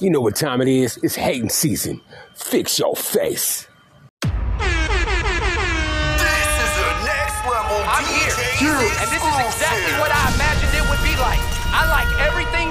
You know what time it is? It's hating season. Fix your face. This is the next level I'm DJ here, and this is exactly what I imagined it would be like. I like everything that I see,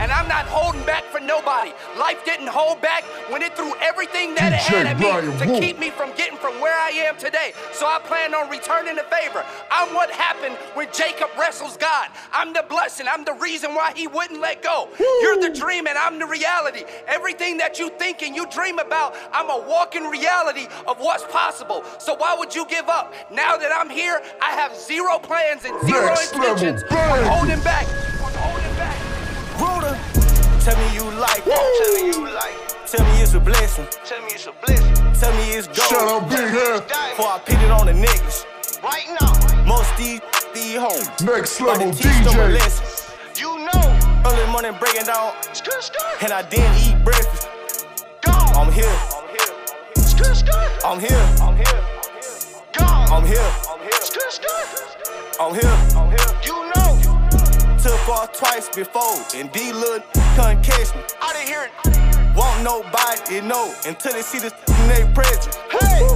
and I'm not holding back for nobody. Life didn't hold back when it threw everything that it had at me to keep me from getting from where I am today. So I plan on returning the favor. I'm what happened when Jacob wrestles God. I'm the blessing. I'm the reason why he wouldn't let go. You're the dream, and I'm the reality. Everything that you think and you dream about, I'm a walking reality of what's possible. So why would you give up? Now that I'm here, I have zero plans and zero Next intentions on holding back. Like it. Tell me you like it. Tell me it's a blessing. Tell me it's a blessing. Tell me it's gold. Shout out Big Head. Before I put it on the niggas. Right now, Most these these hoes. Next But level the teach them a DJ. lesson. you know. Early morning breaking down, Skirt, skirt. and I didn't eat breakfast. Gone. I'm here, I'm here. Skirt, skirt. I'm here, I'm here. I'm here, I'm here. Skirt, skirt. I'm here. I'm here. You know. Took off twice before, and D look couldn't catch me. I didn't hear it. Won't nobody know until they see this in their presence. Hey.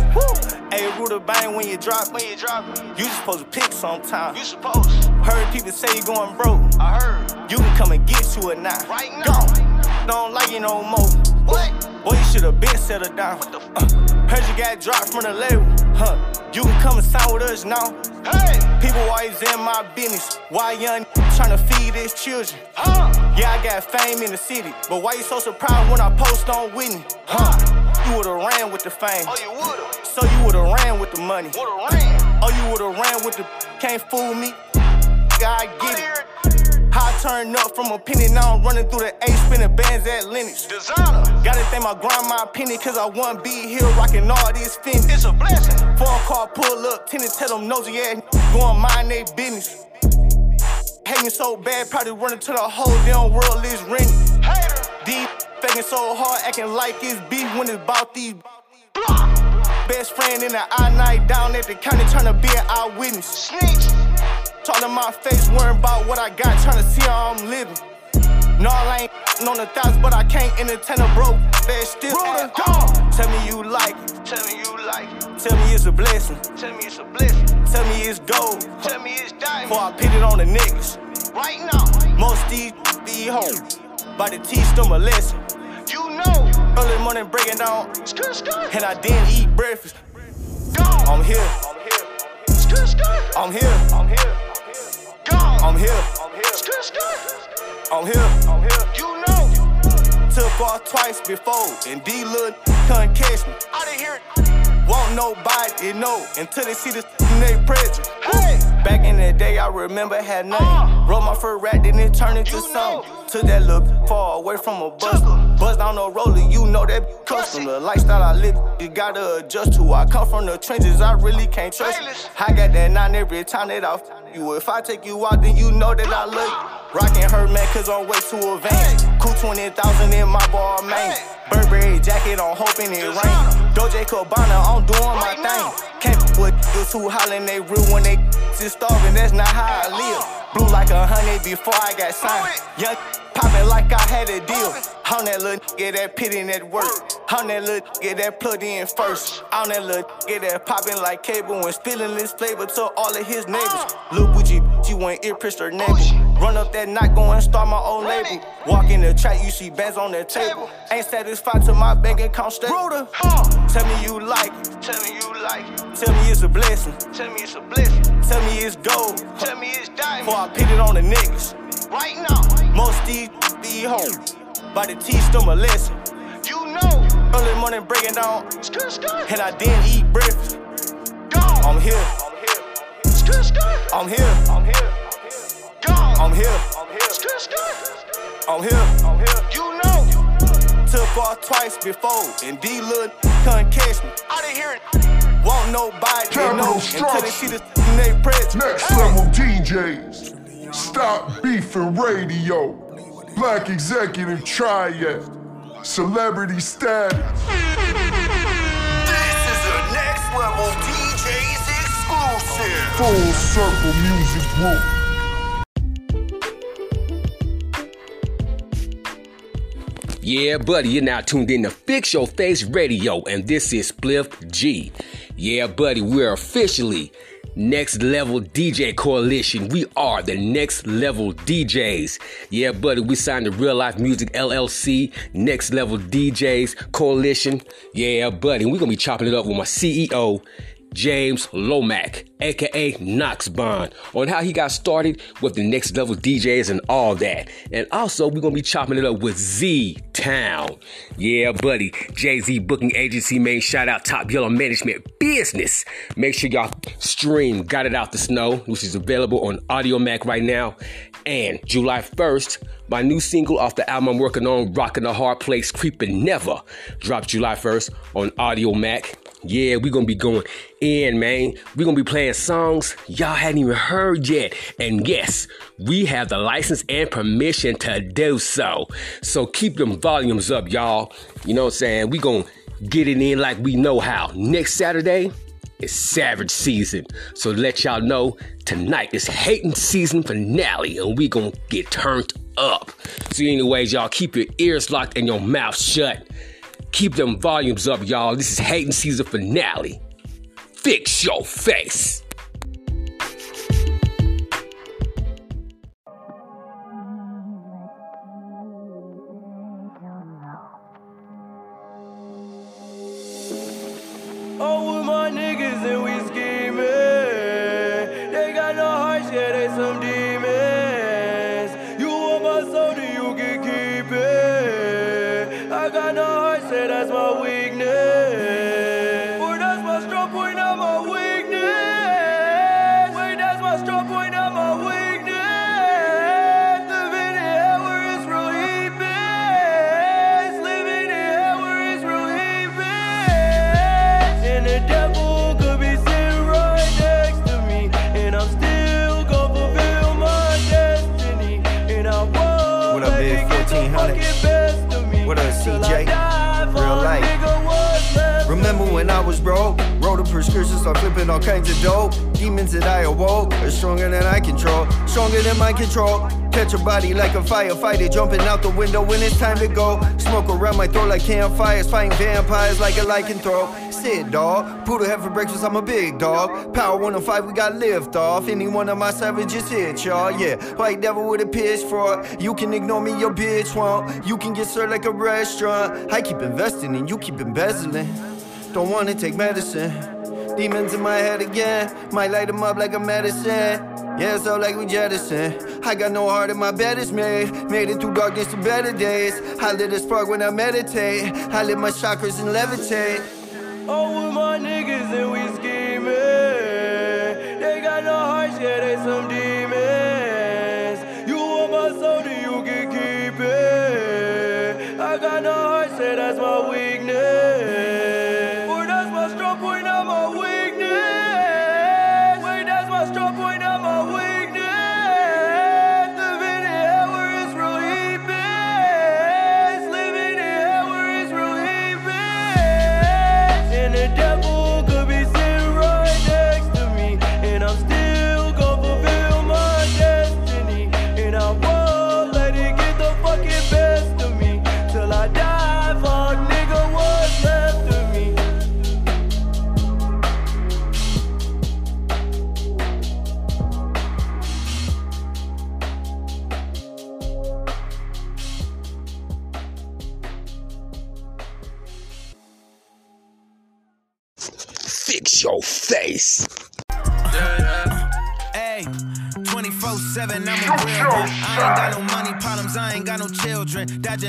Hey, Ruder bang when you drop When you drop You just supposed to pick sometime. you supposed. Heard people say you going broke. I heard. You can come and get you a now. Right now. Gone. Don't like you no more. What? Boy, you should've been settled down. What the f- Uh, heard you got dropped from the label. Huh. You can come and sign with us now. Hey. People always in my business. Why young tryna feed his children? Huh? Yeah, I got fame in the city. But why you so surprised when I post on Whitney? Huh? You would've ran with the fame. Oh, you would've. So you would've ran with the money. Would've ran. Oh, you would've ran with the can't fool me. God I get it. I turned up from a penny, now I'm running through the A, spinning bands at Lenox. Designer. Gotta thank my grind, my penny, cause I won't be here rocking all these fins. It's a blessing. Phone call, pull up, tenant tell them nosy ass going mind they business. Hating so bad, probably running to the whole damn world is renting. Hater. Deep, faking so hard, acting like it's beef when it's about these. Block. Best friend in the eye night down at the county, trying to be an eyewitness. Snitch. Talking my face, worrying about what I got, trying to see how I'm living. No, I ain't on the thoughts, but I can't entertain a broke bad still. Ruler, Gone. Uh, uh, tell me you like it. Tell me you like it. Tell me it's a blessing. Tell me it's a blessing. Tell me it's gold. Tell me it's diamond. Before I put it on the niggas. Right now. Most these be hoes. About to teach them a lesson. You know. Early morning breaking down, and I didn't eat breakfast. I'm here, I'm here. I'm here, I'm here. I'm here, I'm here. I'm here. You know. Took off twice before, and D look couldn't catch me. I didn't hear it. Won't nobody know until they see this in their presence. Hey. Back in the day, I remember had nothing. Uh. Wrote my first rap, then it turned into something. Took that little far away from a bus. Buzz down the roller, you know that custom. The lifestyle I live, you gotta adjust to. I come from the trenches, I really can't trust. I got that nine every time that I you. If I take you out, then you know that I love you. Rockin' her man, cause I'm way too advanced. Cool 20,000 in my ball, man. Burberry jacket on, hoping it rain. Doja Cabana, I'm doing my thing. Can't with you two hollering they real when they just starving. That's not how I live. Blue like a honey before I got signed. Young popping like I had a deal. On that little get that pit in that work. On that little get that plugged in first. On that little get that popping like cable and spilling this flavor to all of his neighbors. Uh. Lil Bougie, she went ear pierced her neighbor. Run up that night, go and start my own label. Walk in the track, you see bands on the table. Ain't satisfied till my bank account. Ruder. Huh. Tell me you like it. Tell me you like it. Tell me it's a blessing. Tell me it's a blessing. Tell me it's gold. Tell me it's diamond. I put it on the niggas. Right now. Most these these hoes. About to teach them a lesson. You know. Early morning breaking down, Skirt, skirt. and I didn't eat breakfast. Gone. I'm here, I'm here. Skirt, skirt. I'm here, I'm here. Gone. I'm here, I'm here. Skirt, skirt. I'm here. I'm here. You know. Took off twice before, and D look couldn't catch me. I didn't hear it. Won't nobody know until they see this their presence. Next level DJs. Stop beefing radio. Black executive triad. Celebrity status. This is the next level DJs exclusive. Full circle music group. Yeah, buddy, you're now tuned in to Fix Your Face Radio, and this is Spliff G. Yeah, buddy, we're officially Next Level DJ Coalition. We are the Next Level DJs. Yeah, buddy, we signed the Real Life Music LLC, Next Level DJs Coalition. Yeah, buddy, we're gonna be chopping it up with my CEO, James Lomack, aka Nox Bond, on how he got started with the next level DJs and all that. And also, we're gonna be chopping it up with Z Town. Yeah, buddy. Jay Z Booking Agency, main shout out Top Yellow Management Business. Make sure y'all stream Got It Out the Snow, which is available on Audiomack right now. And July 1st, my new single off the album I'm working on, Rockin' the Hard Place, Creepin' Never, drops July 1st on Audiomack. Yeah, we're gonna be going in, man. We're gonna be playing songs y'all hadn't even heard yet. And yes, we have the license and permission to do so. So keep them volumes up, y'all. You know what I'm saying? we gonna get it in like we know how. Next Saturday, is Savage season. So let y'all know tonight is Hating season finale, and we gonna get turned up. So, anyways, y'all keep your ears locked and your mouth shut. Keep them volumes up, y'all. This is Hating Season finale. Fix your face. When I was broke? Wrote a prescription, start flipping all kinds of dope. Demons that I awoke are stronger than I control, stronger than my control. Catch a body like a firefighter, jumping out the window when it's time to go. Smoke around my throat like campfires, fighting vampires like a lycanthrope. Sit, dog. Poodle head for breakfast, I'm a big dog. Power 105, we got lift off. Any one of my savages hit, y'all. Yeah, white devil with a pitchfork. You can ignore me, your bitch won't. You can get served like a restaurant. I keep investing and you keep embezzling. Don't wanna take medicine. Demons in my head again. Might light them up like a medicine. Yeah, so like we jettison. I got no heart and my bed is made. Made it through darkness to better days. I lit a spark when I meditate. I lit my chakras and levitate. Oh, with my niggas and we scheming. They got no hearts, yeah, they some demons.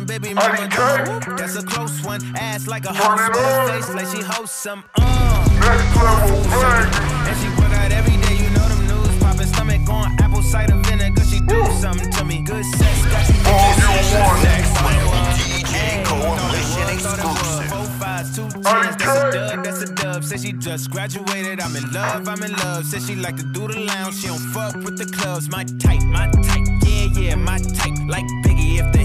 Children. Dodging baby mama, drama. that's a close one. Ass like a host, but face like she hosts some. Uh. Next level bang. And she work out every day, you know them news. Popping stomach on apple cider vinegar, she do something to me. Good sex, got you All you want. Next one. DJ Coalition exclusive. Four fives, two tens, that's a dub, that's a dub. Say she just graduated, I'm in love, I'm in love. Say she like to do the lounge, she don't fuck with the clubs. My type, my type, yeah, yeah, my type. Like Biggie, if the head right,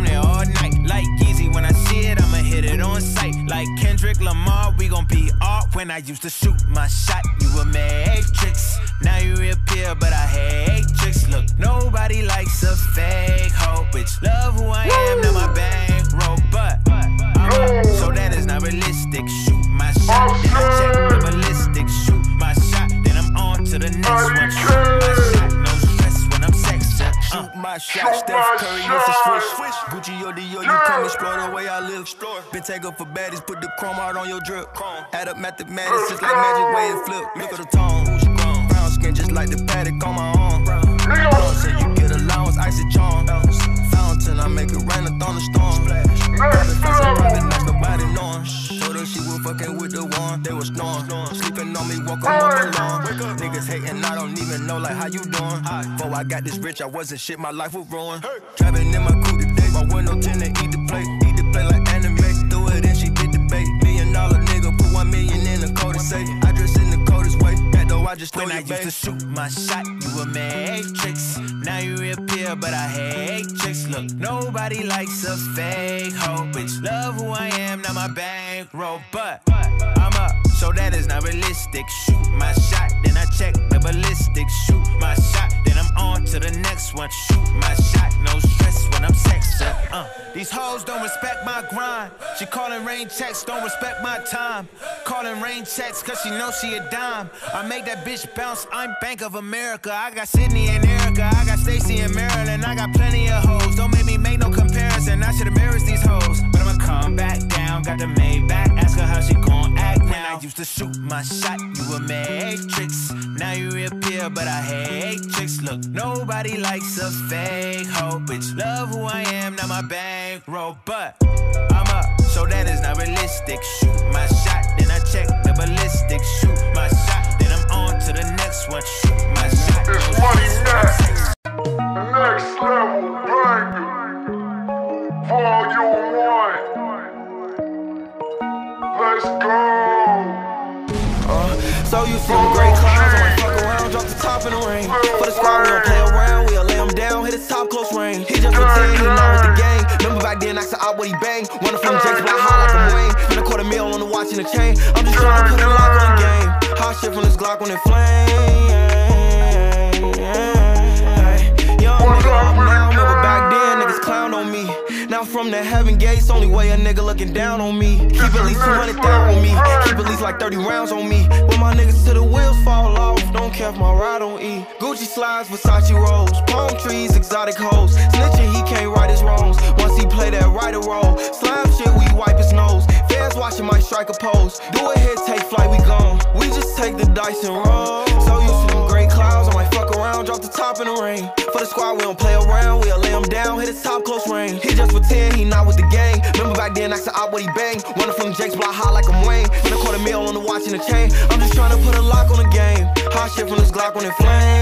I'm there all night. Like Yeezy, when I see it, I'ma hit it on sight. Like Kendrick Lamar, we gon' be off. When I used to shoot my shot, you were matrix. Now you reappear, but I hate tricks. Look, nobody likes a fake hoe, bitch. Love who I am, now my bankroll, but I'm, so that is not realistic. Shoot my shot, then I check the ballistic. Shoot my shot, then I'm on to the next one. Shoot my shot. Steph Curry off the switch. Gucci or Dior, you come explore the way I live. Store Been taken for baddies, put the chrome out on your drip. Add up mathematics, just like magic way it flip. Look at the tone. Brown skin, just like the paddock on my arm. Blood say you get allowance, icy charm. Fountain, I make it rain, a thunderstorm. Private face, I'm nobody knowing. Told her she was fucking with the one, they was snoring. Sleeping on me, walk on my lawn. Niggas hating, I don't even know like how you doing. Before I got this rich, I wasn't shit, my life was ruined. Driving in my coupe today, my window tint to eat the plate, eat the plate like anime. Threw it in, she did the bait. Million dollar nigga, put one million in the code to say. I just throw When I used to shoot my shot, you a matrix. Now you reappear, but I hate tricks. Look, nobody likes a fake hoe. Bitch, love who I am, not my bankroll. But I'm up, so that is not realistic. Shoot my shot, then I check the ballistics. Shoot my shot, then I'm on to the next one. Shoot my shot, no stress when I'm sexing. Uh, these hoes don't respect my grind. She calling rain checks, don't respect my time. Calling rain checks, cause she knows she a dime. I make that bitch bounce, I'm Bank of America. I got Sydney and Erica, I got Stacy and Maryland, I got plenty of hoes. Don't make me make no comparison, I should embarrass these hoes. But I'ma come back down, got the Maybach, ask her how she gon' act now. I used to shoot my shot, you a matrix. Now you reappear, but I hate tricks. Look, nobody likes a fake hoe. Bitch, love who I am, not my bankroll. But I'm up, so that is not realistic. Shoot my shot, then I check the ballistics. Shoot my shot, then I'm on to the next one. Shoot my shot. It's no money stress next. sexing. Next level banger. Volume one. Let's go. Uh, So you see the great clouds, I fuck around, drop the top in the rain. For the squad, we don't play around, we'll lay him down, hit his top close range. He just pretend he know it's the game. Remember back then, I said out what he bang. One of them Jake's black hot like I'm Wayne. Spend a quarter mil on the watch and the chain. I'm just trying to put a lock on the game. Hot shit from this Glock when it flame. Back then, niggas clown on me. Now from the heaven gates, only way a nigga looking down on me. Keep at least 200 down on me. Keep at least like 30 rounds on me. When my niggas to the wheels fall off, don't care if my ride on E. Gucci slides, Versace rolls, palm trees, exotic hoes. Snitching, he can't right his wrongs. Once he play that right or roll, slime shit, we wipe his nose. Fans watching my strike a pose. Do a hit, take flight, we gone. We just take the dice and roll. So drop the top in the rain. For the squad, we don't play around, we'll lay him down, hit his top close range. He just pretend he not with the gang. Remember back then, I said out what he bang. Running from Jake's block hot like I'm Wayne. Spend a quarter mil on the watch and the chain. I'm just trying to put a lock on the game. Hot shit from this Glock on it flame.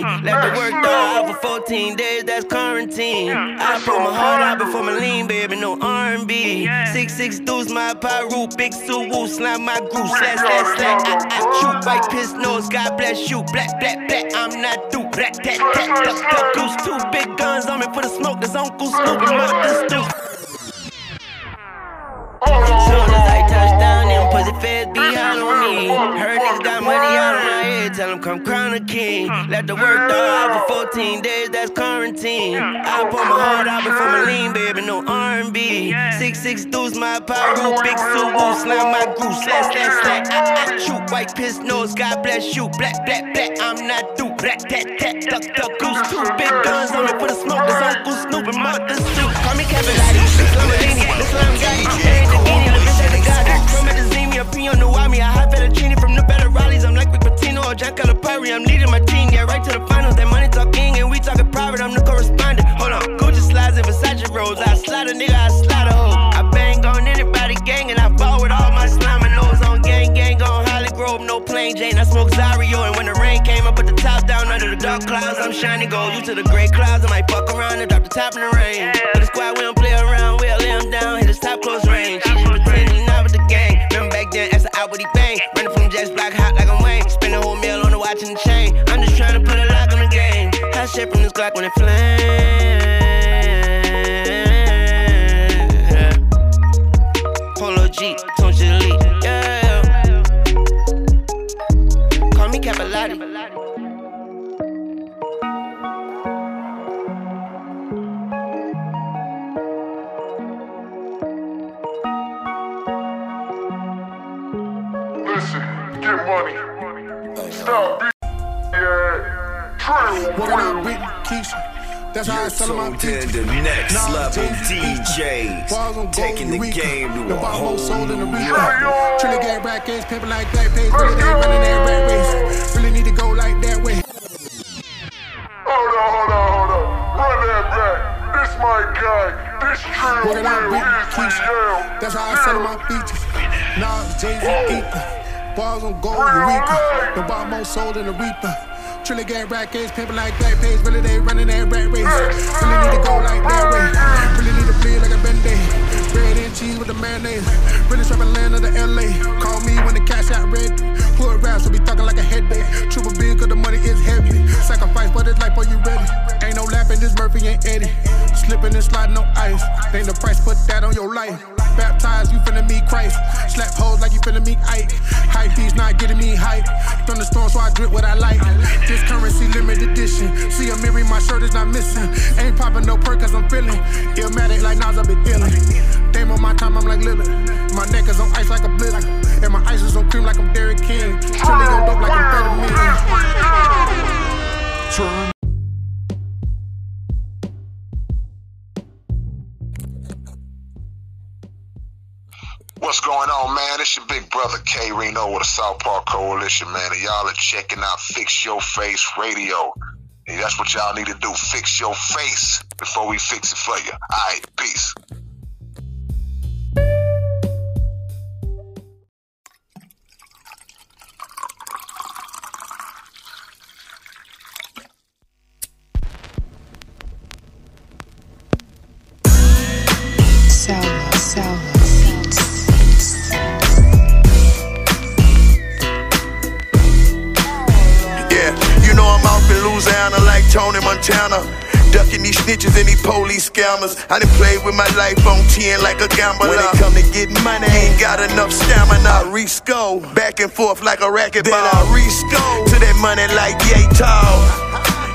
Crown a king. Let the work throw out for 14 days, that's quarantine. I put my heart out before my lean, baby, no R&B. Six six deuce, my pyro, big suit, woo, slam my groove, slash slash slash. I, I shoot white piss nose, God bless you. Black black black, I'm not through. Black tat tat, duck duck goose, two big guns on me for the smoke. That's Uncle Snoop, more than Snoop. Soon as I touch down, pussy feds be me. Heard niggas got money out of my head, tell them come crown a king. Let the work out for 14 days, that's quarantine. I put my heart out before my lean, baby, no R&B. Six six deuce, my pyro, big suit, woo, slam my groove, slash slash slash. I, I shoot white piss nose, God bless you. Black black black, I'm not through. Black tat tat, duck duck goose, two big guns on me for the smoke. That's Uncle Snoop and Martha Snoop. Call me Cavallari, this Lamborghini, this Lamborghini, On the Wami, a high fettuccine from the better rallies. I'm like Rick Pitino or Jack Calipari. I'm leading my team, yeah, right to the finals. That money talking and we talking private. I'm the correspondent. Hold on, Gucci slides and Versace rolls. I slide a nigga, I slide a hoe. I bang on anybody gang and I ball with all my slime and nose on gang gang on Holly Grove. No plain Jane, I smoke Zario. And when the rain came, I put the top down under the dark clouds. I'm shining gold. You to the gray clouds. I might fuck around and drop the top in the rain. For the squad, we don't play around. We'll lay him down, hit his top close range. Jets block hot like I'm Wayne. Spend a whole meal on the watch and the chain. I'm just trying to put a lock on the game. Hot shit from this Glock when it flame. Polo G, get money. Stop being yeah. Trill, What up. Big Keisha? That's how I You're sell my tuned features. in to next Nah, level Jay-Z, DJs, Bars on gold, taking the game to The a whole Mo sold in the new Eureka. level. Trilly gang back games, pimping like black page. Really, they running that rat race. Really need to go like that way. Hold on, hold on, hold on. Run that back. This my guy. This Trill, What up, real. Big He's from Keisha? That's how I sell my features. Nas, Jay-Z, oh. Ether. Bars on gold, Eureka. The Bob Mo sold in the Reaper. Trilly gang rack games, pimping like black page. Really, they running that rat race. Really need to go like that way. Really need to bleed like a band-aid. Bread and cheese with the mayonnaise. Really trapping land of the LA. Call me when the cash out red. Hood raps will be talking like a headache. Triple bill cause the money is heavy. Sacrifice for this life, are you ready? Ain't no laughing, this Murphy ain't Eddie. Slipping and sliding on ice. Ain't the price, put that on your life. Baptized, you finna meet Christ. Slap hoes like you finna meet Ike. Hype beats not getting me hype. Thunderstorm, so I drip what I like. This currency limited edition. See a mirror, my shirt is not missing. Ain't popping no perk cause I'm feeling. Illmatic like Nas, I been feeling. On my time, I'm like. My neck is on ice like a blizzard. And my ice is on cream like I'm Derrick King. Trilly gon' dope like amphetamine. What's going on, man? It's your big brother K-Rino with the South Park Coalition, man. And y'all are checking out Fix Your Face Radio. And that's what y'all need to do. Fix your face before we fix it for you. All right, peace. Louisiana like Tony Montana. Ducking these snitches and these police scammers. I done played with my life on 10 like a gambler. When it come to getting money, ain't got enough stamina. I re-sco, back and forth like a racquetball. Then I re-sco to that money like yay tall.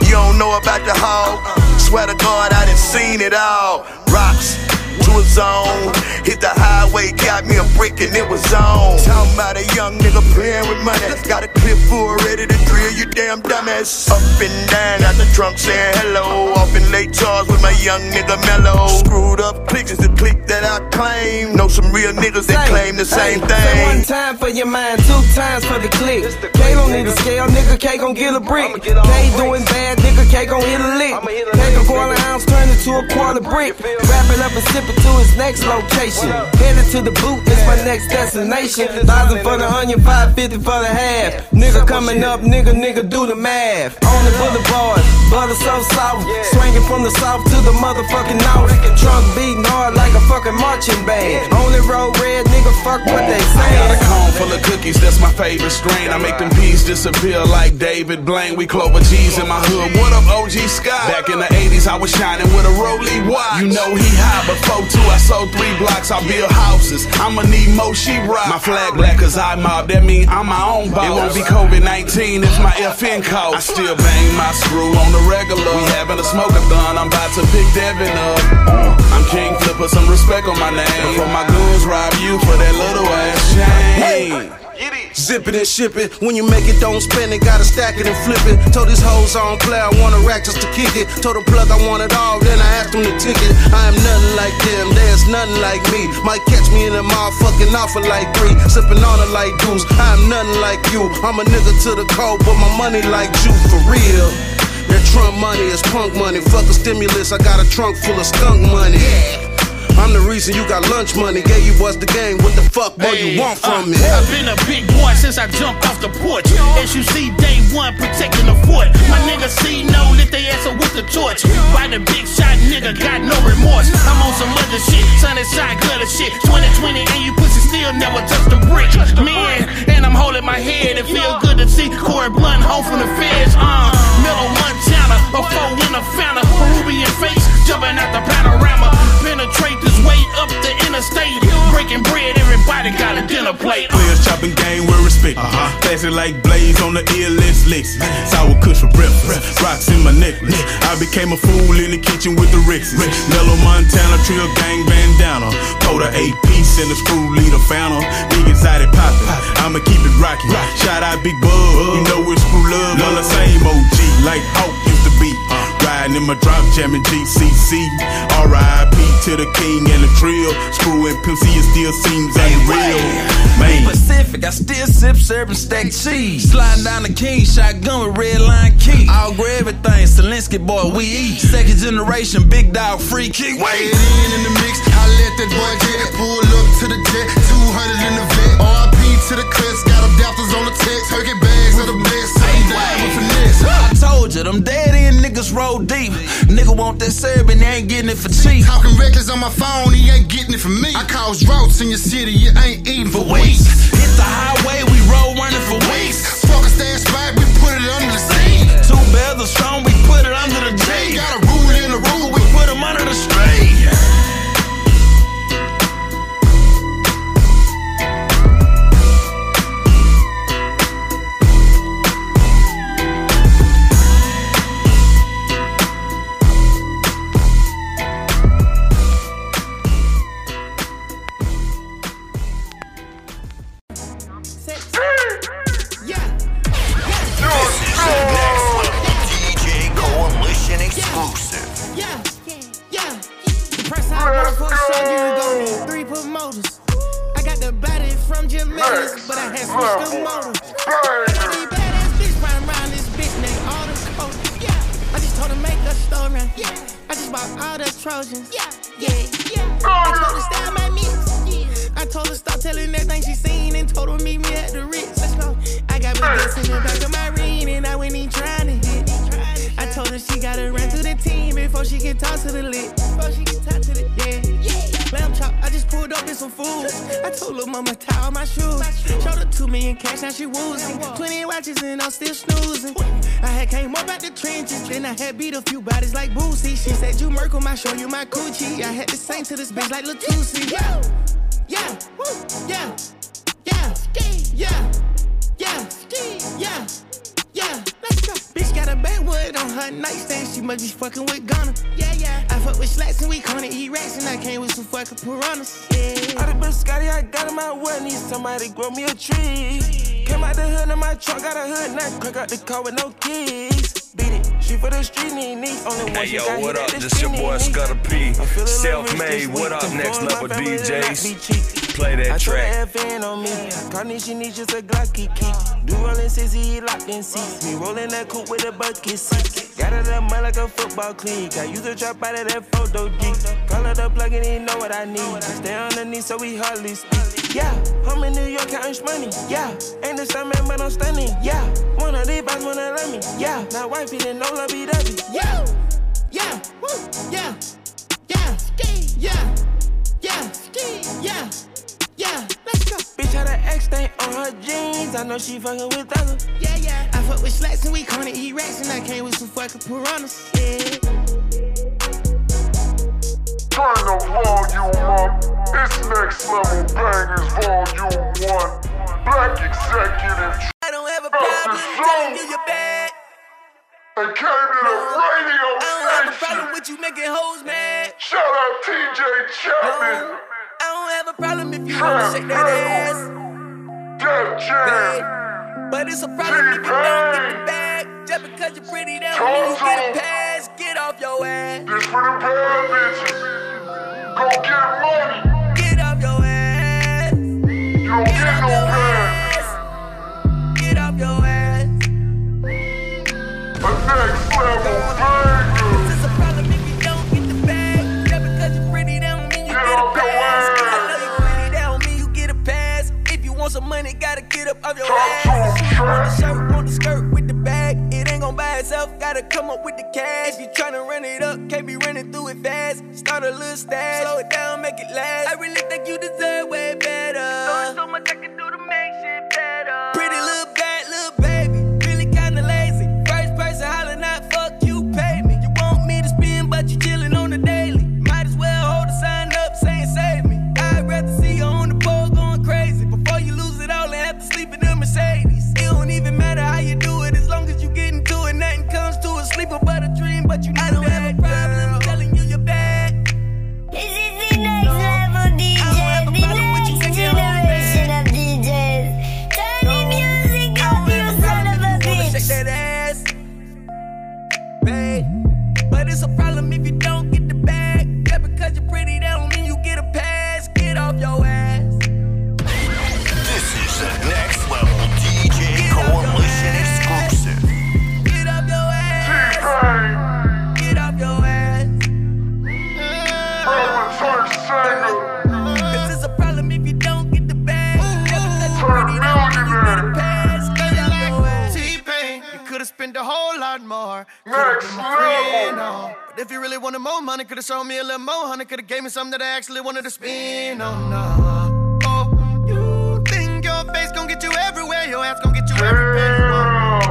You don't know about the hog. Swear to God, I done seen it all. Rocks to a zone. Hit the highway, got me a brick and it was on. Talking about a young nigga playing with money. Got a clip full ready to drill you damn dumbass. Up and down out the trunk saying hello. Off in Lake Charles with my young nigga mellow. Screwed up clicks is the click that I claim. Know some real niggas that claim the same Hey, Say one time for your mind, two times for the click. K don't need a scale, nigga. K gon' get a brick. K doing bad, nigga. K gon' hit a lick. Take a quarter ounce, turn it to a quarter brick. Wrap it up and sip it to his next location. Headed to the boot, it's my next destination. Thousand for the onion, five fifty for the half. Nigga coming up, nigga, nigga, do the math. On the boulevard, butter so soft. Swinging from the south to the motherfucking north. Trunk beating hard like a fucking marching band. Only road red, nigga, fuck what they say. I got a cone full of cookies, that's my favorite strain. I make them peas disappear like David Blaine. We Clover G's in my hood. What up, OG Scott? Back in the 80s, I was shining with a Rollie watch. You know he high, before two, I sold three blocks. I build houses. I'ma need more she rock. My flag black cause I mob, that mean I'm my own boss. It won't be COVID 19 if my FN code. I still bang my screw on the regular. We having a smoke-a-thon, I'm about to pick Devin up. Uh, I'm King Flipper, some respect on my name. Before my goons rob you for that little ass chain. Zip it and ship it. When you make it, don't spend it. Gotta stack it and flip it. Told these hoes I don't play. I want a rack just to kick it. Told the plug I want it all. Then I asked them to ticket. I am nothing like them. There's nothing like me. Might catch me in a motherfucking offer like three. Sipping on it like dudes. I am nothing like you. I'm a nigga to the cold, but my money like you for real. That Trump money is punk money. Fuck a stimulus. I got a trunk full of skunk money. I'm the reason you got lunch money. Gave you bust the game. What the fuck more you want from me? I've been a big boy since I jumped off the porch. As you see, day one protecting the fort. My nigga see no lit they ass up with the torch. By the big shot, nigga got no remorse. I'm on some other shit, sunny side gutter shit. 2020 and you pussy still never touched the brick. Man, and I'm holding my head. It feel good to see Corey Blount home from the feds. Uh, Miller Montana, a four in a Fanta, Peruvian face jumping out the panorama. Penetrate this way up the interstate. Breaking bread, everybody got a dinner plate. Players chopping game with respect. Uh-huh. Classic like Blaze on the illest licks. Sour kush for breakfast. Rocks in my necklace. I became a fool in the kitchen with the Rexes. Mellow Montana, Trill gang bandana. Pour the eight piece and the screw leader fountain. Big exotic poppin'. I'ma keep it rockin'. Shout out Big Bug. You know it's screw love on the same OG like Hawk used to be. Riding in my drop jamming GCC. RIP to the king and the trill. Screw and Pimp C, it still seems unreal. Man. Pacific, I still sip syrup and stack cheese. Sliding down the king shotgun with red line key. All grab everything, Zelensky boy, we eat. Second generation, big dog, free kick. Wait in in the mix, I let that boy get it. Pull up to the jet, 200 in the vet. RP to the clips, got them dafters on the text. Turkey bags of the best, same down with finesse. I told you, them dead end niggas roll deep. Nigga want that syrup and they ain't getting it for cheap. Talking reckless on my phone, he ain't getting it from me. I cause droughts in your city, you ain't eating for weeks. Hit the highway, we roll running for weeks. Fuck a stash spot, we put it under the seat. Two bells are strong, we put it under the G. Got a from Jim Ellis, but I had switched the motor. Every badass bitch riding around this bitch named all the coach. Yeah, I just told her make a story. Yeah, I just bought all the Trojans. Yeah, yeah, yeah. I told her style my mix. I told her stop telling everything she seen and told her meet me at the Ritz. Let's go. I got my baguettes in the back of my ring and I went in trying to hit. I told her she gotta run to the team before she can talk to the lit. Before she can talk to the yeah. yeah. Lamb chop, I just pulled up in some food. I told her mama tie all my shoes. Showed her two million cash, now she woozing. Twenty watches and I'm still snoozing. I had came up out the trenches, then I had beat a few bodies like Boosie. She said you Merkle, I show you my coochie. I had to sing to this bitch like Latusi. Yeah, yeah, yeah, yeah, yeah, yeah, yeah. Yeah, let's go. Bitch got a backwood on her nightstand. She must be fucking with Ghana. Yeah, yeah. I fuck with slacks and we gonna eat rats. And I came with some fucking piranhas. Yeah. I done been Scotty, I got in my way. Need somebody grow me a tree. Came out the hood in my truck, got a hood now. Crack out the car with no keys. Beat it, she for the street, need. Only one Hey yo, what up? This your boy Scudder P. I feel a little Self-made. What up, next level my family, they like me DJs? Play that I track. her FN on me. Connie, she needs just a Glocky key. Do rolling sissy, he locked in seats. Me rolling that coupe with a bucket seat. Got it up mud like a football clique. I use the trap out of that photo geek. Call it the plug and he know what I need. Stay underneath so we hardly speak. Yeah, I'm in New York counting money. Yeah, ain't the same man, but I'm stunning. Yeah, one of these boys wanna love me. Yeah, now wifey didn't know love be W. Yeah, yeah, woo, yeah, yeah, yeah, yeah, yeah, yeah. Let's go. Bitch had an X on her jeans. I know she fucking with others. Yeah, yeah. I fuck with slats and we gonna eat rats. And I came with some fucking piranhas. Yeah. Turn the volume up. It's next level bangers, volume one. Black executive. I don't have a problem telling you you're bad. And came to the radio I don't have a station. problem with you making hoes mad. Shout out TJ Chapman. I don't have a problem if you wanna shake that ass. Def Jam. But it's a problem if you don't get the bag. Just because you're pretty, that don't mean you get a pass. Get off your ass. This for the bad bitches. Go get money. Get off your ass. You don't get no bad. Get off your ass. A next level banger. It's a problem if you don't get the bag. Just because you're pretty, that don't mean you get, a pass. I know you're pretty, that don't mean you get a pass. If you want some money, gotta get up off your ass. Want the shirt, want the skirt with the bag. It ain't gon' buy itself, gotta come up with cash. If you tryna run it up, can't be running through it fast. Start a little stash, slow it down, make it last. I really think you deserve way better. so much but you know it. A more. Could've been my friend, oh. But if you really wanted more money, could've shown me a little more honey. Could've gave me something that I actually wanted to spend on. No. Oh, you think your face gon' get you everywhere, your ass gon' get you everywhere you.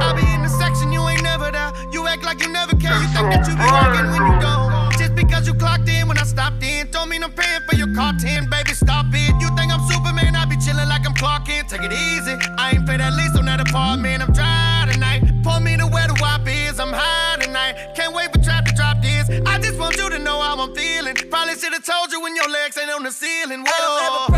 I'll be in the section, you ain't never there. You act like you never care. You think that you be working when you don't. Just because you clocked in when I stopped in, don't mean I'm paying for your car 10, baby. Stop it. You think I'm Superman? I be chilling like I'm Clark Kent. Take it easy. I ain't paid that lease on that apartment. I'm Should have told you when your legs ain't on the ceiling. I don't have a Whoa.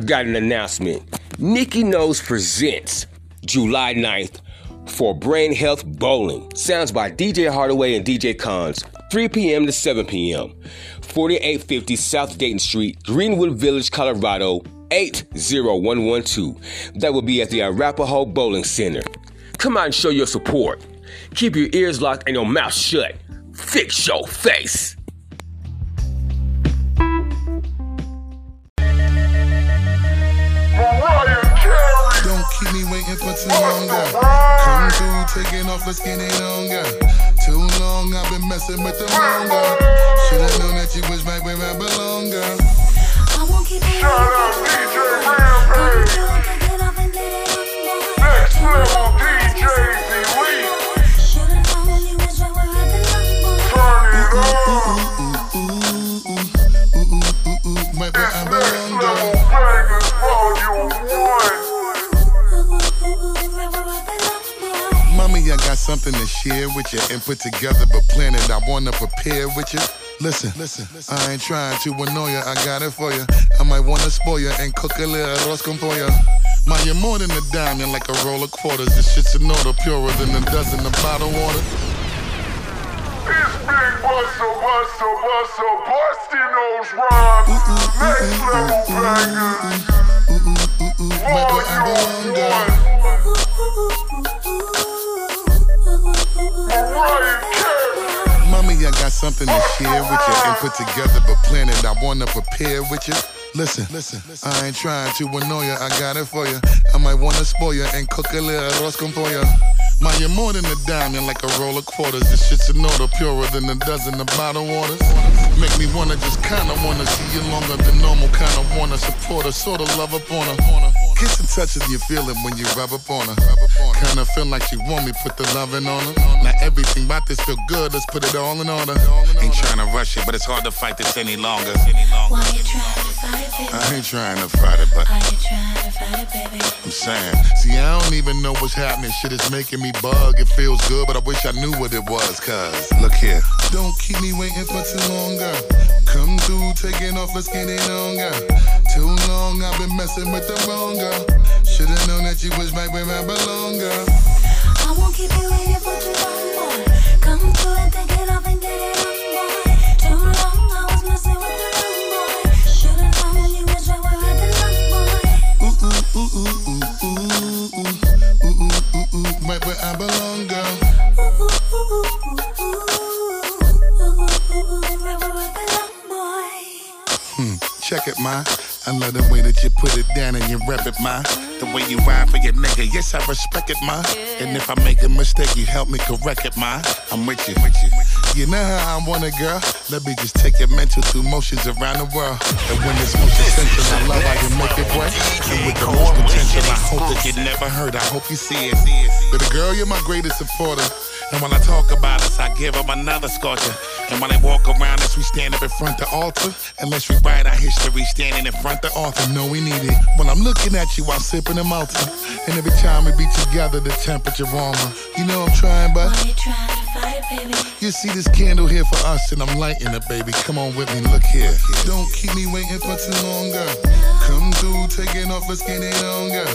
I got an announcement. Nikki Knows presents July 9th for Brain Health Bowling. Sounds by DJ Hardaway and DJ Cons, 3 p.m. to 7 p.m. 4850 South Dayton Street, Greenwood Village, Colorado, 80112. That will be at the Arapahoe Bowling Center. Come out and show your support. Keep your ears locked and your mouth shut. Fix your face. Keep me waiting for too long. girl. Come through, taking off, let's get it. Too long, I've been messing with the wrong girl. Should've known that you was right where I belong, girl. I won't keep it Shout out DJ Rampage. Next level got something to share with you and put together, but plan it. I wanna prepare with you. Listen, listen, I ain't trying to annoy you. I got it for you. I might wanna spoil you and cook a little arroz con pollo. Ma, you're more than a diamond, like a roll of quarters. This shit's an order purer than a dozen of bottled water. It's Big Buster, Buster, Buster, busting those rhymes. Next level bangers. Volume one. Mommy, I got something to share with you and put together, but plan it. I wanna prepare with you. Listen, listen, I ain't trying to annoy you. I got it for you. I might wanna spoil you and cook a little arroz con pollo. Ma, you're more than a diamond, like a roll of quarters. This shit's an order purer than a dozen of bottled waters. Make me wanna just kinda wanna see you longer than normal. Kinda wanna support her, sorta love up on her. Kiss and touch if you feel it when you rub up on her. Kinda feel like she want me, put the loving on her. Now everything about this feel good, let's put it all in order. Ain't trying to rush it, but it's hard to fight this any longer. Why you trying to fight it, I ain't trying to fight it, but Why you trying to fight it, baby? I'm saying. See, I don't even know what's happening. Shit is making me bug. It feels good, but I wish I knew what it was. Cause, look here. Don't keep me waiting for too long, girl. Come through, taking off, get it on, girl. Too long, I've been messing with the wrong girl. Should've known that you was right where I belong, girl. I won't keep you waiting for too long, boy. Come through and take it off and get it on, boy. Too long, I was messing with the wrong boy. Should've known you was right where I belong, boy. Ooh, ooh, ooh, ooh, ooh, ooh, right where I belong, girl. Hmm, check it, ma. I love the way that you put it down and you rep it, ma. The way you ride for your nigga, yes, I respect it, ma. And if I make a mistake, you help me correct it, ma. I'm with you. With you. You know how I want it, girl. Let me just take your mental through motions around the world. And when it's most essential, I love how you make it work. And with the most potential, I hope that you never hurt. I hope you see it. But girl, you're my greatest supporter. And when I talk about us, I give them another sculpture. And when they walk around us, we stand up in front of the altar. Unless we write our history standing in front of the author. No, we need it. When I'm looking at you, I'm sipping a Malta. And every time we be together, the temperature warmer. You know I'm trying, but you see this candle here for us, and I'm lighting it, baby. Come on with me, look here. Don't keep me waiting for too long, girl. Come through, taking off, let's get it on, girl.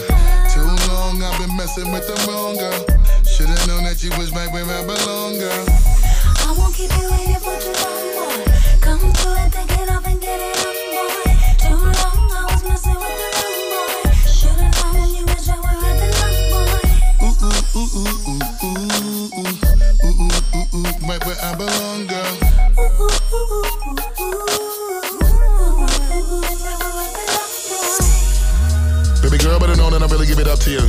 Too long, I've been messing with the wrong girl. Should've known that you was right where I belong, girl. I won't keep you waiting for too long, boy. Come through and take it off and get it on, boy. Too long, I was messing with the I girl. Baby girl, better know that I really give it up to you.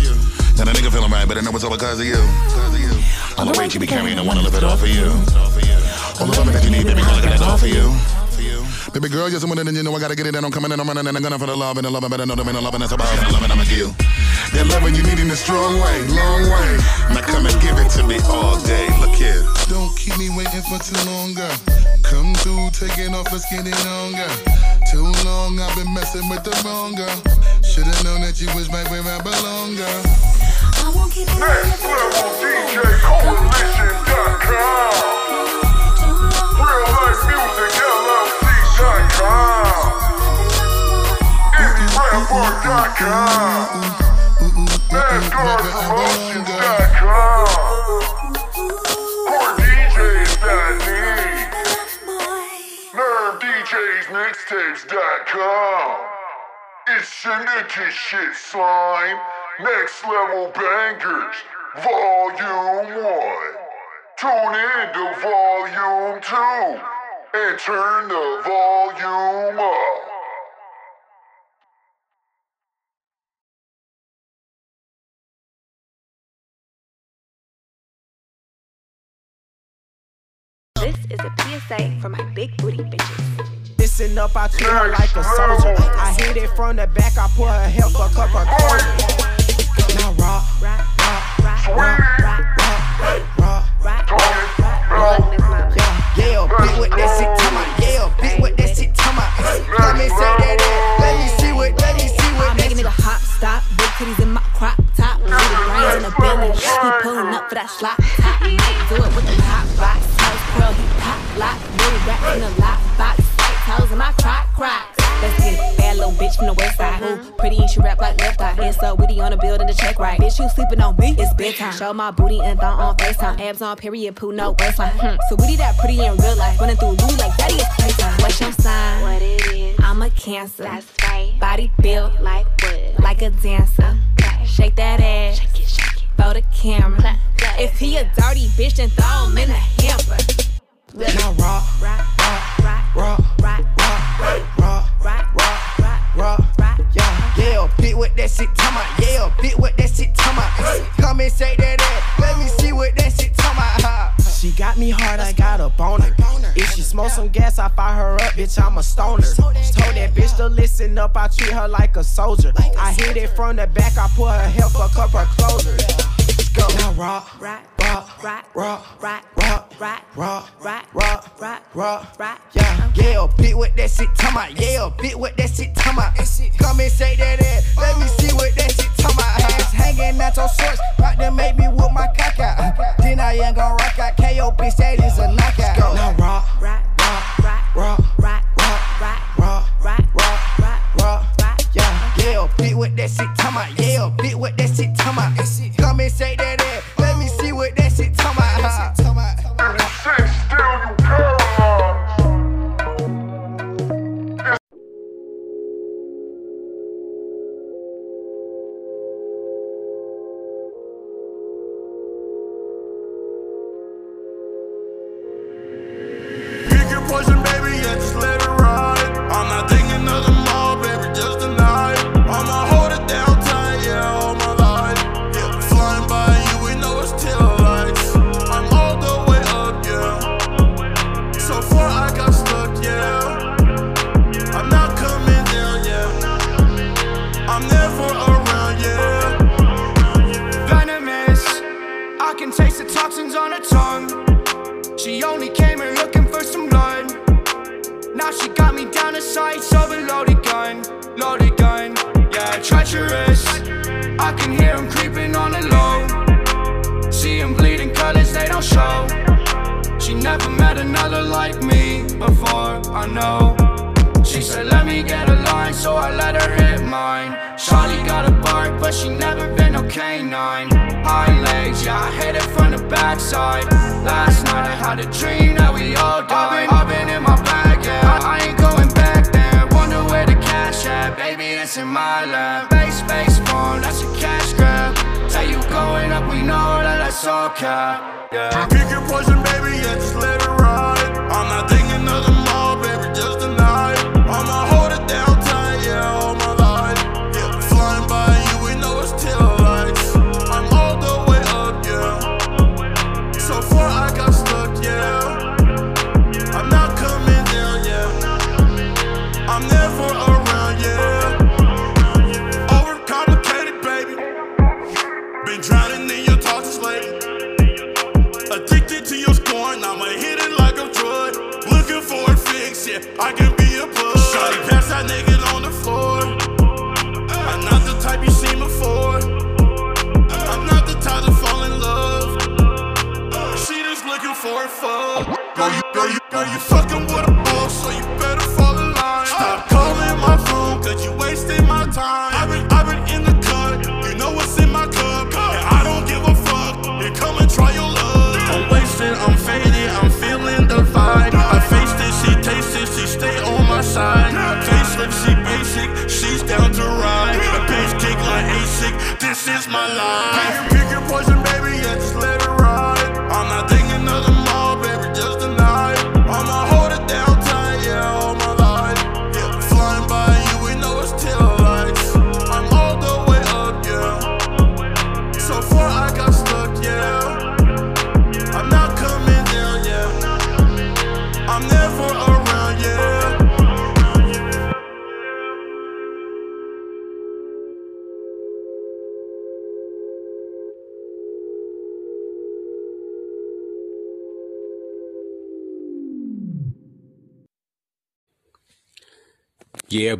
You. And a nigga feeling right, better know it's all because of you. You. All the weight you be carrying, I wanna lift it off of you. All the loving that you need, baby girl, I got it all for you. Baby girl, you're someone that you know I gotta get it, and I'm coming in, I'm running, and I'm gonna for the love, and the love, I better know there ain't no loving that's about, and the loving I'ma give. That loving you need in a strong way, long way. Now come and give it to me all day, look here. Don't keep me waiting for too long, girl. Come through, taking off, let's get it on. Too long, I've been messing with the wrong girl. Should've known that you was right where I belong, girl. I won't keep you waiting for too long, boy. DJCoalition.com. Real life music LLC.com. Core DJs.me. NerveDJsMixtapes.com. It's syndicate shit, slime. Next level bangers, volume one. Tune in to volume two and turn the volume up. This is a PSA for my big booty bitches. Listen up, I treat her like a soldier. I hit it from the back, I put her head fuck up her coat. Now rock, rock, rock, rock, rock, rock, rock, rock. Yeah, yeah, big with that shit, come on. Yeah, big with that shit, come on. Let me say that, eh. let me see what, let me see what. I make a hop, stop, big titties in my crop top, little brains in the belly. He pulling up for that slop top. Do it with the hot box, house curl, he pop lock, really rap in the lock box, white toes in my crock crocs let's get it. Bad little bitch from the west side. Uh-huh. Who pretty and she rap like left eye. It's so witty on the build and the check right. Bitch, you sleeping on me? It's bedtime. Show my booty and thong on FaceTime. Abs on period, poo, no waistline. Hmm. So witty that pretty in real life. Running through Louis like daddy is playtime. What's your sign? What it is? I'm a cancer. That's right. Body built like wood. Like a dancer. Shake that ass. Shake it, shake it. Throw the camera. Clap, clap. If he a dirty bitch, then throw him in a hamper. Now rock, rock, rock, rock, rock, rock, rock. rock rock, rock, rock. Yeah, yeah, bit with that shit, come on. Yeah, bit with that shit, come on. Come and say that, eh. let me see what that shit, come on. She got me hard, I got a boner. If she smoke some gas, I fire her up, bitch, I'm a stoner. Told that bitch to listen up, I treat her like a soldier. I hit it from the back, I put her head fuck up her closer. Go. Now rock, rock, rock, rock, rock, rock, rock, rock, rock, rock, rock, rock, rock. Yeah, yeah, bit with that shit, come on. Yeah, bit with that shit, come on. Come and say that, eh. let me see what that shit, come on. Ass hanging out your shorts, about to make me whip my cock out. Then I ain't gon' rock out, KO bitch, that is a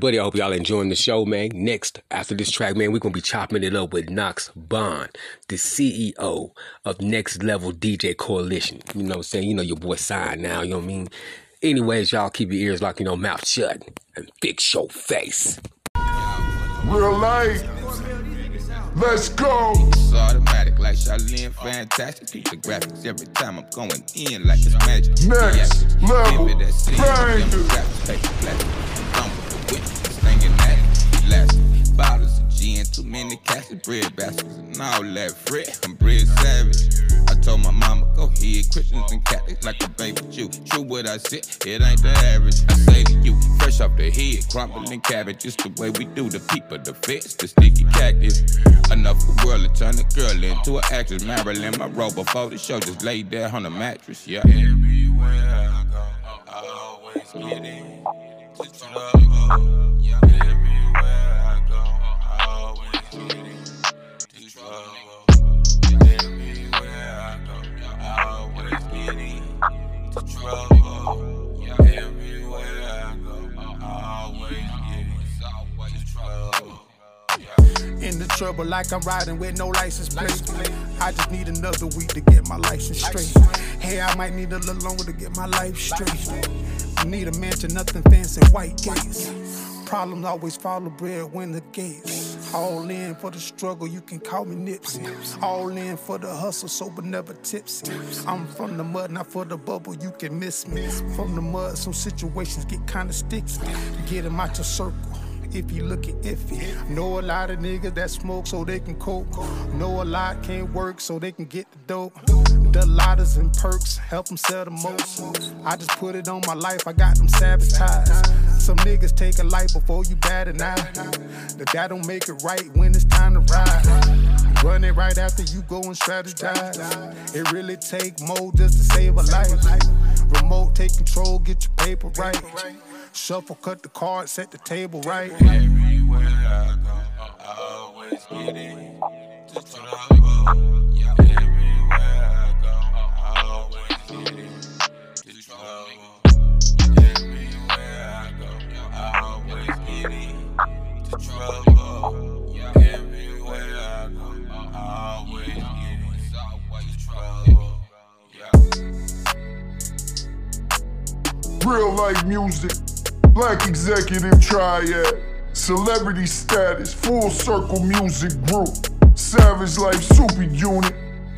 buddy, I hope y'all enjoying the show, man. Next, after this track, man, we're gonna be chopping it up with Nox Bond, the CEO of Next Level DJ Coalition. You know what I'm saying? You know your boy sign now, you know what I mean? Anyways, y'all keep your ears locked, you know, mouth shut and fix your face. Real life. Let's go. It's automatic like Charlene Fantastic. Keep the graphics every time I'm going in like it's magic. Next Yeah, level that bangers. I said, it ain't the average. I say to you, fresh off the head, crumbling cabbage. It's the way we do the people, the fits, the sticky cactus. Enough for world to turn a girl into an actress. Marilyn Monroe before the show just laid there on the mattress, yeah. Everywhere I go, I always get in to trouble. Trouble like I'm riding with no license plate. I just need another week to get my license straight. Hey, I might need a little longer to get my life straight. I need a mansion, nothing fancy, white gates. Problems always follow bread when the gates. All in for the struggle, you can call me Nipsey. All in for the hustle, sober, never tipsy. I'm from the mud, not for the bubble, you can miss me. From the mud, so situations get kinda sticky. Get 'em out your circle if you looking iffy. Know a lot of niggas that smoke so they can cope. Know a lot can't work so they can get the dope. The lotters and perks help them sell the most. I just put it on my life, I got them sabotaged. Some niggas take a life before you bat an eye. That that don't make it right when it's time to ride. Run it right after you go and strategize. It really take more just to save a life. Remote take control, get your paper right. Shuffle, cut the cards, set the table right. Everywhere I go, I always get it. The trouble. Yeah, everywhere I go, I always get it. The trouble. Everywhere I go, I always get it. The trouble. Real life music black executive triad, celebrity status, full circle music group, savage life super unit.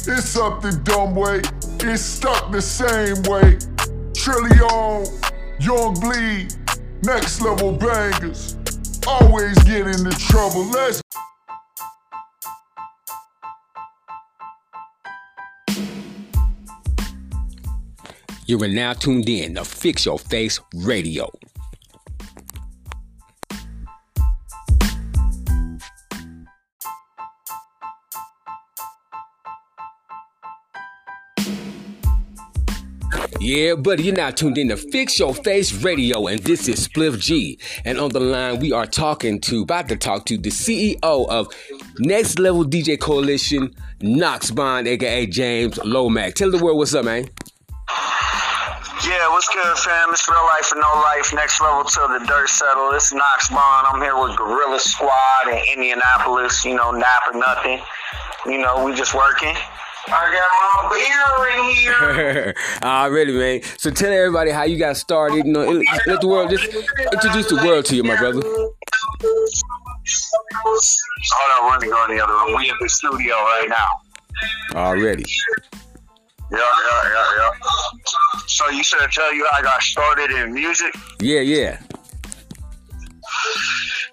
It's up the dumb way, it's stuck the same way. Trillion, Young Bleed, next level bangers. Always get into trouble. Let's You are now tuned in to Fix Your Face Radio. Yeah, buddy, you're now tuned in to Fix Your Face Radio, and this is Spliff G. And on the line, we are talking to, about to talk to the CEO of Next Level DJ Coalition, Nox Bond, aka James Lomack. Tell the world what's up, man. Yeah, what's good, fam? It's real life and no life. Next level till the dirt settle. It's Nox Bond. I'm here with Gorilla Squad in Indianapolis. You know, nap or nothing. You know, we just working. I got my beer in here. Ah, Already, man. So tell everybody how you got started. You know, uh, let the world just introduce the world to you, my brother. Hold on, go in the other room. We in the studio right now. Already. Yeah, yeah, yeah, yeah. So you should tell you how I got started in music? Yeah, yeah.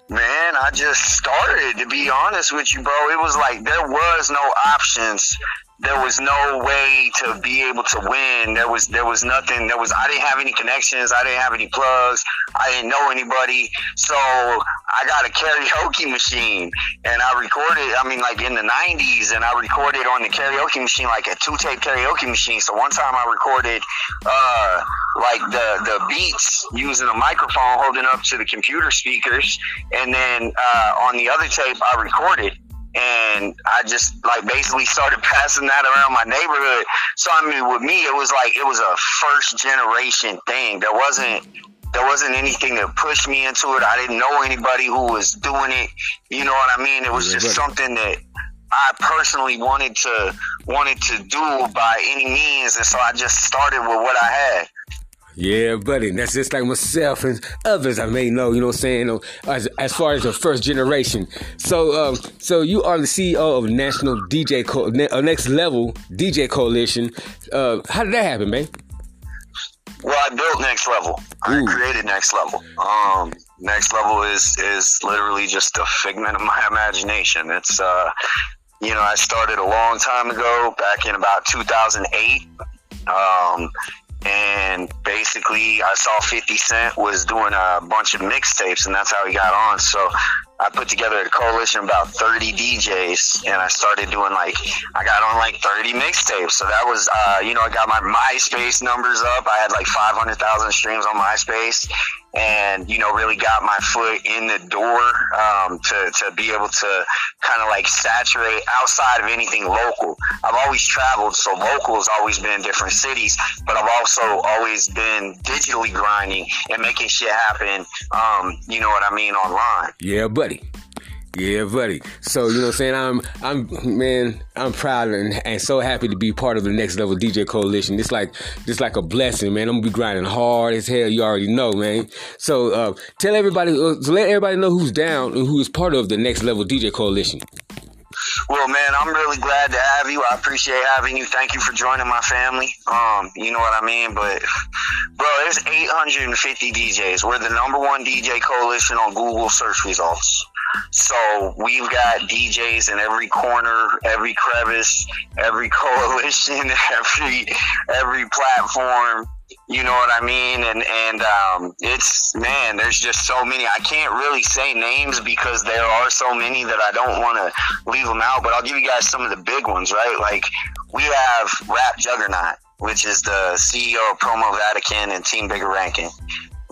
Man, I just started to be honest with you, bro. It was like there was no options. There was no way to be able to win. There was there was nothing. There was I didn't have any connections. I didn't have any plugs. I didn't know anybody. So I got a karaoke machine and I recorded. I mean, like in the '90s, and I recorded on the karaoke machine, like a two tape karaoke machine. So one time I recorded uh, like the the beats using a microphone holding up to the computer speakers, and then uh, on the other tape I recorded and I just like basically started passing that around my neighborhood. So I mean, with me, it was like it was a first generation thing. There wasn't there wasn't anything that pushed me into it. I didn't know anybody who was doing it. You know what I mean? It was just something that I personally wanted to wanted to do by any means, and so I just started with what I had. Yeah, buddy. That's just like myself and others I may know, you know what I'm saying, as, as far as the first generation. So um, so you are the CEO of National DJ Co- uh, Next Level DJ Coalition. Uh, how did that happen, man? Well, I built Next Level. I created Next Level. Um, Next Level is is literally just a figment of my imagination. It's uh, you know, I started a long time ago, back in about 2008. Um, and basically I saw 50 Cent was doing a bunch of mixtapes, and that's how he got on. So I put together a coalition of about 30 DJs, and I started doing like I got on like 30 mixtapes. So that was, uh, you know, I got my MySpace numbers up. I had like 500,000 streams on MySpace, and you know, really got my foot in the door um, to to be able to kind of like saturate outside of anything local. I've always traveled, so local has always been in different cities, but I've also always been digitally grinding and making shit happen. Um, you know what I mean online. Yeah, buddy. Yeah, buddy. So you know what I'm saying? I'm I'm man, I'm proud and, and so happy to be part of the next level DJ coalition. It's like it's like a blessing, man. I'm gonna be grinding hard as hell, you already know, man. So uh, tell everybody uh, let everybody know who's down and who is part of the next level DJ coalition. Well, man, I'm really glad to have you. I appreciate having you. Thank you for joining my family. Um, you know what I mean? But, bro, there's 850 DJs. We're the number one DJ coalition on Google search results. So we've got DJs in every corner, every crevice, every coalition, every every platform. You know what I mean? And and um, it's man, there's just so many. I can't really say names because there are so many that I don't want to leave them out. But I'll give you guys some of the big ones, right? Like we have Rap Juggernaut, which is the CEO of Promo Vatican and Team Bigger Ranking.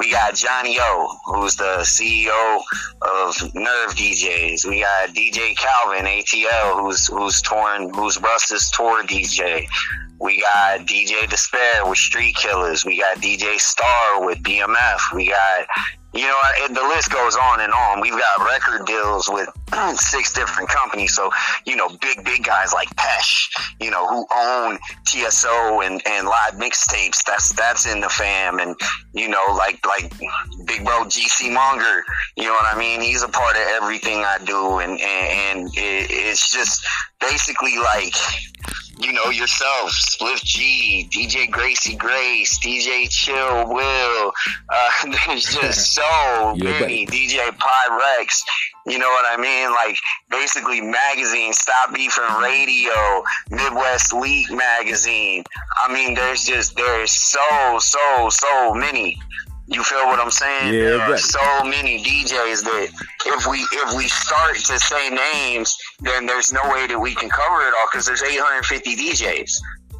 We got Johnny O, who's the CEO of Nerve DJs. We got DJ Calvin ATL, who's who's touring, who's Russ's tour DJ. We got DJ Despair with Street Killers. We got DJ Star with BMF. We got you know, I- the list goes on and on. We've got record deals with six different companies. So, you know, big, big guys like Pesh, you know, who own TSO and, and live mixtapes. That's, that's in the fam. And, you know, like, like big bro GC Monger, you know what I mean? He's a part of everything I do. And, and, and it, it's just basically like, you know, yourself, Spliff G, DJ Gracie Grace, DJ Chill Will. Uh, there's just so many. DJ Pyrex. You know what I mean? Like basically magazine, Stop Beefing Radio, Midwest League magazine. I mean, there's just there's so so so many. You feel what I'm saying? Yeah, there are so many DJs that if we if we start to say names, then there's no way that we can cover it all because there's 850 DJs.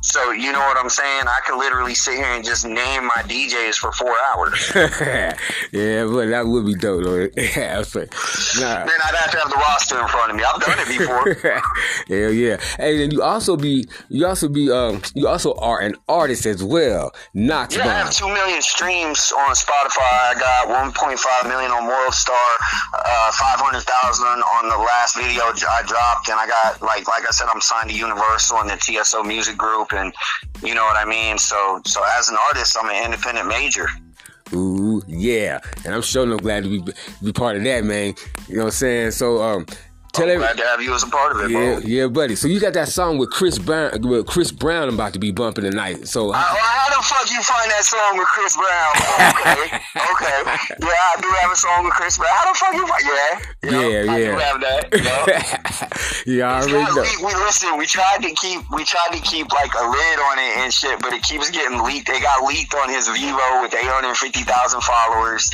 So you know what I'm saying? I could literally sit here and just name my DJs for four hours. yeah, but that would be dope though. yeah, I was like, nah. Then I'd have to have the roster in front of me. I've done it before. Hell yeah. And then you also be you also be um you also are an artist as well. Not Yeah, I have two million streams on Spotify. I got 1.5 million on Worldstar, uh, 500,000 on the last video I dropped, and I got like like I said, I'm signed to Universal and the TSO Music Group, and you know what I mean. So so as an artist, I'm an independent major. Ooh, yeah. And I'm sure no glad to be be part of that, man. You know what I'm saying? So um tell I'm every glad to have you as a part of it, yeah, bro. yeah, buddy. So you got that song with Chris Brown, with Chris Brown about to be bumping tonight. So Uh, how the fuck you find that song with Chris Brown? Okay, okay. Yeah, I do have a song with Chris Brown. How the fuck you find? Yeah, yeah, I do yeah, have that. You know? yeah. I already know. leak- We listen. We tried to keep. We tried to keep like a lid on it and shit, but it keeps getting leaked. They got leaked on his Vivo with 850,000 followers,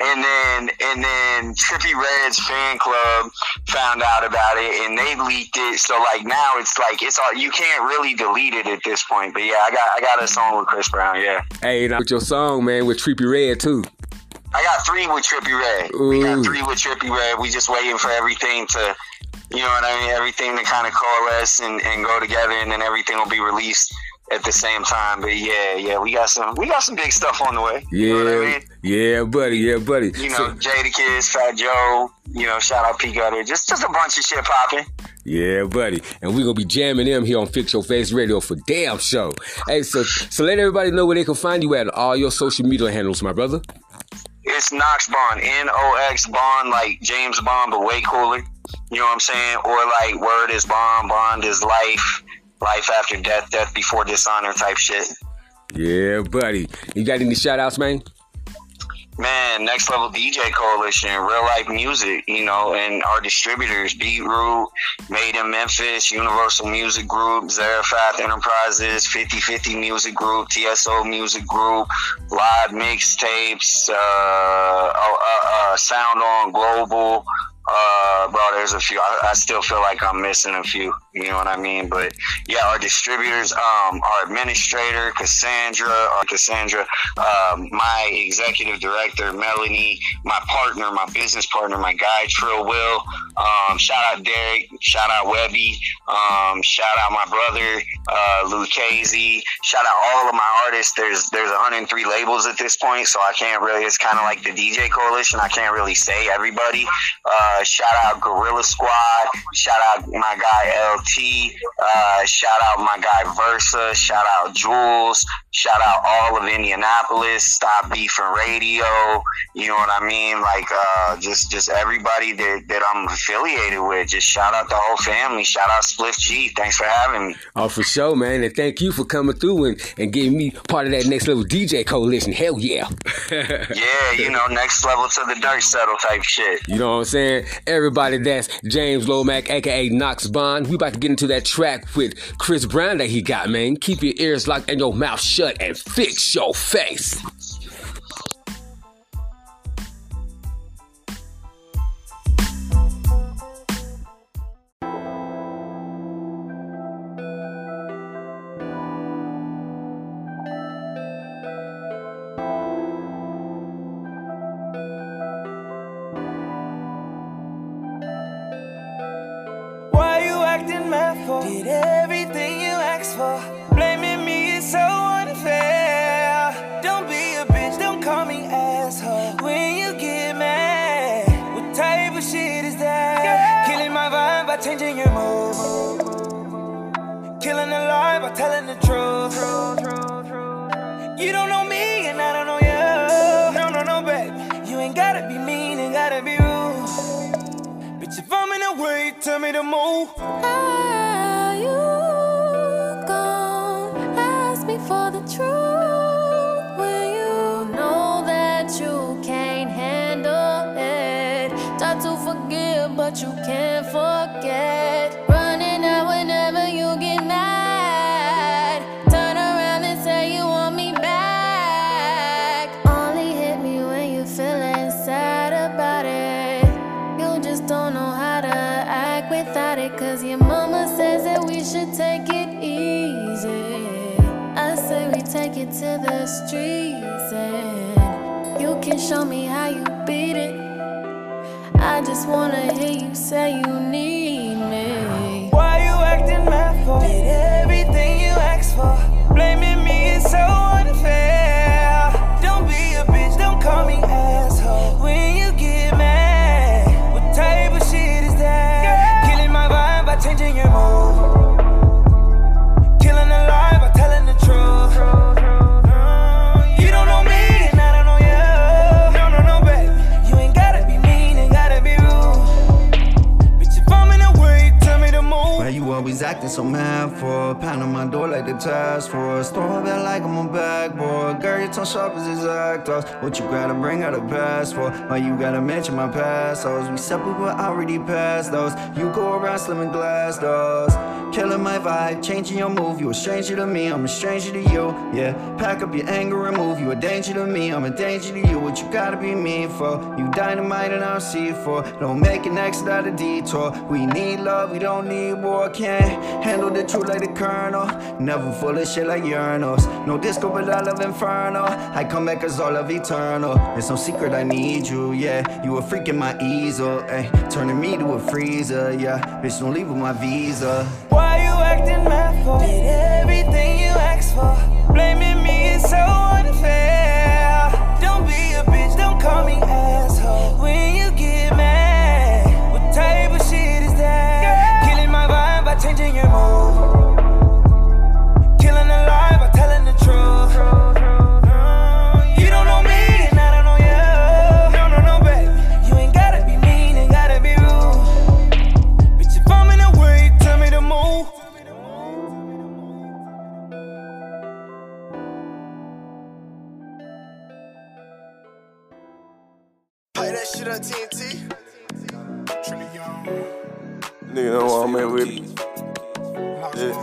and then and then Trippie Redd's fan club found out about it, and they leaked it. So like now it's like it's all you can't really delete it at this point. But yeah, I got I got a song with Chris Brown. Yeah. Hey, now with your song, man, with Trippie Redd too. I got three with Trippie Redd. We got three with Trippy Red. We just waiting for everything to, you know what I mean? Everything to kind of coalesce and, and go together, and then everything will be released at the same time. But yeah, yeah, we got some we got some big stuff on the way. Yeah, You know what I mean? yeah, buddy, yeah, buddy. You know, So- Jadakiss, Fat Joe. You know, shout out P Gutter. Just just a bunch of shit popping. Yeah, buddy. And we're gonna be jamming them here on Fix Your Face Radio for damn show. Hey, so so let everybody know where they can find you at all your social media handles, my brother. It's Nox Bond, N O X Bond, like James Bond, but way cooler. You know what I'm saying? Or like Word is Bond, Bond is life, life after death, death before dishonor type shit. Yeah, buddy. You got any shout outs, man? Man, Next Level DJ Coalition, Real Life Music, you know, and our distributors, Beatroot, Made in Memphis, Universal Music Group, Zarephath Enterprises, 5050 Music Group, TSO Music Group, Live Mixtapes, uh, oh, uh, uh, Sound On Global. Uh, bro, there's a few. I, I still feel like I'm missing a few. You know what I mean? But yeah, our distributors, um, our administrator, Cassandra, or Cassandra, um, my executive director, Melanie, my partner, my business partner, my guy, Trill Will. Um, shout out Derek. Shout out Webby. Um, shout out my brother, uh, Lucchese. Shout out all of my artists. There's there's 103 labels at this point, so I can't really. It's kind of like the DJ coalition. I can't really say everybody. Uh, shout out Gorilla Squad. Shout out my guy LT. Uh, shout out my guy Versa. Shout out Jules. Shout out all of Indianapolis. Stop Beefing Radio. You know what I mean? Like uh, just just everybody that, that I'm affiliated with. Just shout out the whole family. Shout out Spliff G. Thanks for having me. Oh, for sure, man. And thank you for coming through and, and getting me part of that next level DJ coalition. Hell yeah. Yeah, you know, next level to the dirt settle type shit. You know what I'm saying? Everybody, that's James Lomack, aka Nox Bond. We about to get into that track with Chris Brown that he got, man. Keep your ears locked and your mouth shut and fix your face. Lie telling the truth. You don't know me and I don't know you. No, no, no, baby. You ain't gotta be mean and gotta be rude. Bitch, if I'm in the way, tell me to move. Are you gon' ask me for the truth when you know that you can't handle it? Time to forgive, but you wanna hear you say you need What you gotta bring out a for? Why you gotta mention my past hoes? We separate, but I already passed those. You go around slimming glass doors. Killing my vibe, changing your move. You a stranger to me, I'm a stranger to you. Yeah, pack up your anger and move. You a danger to me, I'm a danger to you. What you gotta be mean for? You dynamite and I'm C4. Don't make an exit out of detour. We need love, we don't need war. Can't handle the truth like the colonel. Never full of shit like urinals. No disco, but I love inferno. I come back as all of eternal. It's no secret I need you, yeah. You a freak in my easel, ayy. Turning me to a freezer, yeah. Bitch, don't leave with my visa. Why you acting mad for? Did everything you asked for. Blaming me is so unfair. Don't be a bitch, don't call me asshole. When Nigga know what I'm at with it. Yeah.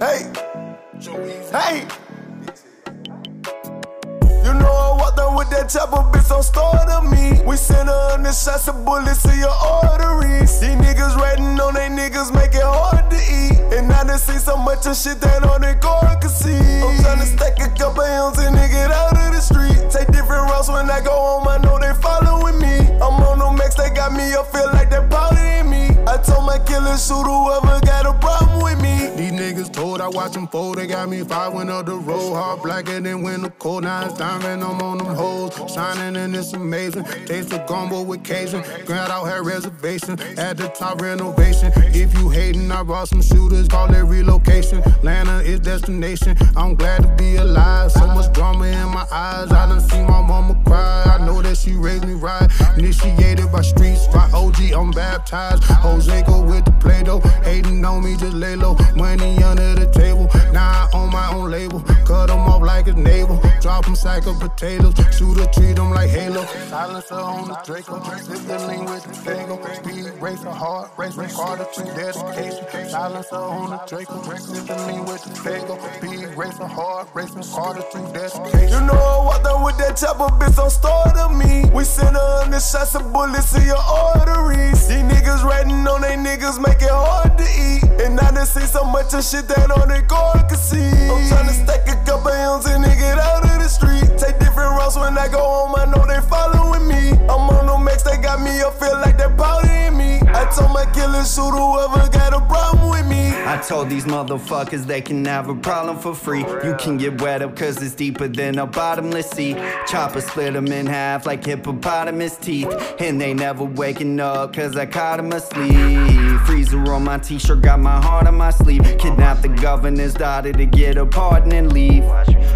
Hey! Hey! You know I walked down with that chopper, bitch, don't start to me. We send a hundred shots of bullets to your arteries. These niggas ratting on they niggas, make it hard to eat. And I done seen so much of shit that only God can see. I'm tryna stack a couple M's and nigga get out of the street. Take different routes when I go home, I know they following me. I'm on no max, they got me, I feel like they're powder in me. I told my killer, shoot whoever got a problem with me. These niggas told I watch them fold, they got me following up the road. Hard blacker than the cold nights diamond, I'm on them hoes. Shining and it's amazing. Taste the gumbo with Cajun. Grand out had reservation. At the top renovation. If you hating, I brought some shooters, call it relocation. Atlanta is destination. I'm glad to be alive. So much drama in my eyes. I done seen my mama cry. I know that she raised me right. Initiated by streets, by OG, I'm baptized. With the play doh. Hating on me, just lay low. Money under the table. Now I own my own label. Cut them off like a navel. Drop them of potatoes. Shoot or treat them like Halo. Silencer on the Draco. Lean with the Fago. Speed racer, hard racer, harder to dedication. Silencer on the Draco. Sip the with the Fago. Speed racer, hard racer, harder to dedication. You know I walked down with that chopper, bitch, don't start to me. We send a hundred shots of bullets to your arteries. These niggas ratting on they niggas, make it hard to eat. And I done seen so much of shit that only God can see. I'm tryna stack a couple M's and they get out of the street. Take different routes when I go home, I know they following me. I'm on no max, they got me, I feel like they're powder in me. I told my killer, shoot whoever got a problem with me. I told these motherfuckers they can have a problem for free. You can get wet up cause it's deeper than a bottomless sea. Chopper split them in half like hippopotamus teeth. And they never waking up cause I caught them asleep. Freezer on my t shirt, got my heart on my sleeve. Kidnapped the governor's daughter to get a pardon and leave.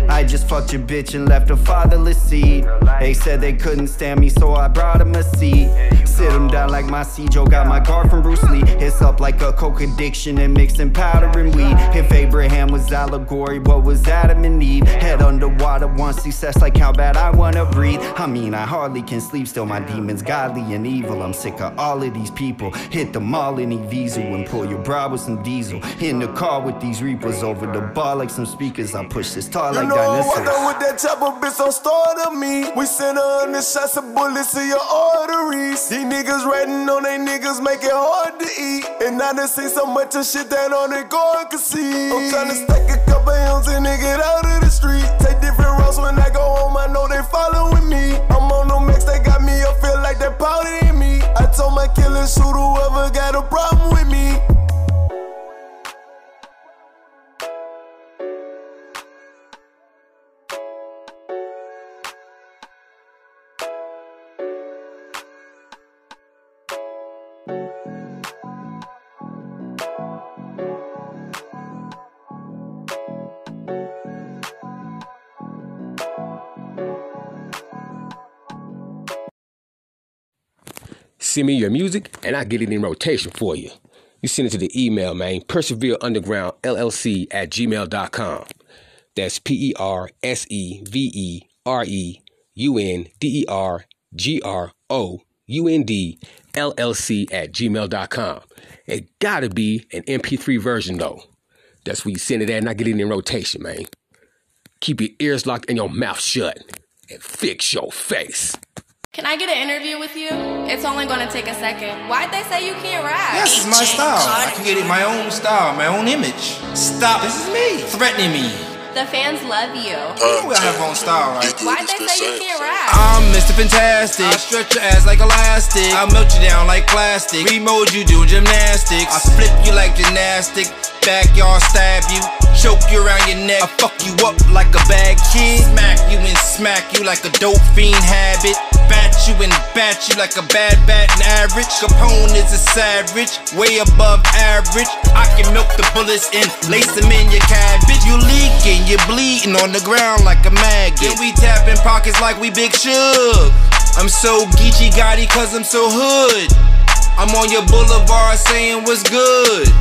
I just fucked your bitch and left a fatherless seed. They said they couldn't stand me, so I brought a seat. Sit down like my Joe got my card from Bruce Lee. It's up like a coke addiction and mixing powder and weed. If Abraham was allegory, what was Adam and Eve? Head underwater, want success like how bad I wanna breathe. I mean, I hardly can sleep, still my demons godly and evil. I'm sick of all of these people. Hit them all in Evisu and pull your bra with some diesel. In the car with these reapers over the bar like some speakers. I push this tar You like know I walked dinosaurs. out with that chopper, bitch, don't start on me. We send a hundred shots of bullets to your arteries. These niggas ratting on they niggas, make it hard to eat. And I done seen so much of shit that on the guard can see. I'm tryna stack a couple M's and then get out of the street. Take different routes when I go home, I know they following me. I'm on no mix, they got me, I feel like they're powdering me. I told my killers, shoot whoever got a problem with me. Send me your music and I get it in rotation for you. You send it to the email, man, persevere underground LLC at gmail.com. That's P E R S E V E R E U N D E R G R O U N D L L C at gmail.com. It gotta be an MP3 version though. That's where you send it at and I get it in rotation, man. Keep your ears locked and your mouth shut and fix your face. Can I get an interview with you? It's only gonna take a second. Why'd they say you can't rap? Yes, it's my style. I created my own style, my own image. Stop. This is me. Threatening me. The fans love you. You know we have our own style, right? Why'd they say you can't rap? I'm Mr. Fantastic. I stretch your ass like elastic. I melt you down like plastic. Remold you doing gymnastics. I flip you like gymnastic. Backyard stab you. Choke you around your neck. I fuck you up like a bad kid. Smack you and smack you like a dope fiend habit. Bat you and bat you like a bad bat and average. Capone is a savage, way above average. I can milk the bullets and lace them in your cabbage. You leaking, you bleeding on the ground like a maggot. Then we tapping pockets like we big shook. I'm so geeky gotti cause I'm so hood. I'm on your boulevard saying what's good.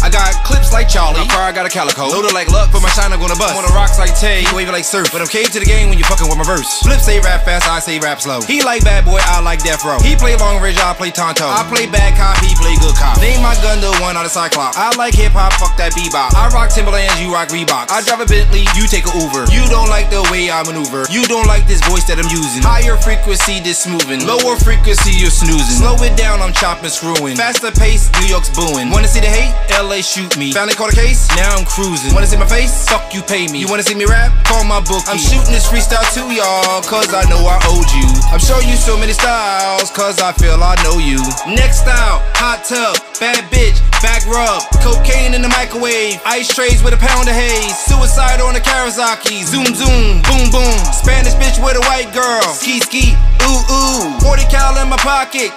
I got clips like Charlie. Car, I got a calico. Loaded like luck, put my shine, I'm gonna bust. I'm on the rocks like Tay, waving like surf. But I'm cave to the game when you fucking with my verse. Flip say rap fast, I say rap slow. He like bad boy, I like death row. He play long range, I play tonto. I play bad cop, he play good cop. Name my gun the one out of Cyclops. I like hip hop, fuck that bebop. I rock Timberlands, you rock Reeboks. I drive a Bentley, you take a Uber. You don't like the way I maneuver. You don't like this voice that I'm using. Higher frequency, this smoothing. Lower frequency, you're snoozing. Slow it down, I'm chopping, screwing. Faster pace, New York's booing. Wanna see the hate? LA shoot me. Caught a case, now I'm cruising. Wanna see my face? Fuck you, pay me. You wanna see me rap? Call my book. I'm shooting this freestyle too, y'all, cause I know I owed you. I'm showing you so many styles, cause I feel I know you. Next style, hot tub, bad bitch, back rub, cocaine in the microwave, ice trays with a pound of haze, suicide on the Kawasaki, zoom zoom, boom boom, Spanish bitch with a white girl, ski ski, ooh ooh, 40 cal in my pocket.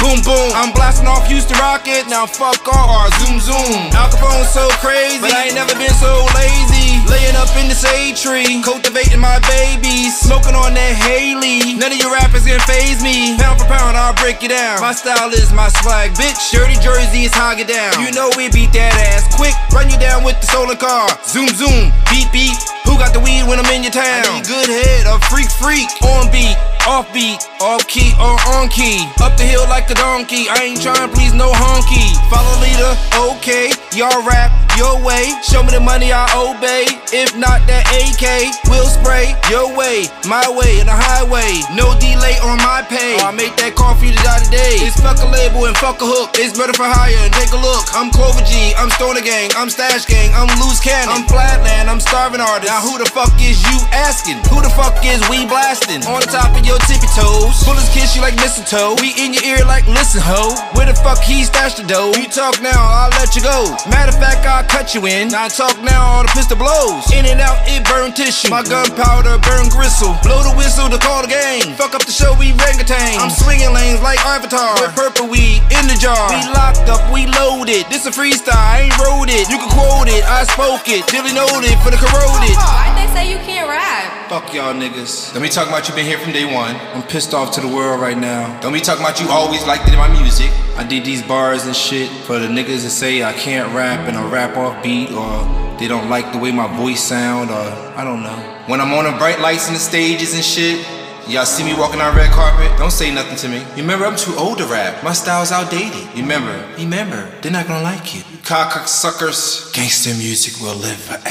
Boom boom, I'm blasting off Houston Rocket. Now fuck off, zoom zoom. Al Capone so crazy, but I ain't never been so lazy. Laying up in the shade tree, cultivating my babies, smoking on that Haley. None of your rappers can phase me. Pound for pound, I'll break you down. My style is my swag, bitch. Dirty jersey is hog it down. You know we beat that ass quick. Run you down with the solar car. Zoom zoom, beep beep. Who got the weed when I'm in your town? I need good head, a freak freak, on beat. Off beat, off key, or on key. Up the hill like the donkey. I ain't trying please no honky. Follow leader, okay. Y'all rap, your way. Show me the money, I obey. If not, that AK will spray your way, my way, in the highway. No delay on my pay. Oh, I make that call for you to die today. It's fuck a label and fuck a hook. It's better for hire and take a look. I'm Clover G, I'm Stoner Gang, I'm Stash Gang, I'm Loose Cannon, I'm Flatland, I'm Starving Artist. Now who the fuck is you asking? Who the fuck is we blasting? On the top of your tippy toes. Bullets kiss you like mistletoe. We in your ear like listen ho. Where the fuck he stashed the dough? You talk now, I'll let you go. Matter of fact, I'll cut you in. Now talk now, all the pistol blows. In and out, it burn tissue. My gunpowder burn gristle. Blow the whistle to call the game. Fuck up the show, we orangutan. I'm swinging lanes like Avatar. With purple weed in the jar. We locked up, we loaded. This a freestyle, I ain't wrote it. You can quote it, I spoke it. Dilly noted for the corroded. Why'd they say you can't rap? Fuck y'all niggas. Don't be talking about you been here from day one. I'm pissed off to the world right now. Don't be talking about you always liked it in my music. I did these bars and shit for the niggas that say I can't rap and I rap off beat or they don't like the way my voice sound or I don't know. When I'm on the bright lights and the stages and shit, Y'all see me walking on red carpet? Don't say nothing to me. Remember, I'm too old to rap. My style's outdated. Remember, remember, they're not gonna like you. Cock suckers. Gangster music will live forever.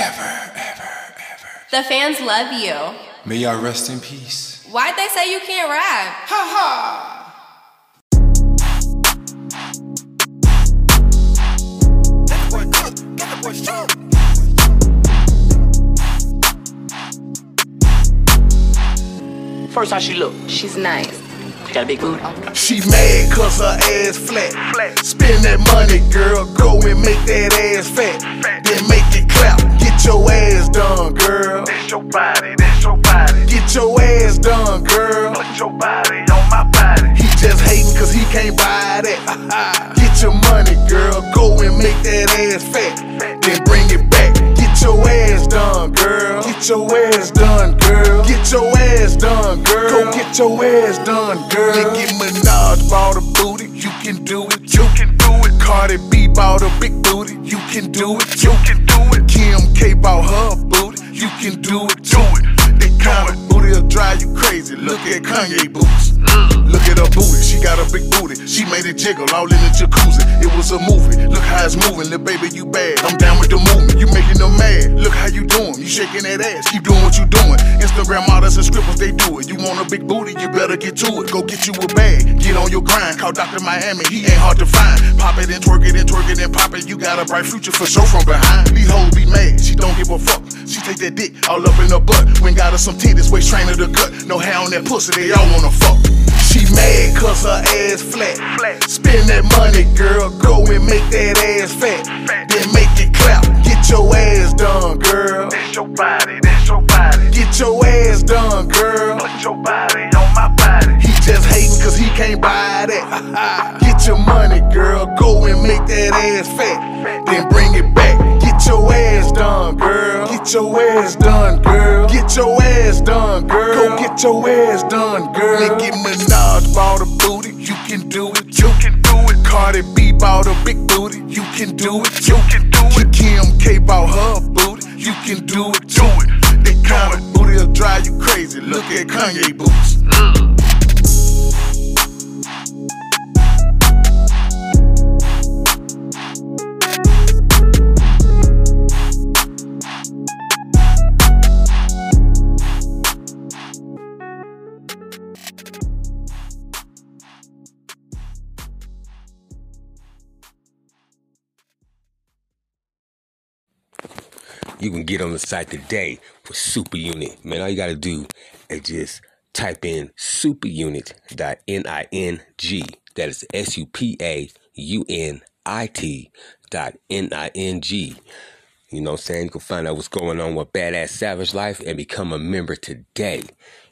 Ever, ever. The fans love you. May y'all rest in peace. Why'd they say you can't rap? Ha ha! First, how she look? She's nice. She got a big booty. She mad cause her ass flat. Spend that money, girl. Go and make that ass fat. Then make it clap. Get your ass done, girl. That's your body, that's your body. Get your ass done, girl. Put your body on my body. Just hating cause he can't buy that. Get your money, girl. Go and make that ass fat. Then bring it back. Get your ass done, girl. Get your ass done, girl. Get your ass done, girl. Go get your ass done, girl. Nicki Minaj bought a booty. You can do it. You can do it. Cardi B bought a big booty. You can do it. You can do it. Kim K bought her booty. You can do it. Do it. They kind of booty'll drive you crazy. Look at Kanye boots. Look at her booty, she got a big booty. She made it jiggle all in the jacuzzi. It was a movie. Look how it's moving, little baby, you bad. I'm down with the movement. You making them mad. Look how you doing. You shaking that ass. Keep doing what you doing. Instagram models and scribbles, they do it. You want a big booty, you better get to it. Go get you a bag. Get on your grind. Call Dr. Miami, he ain't hard to find. Pop it and twerk it and twerk it and pop it. You got a bright future for sure from behind. These hoes be mad. She don't give a fuck. She take that dick all up in her butt. When got her some titties, waist trainer to cut. No hair on that pussy, they all wanna fuck. She mad cause her ass flat. Spend that money, girl. Go and make that ass fat. Then make it clap. Get your ass done, girl. That's your body, that's your body. Get your ass done, girl. Put your body on my body. Just hating cause he can't buy that. Get your money, girl. Go and make that ass fat. Then bring it back. Get your ass done, girl. Get your ass done, girl. Get your ass done, girl. Go get your ass done, girl. Nicki Minaj bought a booty. You can do it. You can do it. Cardi B bought a big booty. You can do it. You can do it. Kim K bought her booty. You can do it. Do it. That kind of booty'll drive you crazy. Look at Kanye boots. You can get on the site today for Supa Unit. Man, all you gotta do is just type in supaunit.ning. That is S U P A U N I T dot N I N G. You know what I'm saying? You can find out what's going on with Badazz Savage Life and become a member today.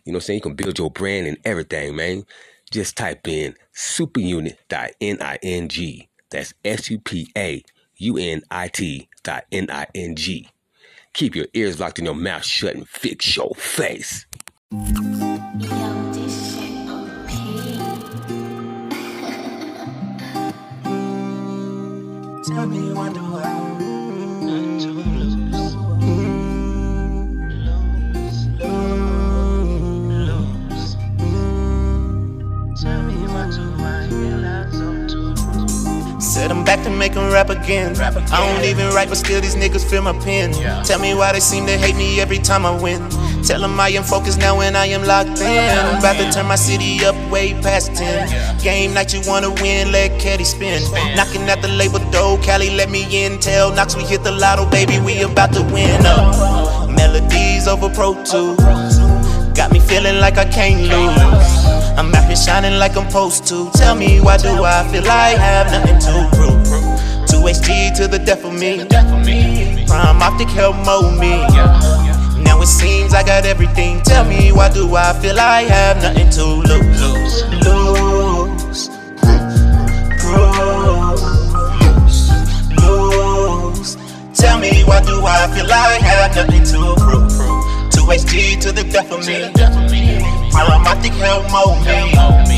You know what I'm saying? You can build your brand and everything, man. Just type in supaunit.ning. That's S U P A U N I T dot N I N G. Keep your ears locked and your mouth shut and fix your face. Tell me what do back to make 'em rap again. I don't even write, but still these niggas feel my pen. Tell me why they seem to hate me every time I win. Tell them I am focused now and I am locked in. I'm about to turn my city up way past 10. Game night, you wanna win, let Caddy spin. Knocking at the label door, Cali let me in. Tell Nox we hit the lotto, baby, we about to win. Uh, melodies over Pro Tools. Got me feeling like I can't lose. I'm out here shining like I'm supposed to. Tell me why do I feel like I have nothing to prove? 2HG to the death of me. Prime optic help mold me. Now it seems I got everything. Tell me why do I feel I have nothing to lose? Lose. Lose. Lose. Tell me why do I feel I have nothing to prove? 2HG to the death of me. Prime optic help mold me.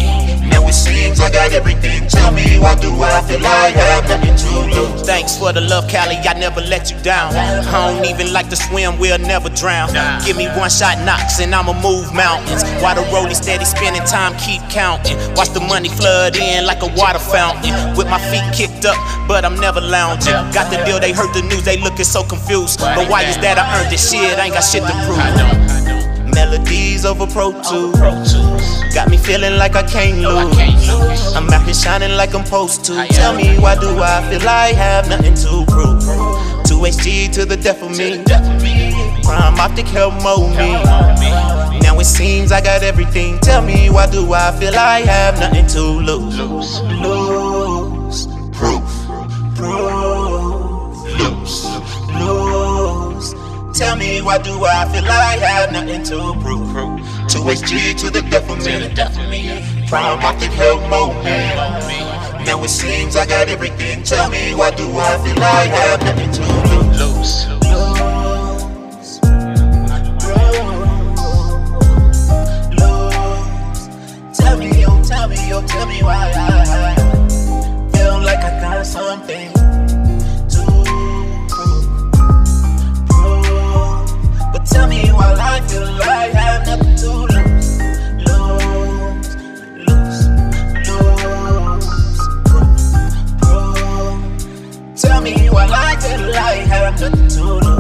Now it seems I got everything. Tell me why do I feel like I have nothing to lose? Thanks for the love, Cali. I never let you down. I don't even like to swim, we'll never drown. Give me one shot knocks and I'ma move mountains. While the rollie steady spinning, time keep counting. Watch the money flood in like a water fountain. With my feet kicked up, but I'm never lounging. Got the deal, they heard the news, they looking so confused. But why is that I earned this shit? I ain't got shit to prove. Melodies over Pro Tools. Got me feeling like I can't lose. I'm out here shining like I'm supposed to. Tell me why do I feel I have nothing to prove? 2HG to the death of me. Prime optic help mold me. Now it seems I got everything. Tell me why do I feel I have nothing to lose? Lose. Proof. Proof. Lose. Lose. Tell me why do I feel I have nothing to prove? 2HG to the death of me. Prime optic help mold me. Now it seems I got everything. Tell me why do I feel like I have nothing to lose? Tell me, oh, tell me, oh, tell me why I feel like I got something tell me why I feel I have nothing to lose. Lose, lose, lose. Prove, prove. Tell me why I feel I have nothing to. Lose.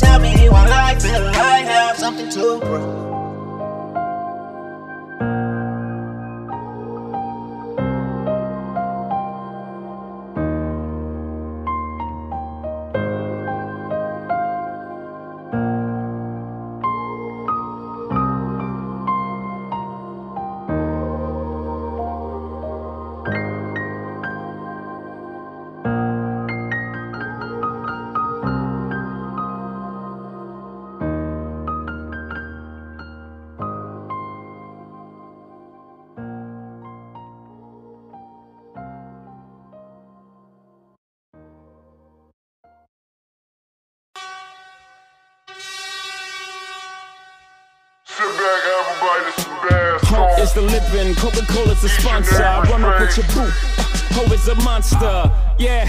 Tell me why I feel I have something to prove. Monster. Yeah,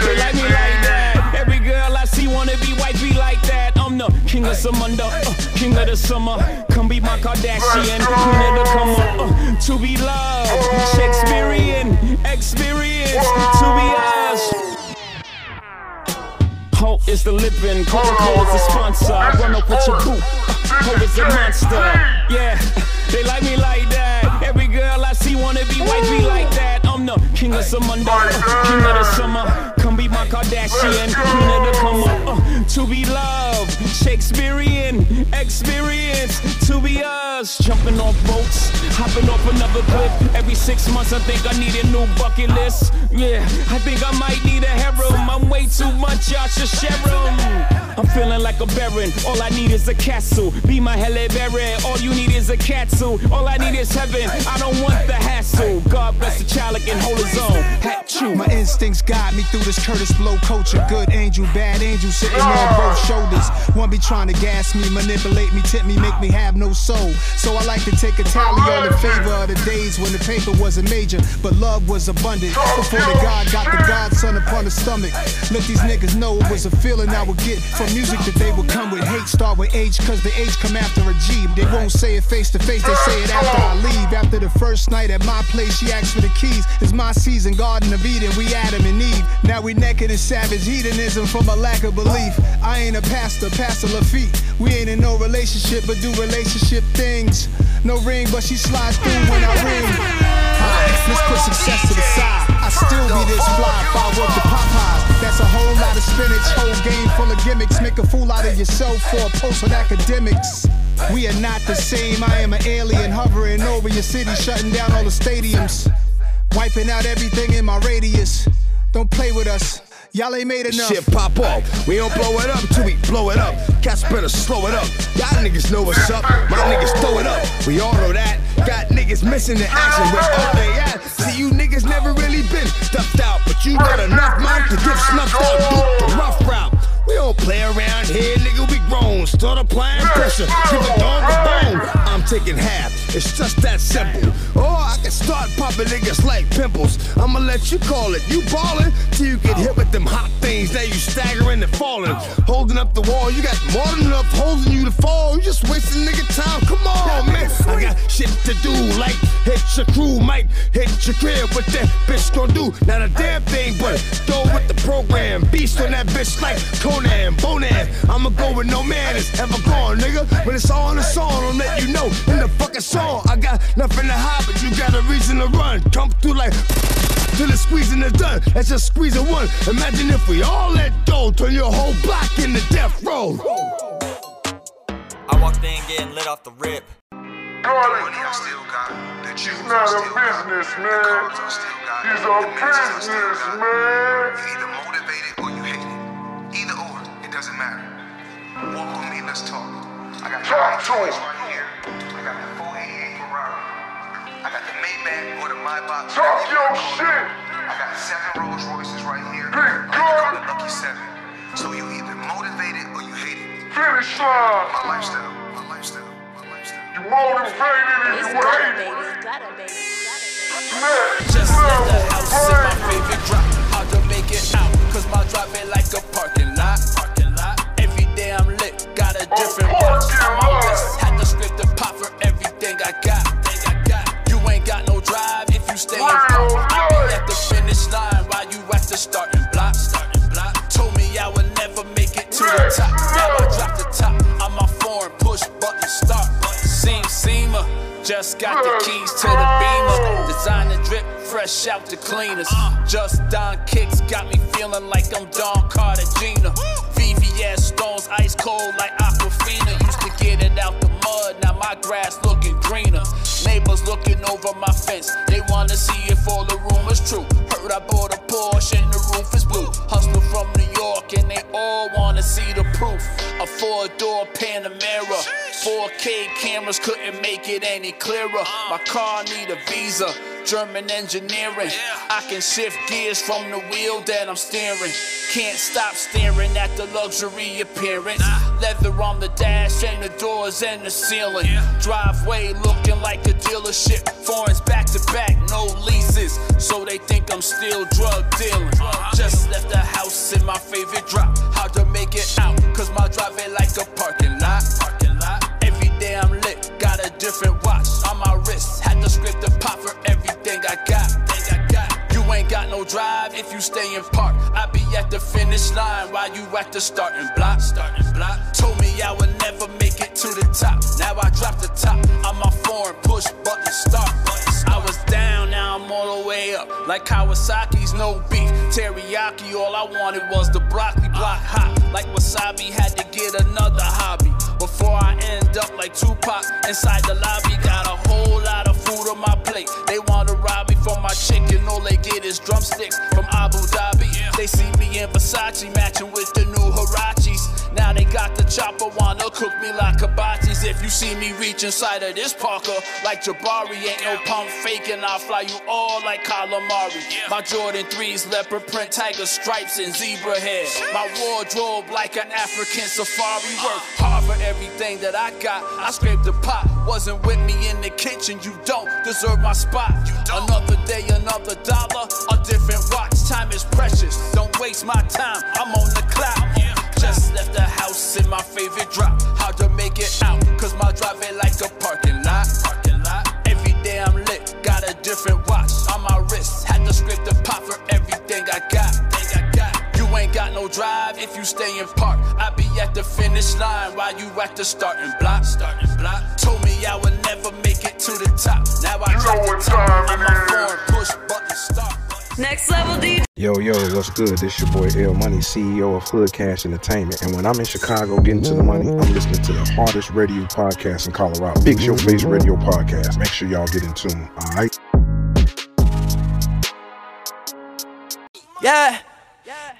they like me like that. Every girl I see wanna be white, be like that. I'm the king of Samunda, uh, king of the summer. Come be my Kardashian, queen of the come up. Uh, to be loved, Shakespearean experience. To be us. Hope is the living, Coca-Cola's a sponsor. I run up with your boot. Hope is a monster. Yeah, they like me like that. Every girl I see wanna be white, be like that. King of Samunda, uh, king of the summer. Come be my Kardashian, queen of the come up. Uh, to be loved, Shakespearean experience. To be us, jumping off boats, hopping off another cliff. Every six months, I think I need a new bucket list. Yeah, I think I might need a harem. I'm way too much, y'all should share 'em. I'm feeling like a baron. All I need is a castle. Be my Halle Berry. All you need is a castle. All I need is heaven. I don't want the hassle. God bless the child that can hold his own. Hat chew. My instincts guide me through this Kurtis Blow culture. Good angel, bad angel sitting on both shoulders. One be trying to gas me, manipulate me, tip me, make me have no soul. So I like to take a tally on the favor of the days when the paper wasn't major, but love was abundant. Before the God got the Godson upon the stomach. Let these niggas know it was a feeling I would get from music that they would come with. Hate start with H, cause the H come after a G. They won't say it face to face, they say it after I leave. After the first night at my place, she asked for the keys. It's my season, Garden of Eden, we Adam and Eve. Now we naked in savage hedonism from a lack of belief. I ain't a pastor, Pastor Lafitte. We ain't in no relationship, but do relationship things. No ring, but she slides through when I ring. Let's put success to the side. I still be this fly if I work the Popeyes. That's a whole lot of spinach, whole game full of gimmicks. Make a fool out of yourself for a post on academics. We are not the same. I am an alien hovering over your city, shutting down all the stadiums, wiping out everything in my radius. Don't play with us. Y'all ain't made enough. Shit pop off. We don't blow it up till we blow it up. Cats better slow it up. Y'all niggas know what's up. My niggas throw it up. We all know that. Got niggas missing the action. Where all they at? See, you niggas never really been stuffed out. But you got enough mind to get snuffed out. Duke the rough route. We don't play around here, nigga. We grown. Start applying pressure. Give a dog a bone. I'm taking half. It's just that simple. Or I can start popping niggas like pimples. I'ma let you call it. You ballin' till you get hit with them hot things. Now you staggering and falling. Holding up the wall. You got more than enough holding you to fall. You just wasting nigga time. Come on, man. I got shit to do. Like hit your crew, might hit your crib. What that bitch gon' do? Not a damn thing, but go with the program. Beast on that bitch like Conan, Bonan. I'ma go with no man is ever gone, nigga. When it's all in the song, I'll let you know in the fucking song. I got nothing to hide, but you got a reason to run. Come through like till the squeezing is done. Let's just squeezing one. Imagine if we all let go, turn your whole block into death row. I walked in getting lit off the rip. He's not a businessman. He's a businessman. either motivated or you hate it. Either or, it doesn't matter. Walk with me, let's talk. I got Talk to him. right here. I got the 488 Ferrari. I got the Maybach or the Maybach. Talk your shit. I got seven Rolls Royces right here. Big I call it Lucky Seven. So you either motivated or you hate it. Finish line. My lifestyle. My lifestyle. My lifestyle. You motivated and you hate it. Just left the house in my favorite drop. Hard to make it out, cause my drop ain't like a parking lot. Parking lot. Every day I'm lit, got a different watch. On my Thing I got. You ain't got no drive if you stay in front. I be at the finish line while you at the starting block. Starting block. Told me I would never make it to the top. Now I drop the top. I'm my foreign push button start. Seam seamer. Just got the keys to the beamer. Designer drip, fresh out the cleaners. Just Don kicks got me feeling like I'm Don Cartagena. VVS stones ice cold like Aquafina. Used to it out the mud, now my grass looking greener. Neighbors looking over my fence, they wanna see if all the rumors true. Heard I bought a Porsche and the roof is blue. Hustler from New York and they all wanna see the proof. A four-door Panamera, 4K cameras couldn't make it any clearer. Uh. My car need a visa. German engineering. I can shift gears from the wheel that I'm steering. Can't stop staring at the luxury appearance. Leather on the dash and the doors and the ceiling. Driveway looking like a dealership. Foreigns back to back, no leases. So they think I'm still drug dealing. Uh-huh. Just left the house in my favorite drop. Hard to make it out, cause my drive ain't like a parking lot. Parking lot. Every day I'm lit, got a different watch on my wrist. Had to scrape the pot for everything I got. Thing I got. You ain't got no drive if you stay in park. I be at the finish line while you at the starting block. Starting block. Told me I would never make it to the top. Now I drop the top. I'm my foreign push button start. All the way up. Like Kawasaki's no beef. Teriyaki, all I wanted was the broccoli block hot. Like wasabi, had to get another hobby. Before I end up like Tupac inside the lobby, got a whole lot of food on my plate. They wanna rob me for my chicken, all they get is drumsticks from Abu Dhabi. They see me in Versace matching with the new Huaraches. Now they got the chopper, wanna cook me like hibachis. If you see me reach inside of this Parker, like Jabari, ain't no pump faking. I'll fly you all like calamari. My Jordan 3s, leopard print, tiger stripes, and zebra hair. My wardrobe like an African safari work. Uh. Hard for everything that I got. I scraped the pot, wasn't with me in the kitchen. You don't deserve my spot. Another day, another dollar, a different watch. Time is precious, don't waste my time. I'm on the clock. Just left the house in my favorite drop. Hard to make it out, cause my drive ain't like a parking lot. Parking lot. Every day I'm lit, got a different watch on my wrist. Had to scrape the pot for everything I got. Thing I got. You ain't got no drive if you stay in park. I be at the finish line while you at the starting block. Starting block. Told me I would never make it to the top. Now I drop the top. I'm a foreign push button start. Next level DJ. Yo, yo, what's good? This your boy L Money, CEO of Hood Cash Entertainment. And when I'm in Chicago getting to the money, I'm listening to the hardest radio podcast in Colorado, Fix Yo Face Radio Podcast. Make sure y'all get in tune, all right? Yeah.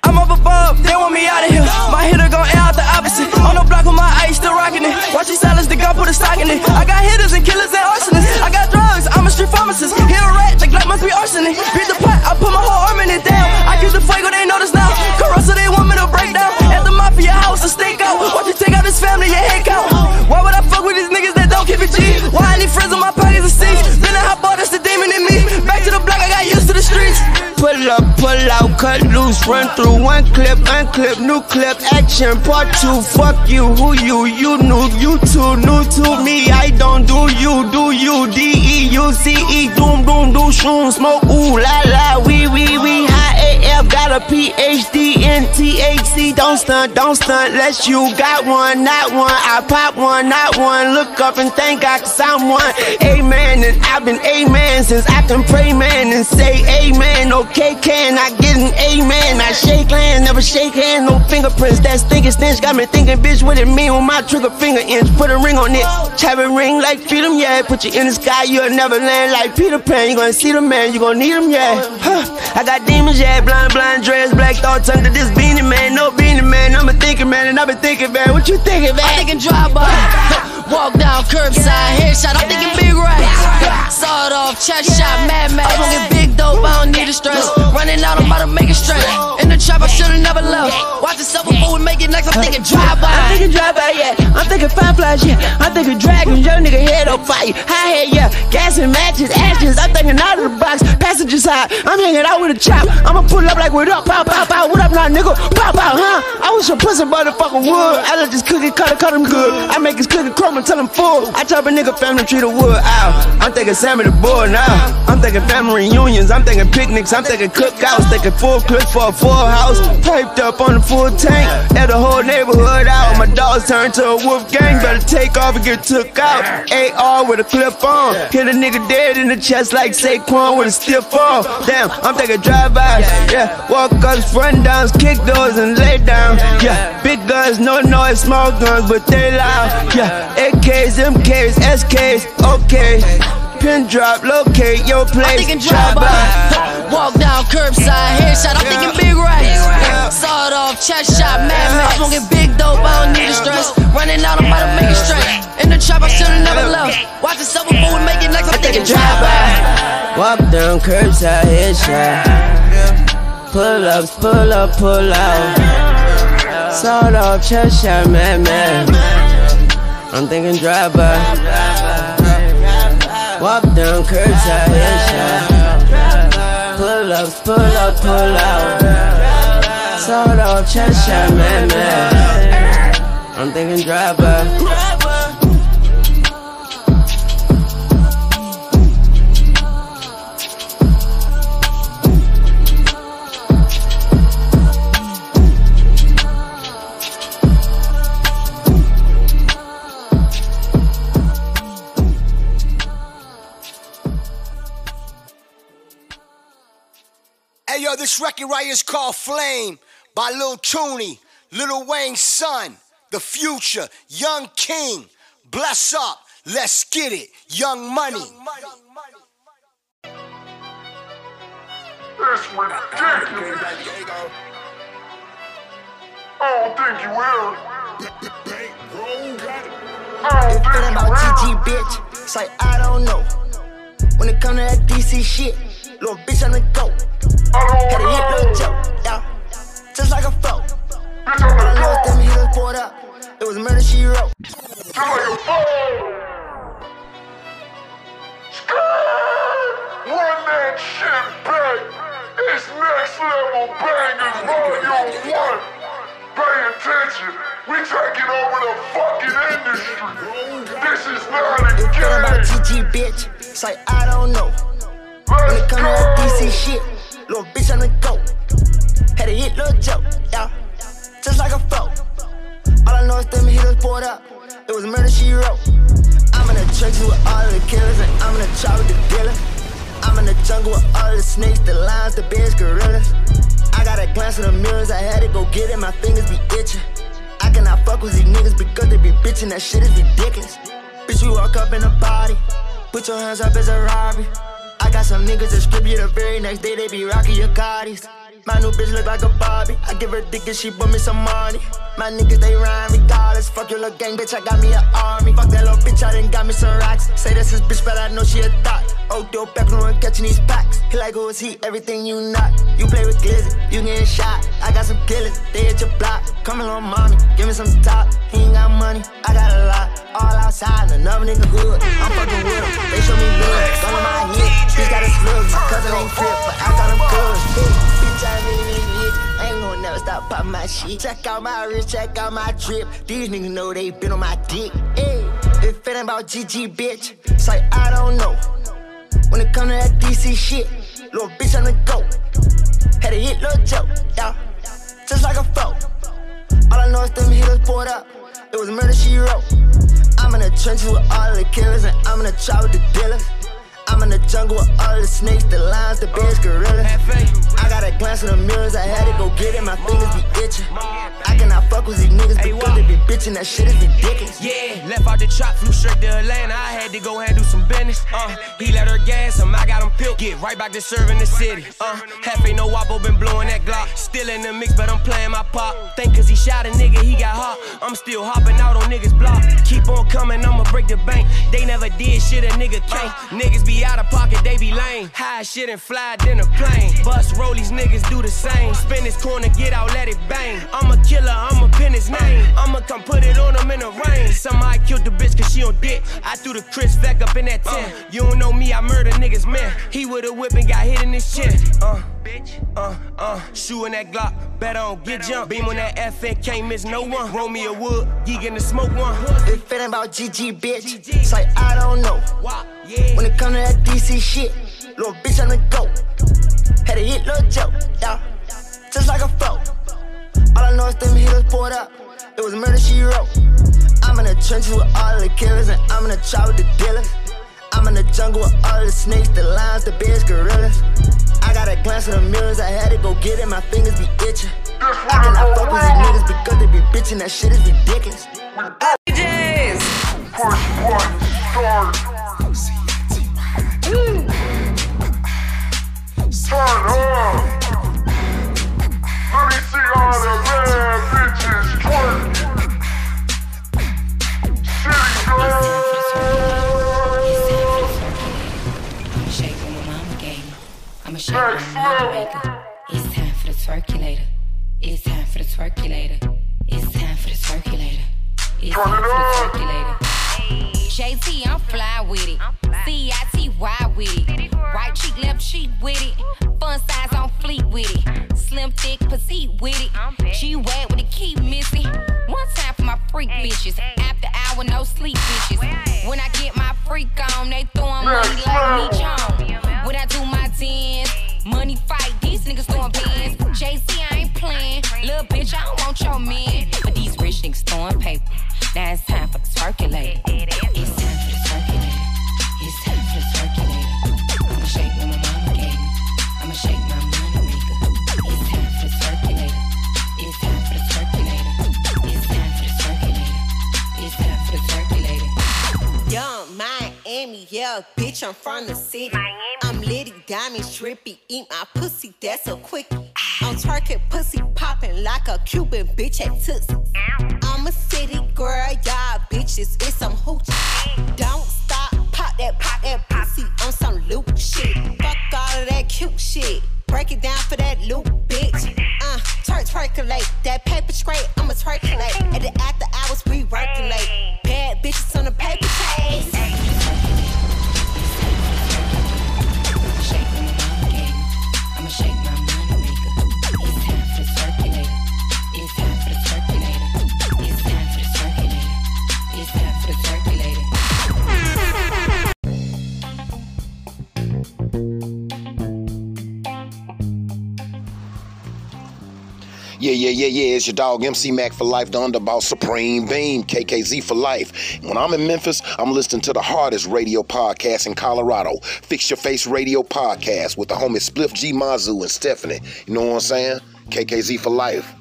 I'm up above, they want me out of here. My hitter gon' air out the opposite. On the block with my ice still rocking it. Watch you silence the gun, put a stock in it. I got hitters and killers and arsonists. I got drugs, I'm a street pharmacist. Hit a rat, the Glock must be arsenic. Beat the pot, I put my whole arm in it down. I use the fuego, they notice now. Carosa, they want me to break down. At the mafia house, a stakeout. Watch you take out this family, your head count. Why would I fuck with these niggas that don't keep it G? Why I need friends in my pockets of six? Then I hop out, that's the demon in me. Back to the block, I got to the streets. Pull up, pull out, cut loose, run through one clip, unclip, new clip, action, part two. Fuck you, who you, you new, you too new to me. I don't do you, do you, D E U C E, doom, doom, do, shoom, smoke, ooh, la la, wee, wee, wee, AF, got a PhD in THC. Don't stunt, don't stunt, unless you got one, not one. I pop one, not one. Look up and thank God, cause I'm one. Amen, and I've been amen since I can pray, man, and say amen. Okay, can I get an amen? I shake hands, never shake hands, no fingerprints. That stinking stench got me thinking, bitch, what it mean when my trigger finger inch? Put a ring on it, have a ring like freedom, yeah. Put you in the sky, you'll never land like Peter Pan. You gonna see the man, you gonna need him, yeah. Huh. I got demons, yeah, blind, blind, dress, black thoughts under this beanie, man. No beanie, man. I'm a thinking, man, and I've been thinking, man. What you thinking, man? I'm thinking drive by. Walk down curbside, headshot. I'm thinking big racks. Sawed off, chest shot, mad mad. I'm get big dope, I don't need a stress. Running out, I'm about to make it straight. In the trap, I should've never left. Watch yourself before we make it next. I'm thinking drive by. I'm thinking drive by, yeah. I'm thinking fireflies, yeah. I'm thinking dragons, your nigga head on fire. High head, yeah. Gas and matches, ashes. I'm thinking out of the box, passengers high. I'm hanging out with a chop. I'ma pull up like what up, pop, pow, pow. What up now, nigga? Pop pow, huh? I was some pussy motherfucking wood. I let this cookie cut it, cut him good. I make his cookie crumble till I'm full. I chop a nigga family tree the wood out. I'm thinking Sammy the boy now. I'm thinking family reunions. I'm thinking picnics. I'm thinking cookouts. Thinking full clip for a full house. Piped up on the full tank. At the whole neighborhood out. My dogs turned to a wolf gang. Better take off and get took out. AR with a clip on. Hit a nigga dead in the chest like Saquon with a stiff arm. Damn, I'm thinking drive-bys. Yeah, walk ups, run downs, kick doors and lay down. Yeah, big guns, no noise, small guns, but they loud. Yeah, AKs, MKs, SKs, okay. Pin drop, locate your I'm place. thinking drive by. Walk down curbside, headshot. I'm thinking big racks. Sawed off, chest shot, mad mad. I'm get big dope, I don't need a stress. Running out, I'm about to make it straight. In the trap, I should've never left. Watch yourself before we make it next. I'm thinking drive by. Walk down curbside, headshot. Pull ups, pull up, pull out. Sawed off, chest shot, man, man. I'm thinking drive by. Walk down curbside, headshot. Pull ups, pull up, pull out. Sawed off, chest shot, man, man. I'm thinking drive this record right here is called Flame by Lil Tooney, Lil Wayne's son, The Future, Young King. Bless up, let's get it, Young Money. That's ridiculous. I don't think you will. They feeling about TG, bitch. It's like, I don't know. When it come to that DC shit, little bitch on the go. Hit little joke, yeah. Just like a. All I know them poured up. It was murder she wrote. Shit. It's next level bangers volume one. Pay attention. We taking over the fucking industry. This is not a feel about. GG, bitch. It's like, I don't know. When it come to that DC shit, little bitch on the go. Had a hit little joke, yeah. Just like a flow. All I know is them hitters poured up. It was murder she wrote. I'm in the trenches with all of the killers, and I'm in the trap with the dealers. I'm in the jungle with all the snakes, the lions, the bears, gorillas. I got a glance in the mirrors, I had to go get it, my fingers be itching. I cannot fuck with these niggas because they be bitching, that shit is ridiculous. Bitch, you walk up in a body, put your hands up as a robbery. I got some niggas that strip you the very next day, they be rocking your Cardis. My new bitch look like a Barbie. I give her dick and she put me some money. My niggas they rhyme regardless. Fuck your little gang, bitch. I got me an army. Fuck that little bitch, I done got me some rocks. Say this is bitch, but I know she a thought. Oh, dope back and catching these packs. He like who is he? Everything you not. You play with glizzy, you getting shot. I got some killers, they hit your block. Come along, mommy, give me some top. He ain't got money, I got a lot. All outside, and another nigga hood. I'm fucking with him, they show me love. Gun on my hip, bitch got a slug. My cousin ain't crip, but I got him good. Bitch, I really, rich. I ain't gonna never stop popping my shit. Check out my wrist, check out my drip. These niggas know they been on my dick. Hey, if it ain't about GG, bitch, it's like I don't know. When it come to that DC shit, little bitch on the go. Had to hit little joke, yeah. Just like a flow. All I know is them hitters poured up. It was murder she wrote. I'm in the trenches with all the killers, and I'm in the trap with the dealers. I'm in the jungle with all the snakes, the lions, the bears, gorillas. I got a glance in the mirrors, I had to go get it, my fingers be itching. I cannot fuck with these niggas because they be bitching, that shit is ridiculous. Yeah, left out the trap, flew straight to Atlanta. I had to go handle some business. Uh, he let her gas him, I got him pilled. Get right back to serving the city. Uh, half ain't no wapo, been blowing that Glock. Still in the mix, but I'm playing my pop. Think cause he shot a nigga, he got hot. I'm still hopping out on niggas' block. Keep on coming, I'ma break the bank. They never did shit a nigga can't. Niggas be out of pocket, they be lame. High shit and fly than a plane. Bust rollies, niggas do the same. Spin this corner, get out, let it bang. I'm a killer, I'ma pin his name. Come put it on him in the rain. Somebody killed the bitch cause she on dick. I threw the Chris back up in that tent. You don't know me, I murder niggas, man. He with a whip and got hit in his chin. Uh, bitch. uh, uh, shooting that Glock, bet I don't get jumped. Beam on that FN, can't miss no one. Roll me a wood, geek in the smoke one. If it ain't about GG, bitch, it's like I don't know. When it come to that DC shit, little bitch on the go. Had to hit little joke, yeah. Just like a flow. All I know is them hitters poured up. It was murder she wrote. I'm in the trenches with all the killers, and I'm in the trap with the dealers. I'm in the jungle with all the snakes, the lions, the bears, gorillas. I got a glance in the mirrors, I had to go get it, my fingers be itching. I cannot fuck with these niggas because they be bitching, that shit is ridiculous. DJs. Push one, start. Turn up. Shake my mama gave me. I'ma shake my. It's time for the twerkulator. It's time for the twerkulator. It's time for the twerkulator. It's time for the twerkulator. JT, I'm fly with it. C-I-T-Y with it. Right cheek, left cheek with it. Fun size on fleet with it. Slim, thick, petite with it. G wet with the key missing. One time for my freak bitches. After hour, no sleep bitches. When I get my freak on, they throwing money like me John. When I do my dance, money fight, these niggas throwing bands. JC, I ain't playing. Little bitch, I don't want your man. But these rich niggas throwing paper. Now it's time for the twerkulator. It's time for the twerkulator. Miami, yeah, bitch, I'm from the city. I'm litty, diamond, trippy, eat my pussy, that's a quickie. I'm twerking, pussy popping like a Cuban bitch at Tootsie. I'm a city girl, y'all bitches, it's some hoochie. Don't stop, pop that, pop that pussy on some loop shit. Fuck all of that cute shit. Break it down for that loop, bitch. Uh, church percolate. That paper straight, I'ma circulate. At the after hours, we working late. Bad bitches on the paper chase. Shake my money maker. It's time for the twerkulator. It's time for the twerkulator. It's time for the twerkulator. It's time for the twerkulator. Yeah, yeah, yeah, yeah. It's your dog MC Mac for life, the underboss Supreme Beam, KKZ for life. When I'm in Memphis, I'm listening to the hardest radio podcast in Colorado, Fix Your Face Radio Podcast with the homie Spliff G Mazu and Stephanie. You know what I'm saying? KKZ for life.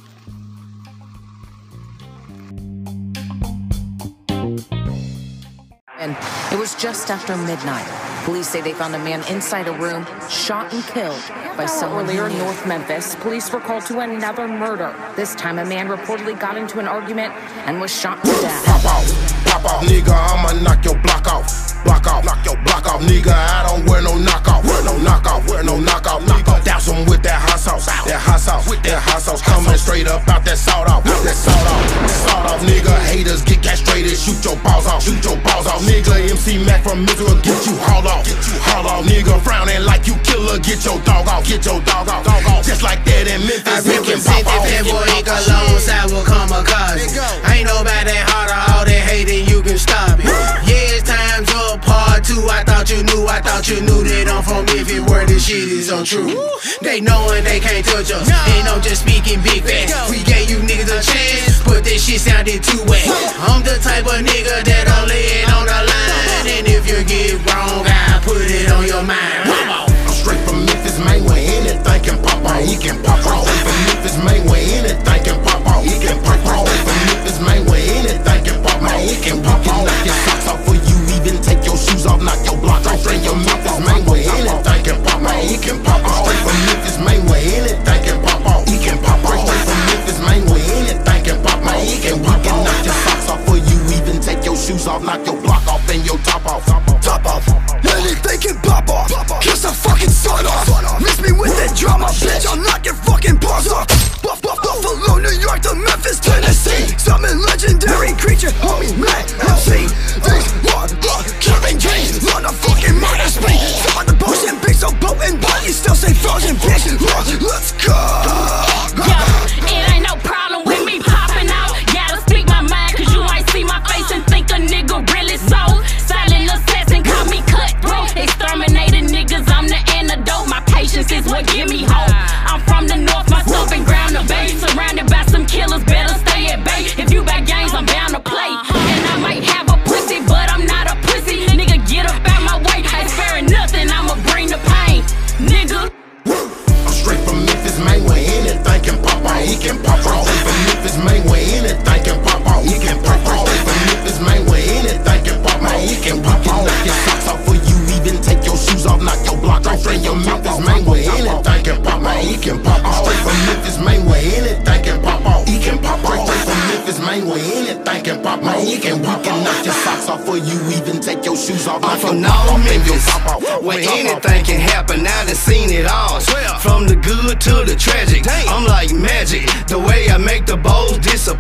It was just after midnight. Police say they found a man inside a room, shot and killed by someone Earlier in. North Memphis, police were called to another murder. This time, a man reportedly got into an argument and was shot to death. Pop off, nigga. I'ma knock your block off. Block off, knock your block off, nigga. I don't wear no knockoff. Wear no knockoff, wear no knockoff, nigga. Douse 'em with that hot sauce. That hot sauce, with that hot sauce coming straight up out that salt off. That salt off, salt off, nigga. Haters get castrated, shoot your balls off. Shoot your balls off, nigga. MC Mac from Missouri, get you hauled off. Get you hauled off, nigga. Frowning like you killer, get your dog off. Get your dog off, dog off. Just like that in Memphis. I we can represent that bad boy cologne, sour kamikaze. Ain't nobody harder, all that hating, you can stop it. Yeah, it's time's up, part two. I thought you knew, I thought you knew that I'm from if it were this shit is untrue. They knowin' they can't touch us, and I'm just speaking big facts. We gave you niggas a chance, but this shit sounded too wet. I'm the type of nigga that'll lay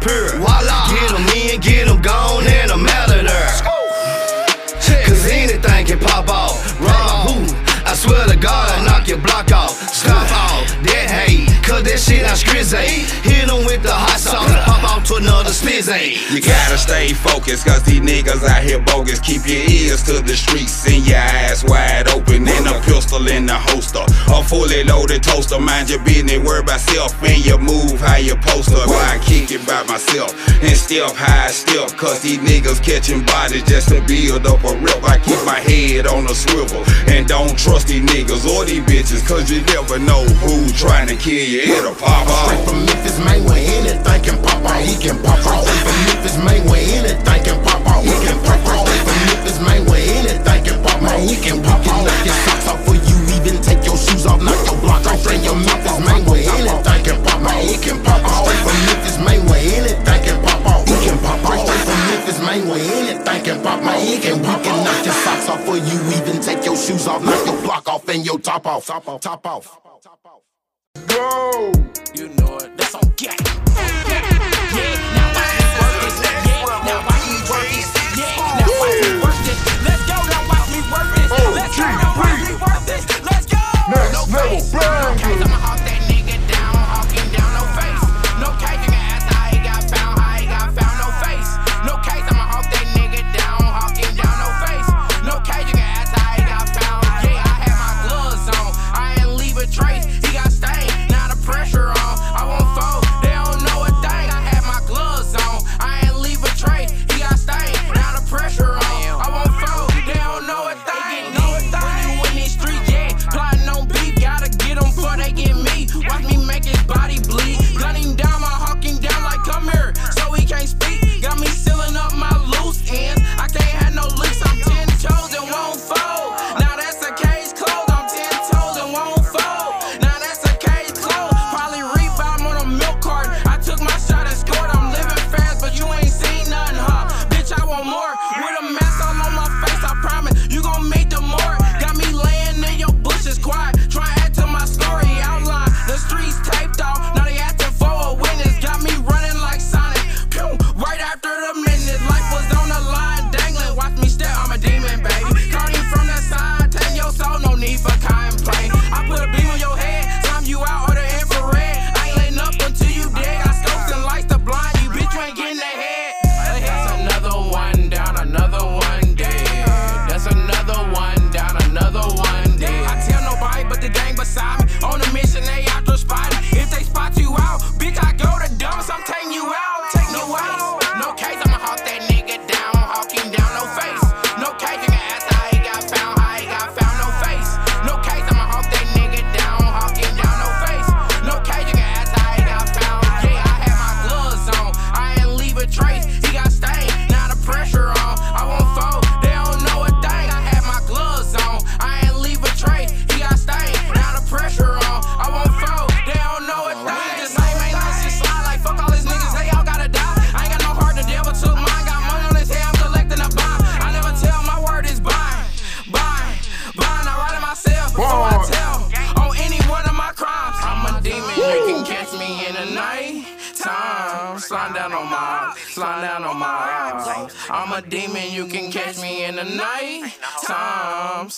bows You gotta stay focused, cause these niggas out here bogus. Keep your ears to the streets and your eyes wide open. And a pistol in the holster. A fully loaded toaster. Mind your business, worry about self. And you move how you post Why I kick it by myself. And step high step. Cause these niggas catching bodies just to build up a rep. I keep my head on a swivel. And don't trust these niggas or these bitches. Cause you never know who trying to kill you. It'll pop off. Straight from Memphis, man, where anything can pop off. He can pop off. Straight from Memphis, man, where anything can pop off. He can pop off. Straight from Memphis, man, where anything can pop off. He can pop off. Knock your socks off for you, even take your shoes off, knock your block off. Straight from Memphis, man, where anything can pop off. He can pop off. Straight from Memphis, man, where anything can pop off. He can pop off. Straight from Memphis, man, where anything can pop off. He can we can knock your socks off for you, even take your shoes off, knock your block off and your top off. Top off. Top off.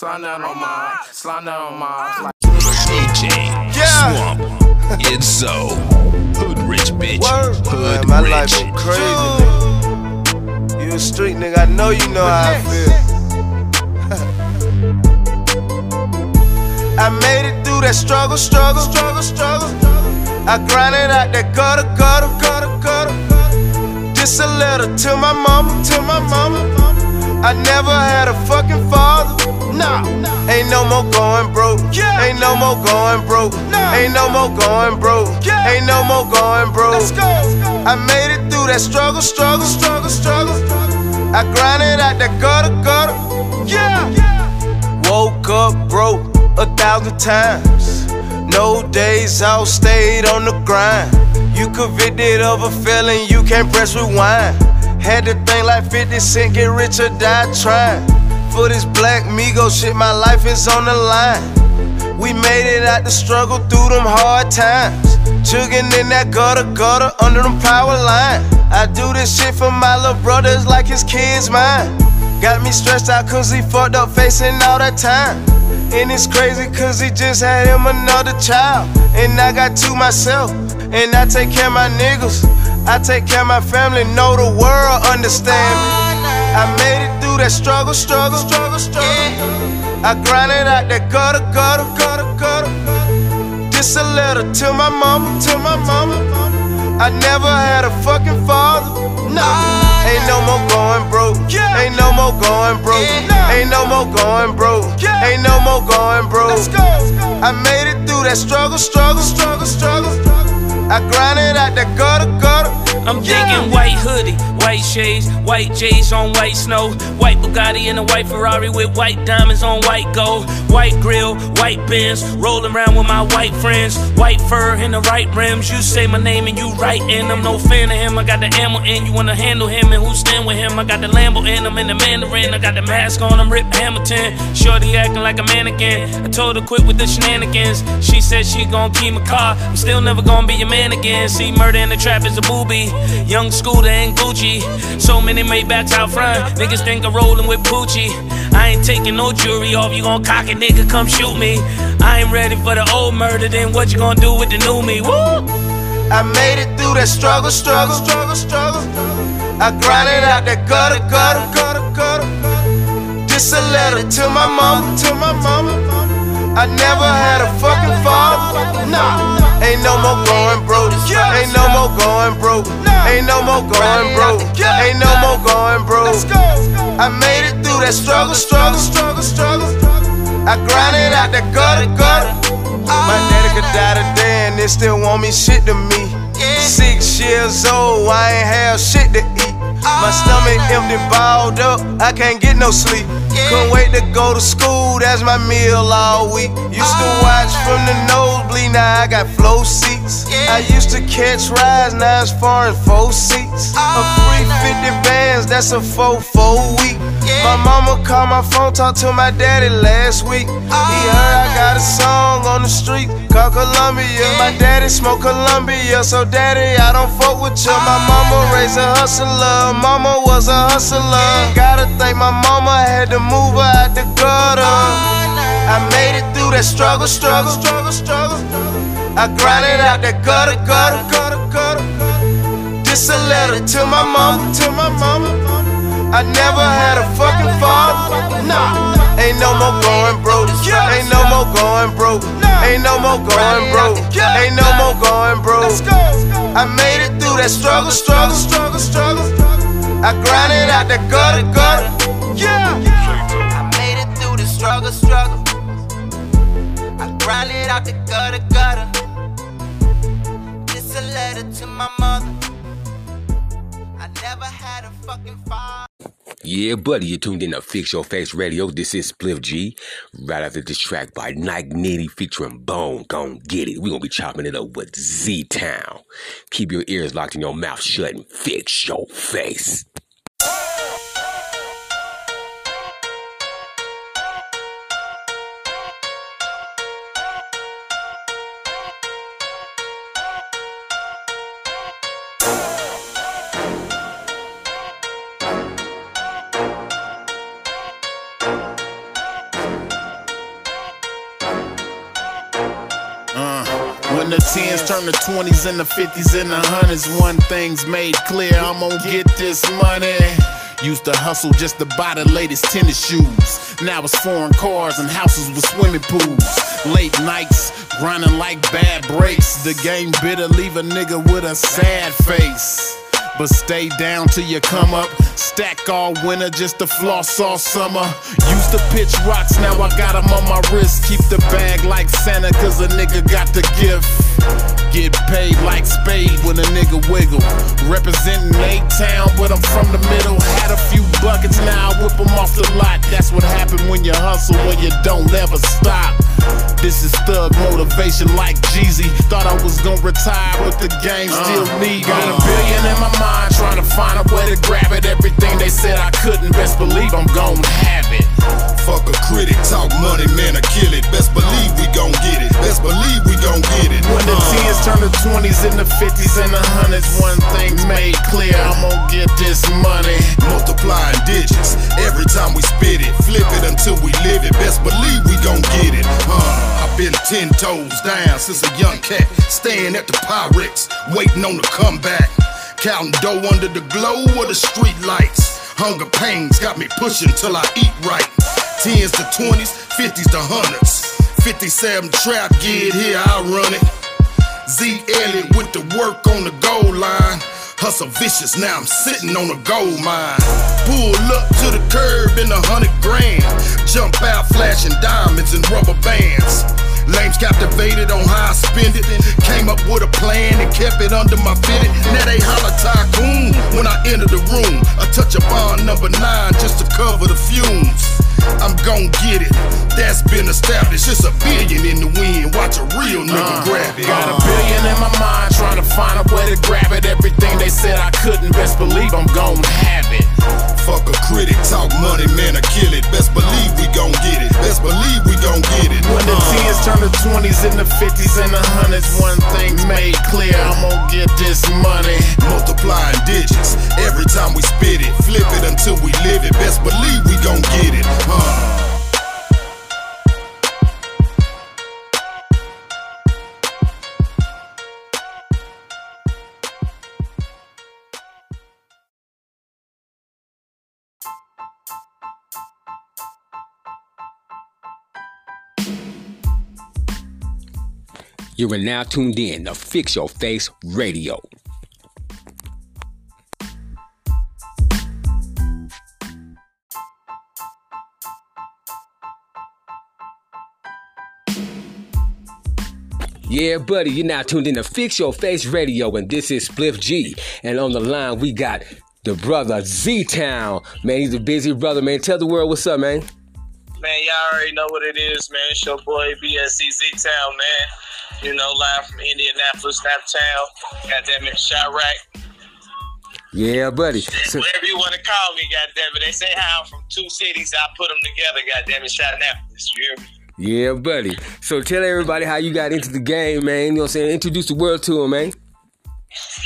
Time. Slide down on my, slide down on my. Ah. DJ Yeah. Swamp. It's so hood rich bitch. Word. Hood Man, my rich. life go crazy, nigga. You a street nigga, I know you know how I feel. I made it through that struggle, struggle, struggle, struggle. I grinded out that gutter, gutter, gutter, gutter. This a letter to my mama, to my mama. I never had a fucking father. Nah, ain't no more going broke. Yeah. Ain't no more going broke. Ain't no more going broke. Ain't no more going broke. I made it through that struggle, struggle, struggle, struggle. I grinded out that gutter, gutter. Yeah. Woke up broke a thousand times. No days off, stayed on the grind. You convicted of a felon, you can't press rewind. Had to think like 50 Cent, get rich or die trying. For this black Migo shit, my life is on the line. We made it out the struggle through them hard times. Chugging in that gutter, gutter under them power line. I do this shit for my little brothers like his kids mine. Got me stressed out cause he fucked up facing all that time. And it's crazy cause he just had him another child. And I got two myself. And I take care of my niggas. I take care of my family. Know the world understand me. I made it that struggle, struggle, struggle, struggle. I grinded out that gutter, gutter, gutter, gutter. This a letter to my mama, to my mama. I never had a fucking father. Nah, ain't no more going broke. Ain't no more going broke. Ain't no more going broke. Ain't no more going broke. I made it through that struggle, struggle, struggle, struggle. I grinded out that gutter, gutter. I'm thinking white hoodie, white shades, white J's on white snow, white Bugatti and a white Ferrari with white diamonds on white gold, white grill, white Benz, rolling around with my white friends, white fur and the right rims. You say my name and you right in. I'm no fan of him. I got the ammo in. You wanna handle him and who stand with him? I got the Lambo in. I'm in the Mandarin. I got the mask on. I'm Rip Hamilton. Shorty acting like a mannequin. I told her quit with the shenanigans. She said she gon' keep my car. I'm still never gonna be your man again. See, murder in the trap is a booby. Young Scooter and Gucci. So many Maybachs out front. Niggas think I'm rolling with Poochie. I ain't taking no jewelry off. You gon' cock it, nigga, come shoot me. I ain't ready for the old murder. Then what you gonna do with the new me? Woo! I made it through that struggle, struggle, struggle, struggle. I grinded out that gutter, gutter, gutter, gutter. This a letter to my mama, to my mama. I never had a fucking father. Nah, ain't no more going broke. Ain't no more going broke. Ain't no more going that struggle, struggle, struggle, struggle. I grinded out that gutter, gutter. My daddy could die today and they still want me shit to me. Six years old, I ain't have shit to eat. My ah. stomach empty, balled up, I can't get no sleep. Couldn't wait to go to school, that's my meal all week. Used to ah. watch from the nosebleed, now I got flow seats. I used to catch rides, now it's far as four seats. A ah, free 50 bands, that's a 4 4 My mama called my phone, talked to my daddy last week. He oh, heard I got a song on the street called Columbia. My daddy smoke Columbia, so daddy, I don't fuck with you. My oh, mama raised a hustler, mama was a hustler. Gotta thank my mama, had to move her out the gutter. Oh, I made it through that struggle, struggle, struggle, struggle. I grinded out that gutter, gutter, gutter, gutter. This a letter to my mama, to my mama. I never had a fucking father. Nah, ain't no more going broke. Ain't no more going broke. Ain't no more going broke. Ain't no more going broke. I made it through that struggle, struggle, struggle, struggle. I grinded out that gutter, gutter. Yeah. I made it through the struggle, struggle. I grinded out the gutter, gutter. This a letter to my mother. I never had a fucking father. Yeah, buddy, you tuned in to Fix Yo Face Radio. This is Spliff G. Right after this track by Nyke Nitti featuring Bone. Gon' get it. we gonna be chopping it up with Z Town. Keep your ears locked and your mouth shut and fix your face. The 10s turn to 20s and the 50s and the 100s, one thing's made clear I'm gonna get this money. Used to hustle just to buy the latest tennis shoes. Now it's foreign cars and houses with swimming pools. Late nights, grinding like bad breaks. The game bitter, leave a nigga with a sad face. But stay down till you come up. Stack all winter just to floss all summer. Used to pitch rocks, now I got 'em on my wrist. Keep the bag like Santa, cause a nigga got the gift. Get paid like spade when a nigga wiggle. Representing A-Town, but I'm from the middle. Had a few buckets, now I whip 'em off the lot. That's what happened when you hustle, when you don't ever stop. This is thug motivation like Jeezy. Thought I was gonna retire, but the game uh, still need me. Got a billion in my mind, trying to find a way to grab it. Everything they said I couldn't, best believe I'm gon' have it. Fuck a critic, talk money, man, I kill it. Best believe we gon' get it. Best believe we gon' get it. When the uh. 10s turn to 20s and the 50s and the 100s, one thing's made clear, I'm gon' get this money. Multiplying digits, every time we spit it. Flip it until we live it. Best believe we gon' get it. Uh, I've been ten toes down since a young cat. Staying at the Pyrex, waiting on the comeback. Counting dough under the glow of the street lights. Hunger pains got me pushing till I eat right. Tens to twenties, fifties to hundreds. 57 trap, get here, I run it. Z Elliott with the work on the goal line. Hustle vicious, now I'm sitting on a gold mine. Pull up to the curb in a hundred grand. Jump out flashing diamonds and rubber bands. Lames captivated on how I spend it. Came up with a plan and kept it under my fitted. Now they holler tycoon when I enter the room. A touch of bond number nine just to cover the fumes. I'm gon' get it. That's been established. It's a billion in the wind. Watch a real nigga Uh, grab it. Got a billion in my mind, trying to find a way to grab it. Everything they said I couldn't, best believe I'm gon' have it. 20s and 50s and the 100s, one thing's made clear, I'm gon' get this money. Multiplying digits, every time we spit it. Flip it until we live it. Best believe You are now tuned in to Fix Yo Face Radio. Yeah, buddy, you're now tuned in to Fix Yo Face Radio, and this is Spliff G. And on the line, we got the brother Z Town. Man, he's a busy brother, man. Tell the world what's up, man. Man, y'all already know what it is, man. It's your boy BSC Z Town, man. You know, live from Indianapolis, Snaptown. Goddamn it, Chiraq. Yeah, buddy. So, Whatever you want to call me, goddamn it. They say how I'm from two cities. I put them together, goddamn it, Shotnapolis. You hear me? yeah, buddy. So tell everybody how you got into the game, man. You know what I'm saying? Introduce the world to him, man.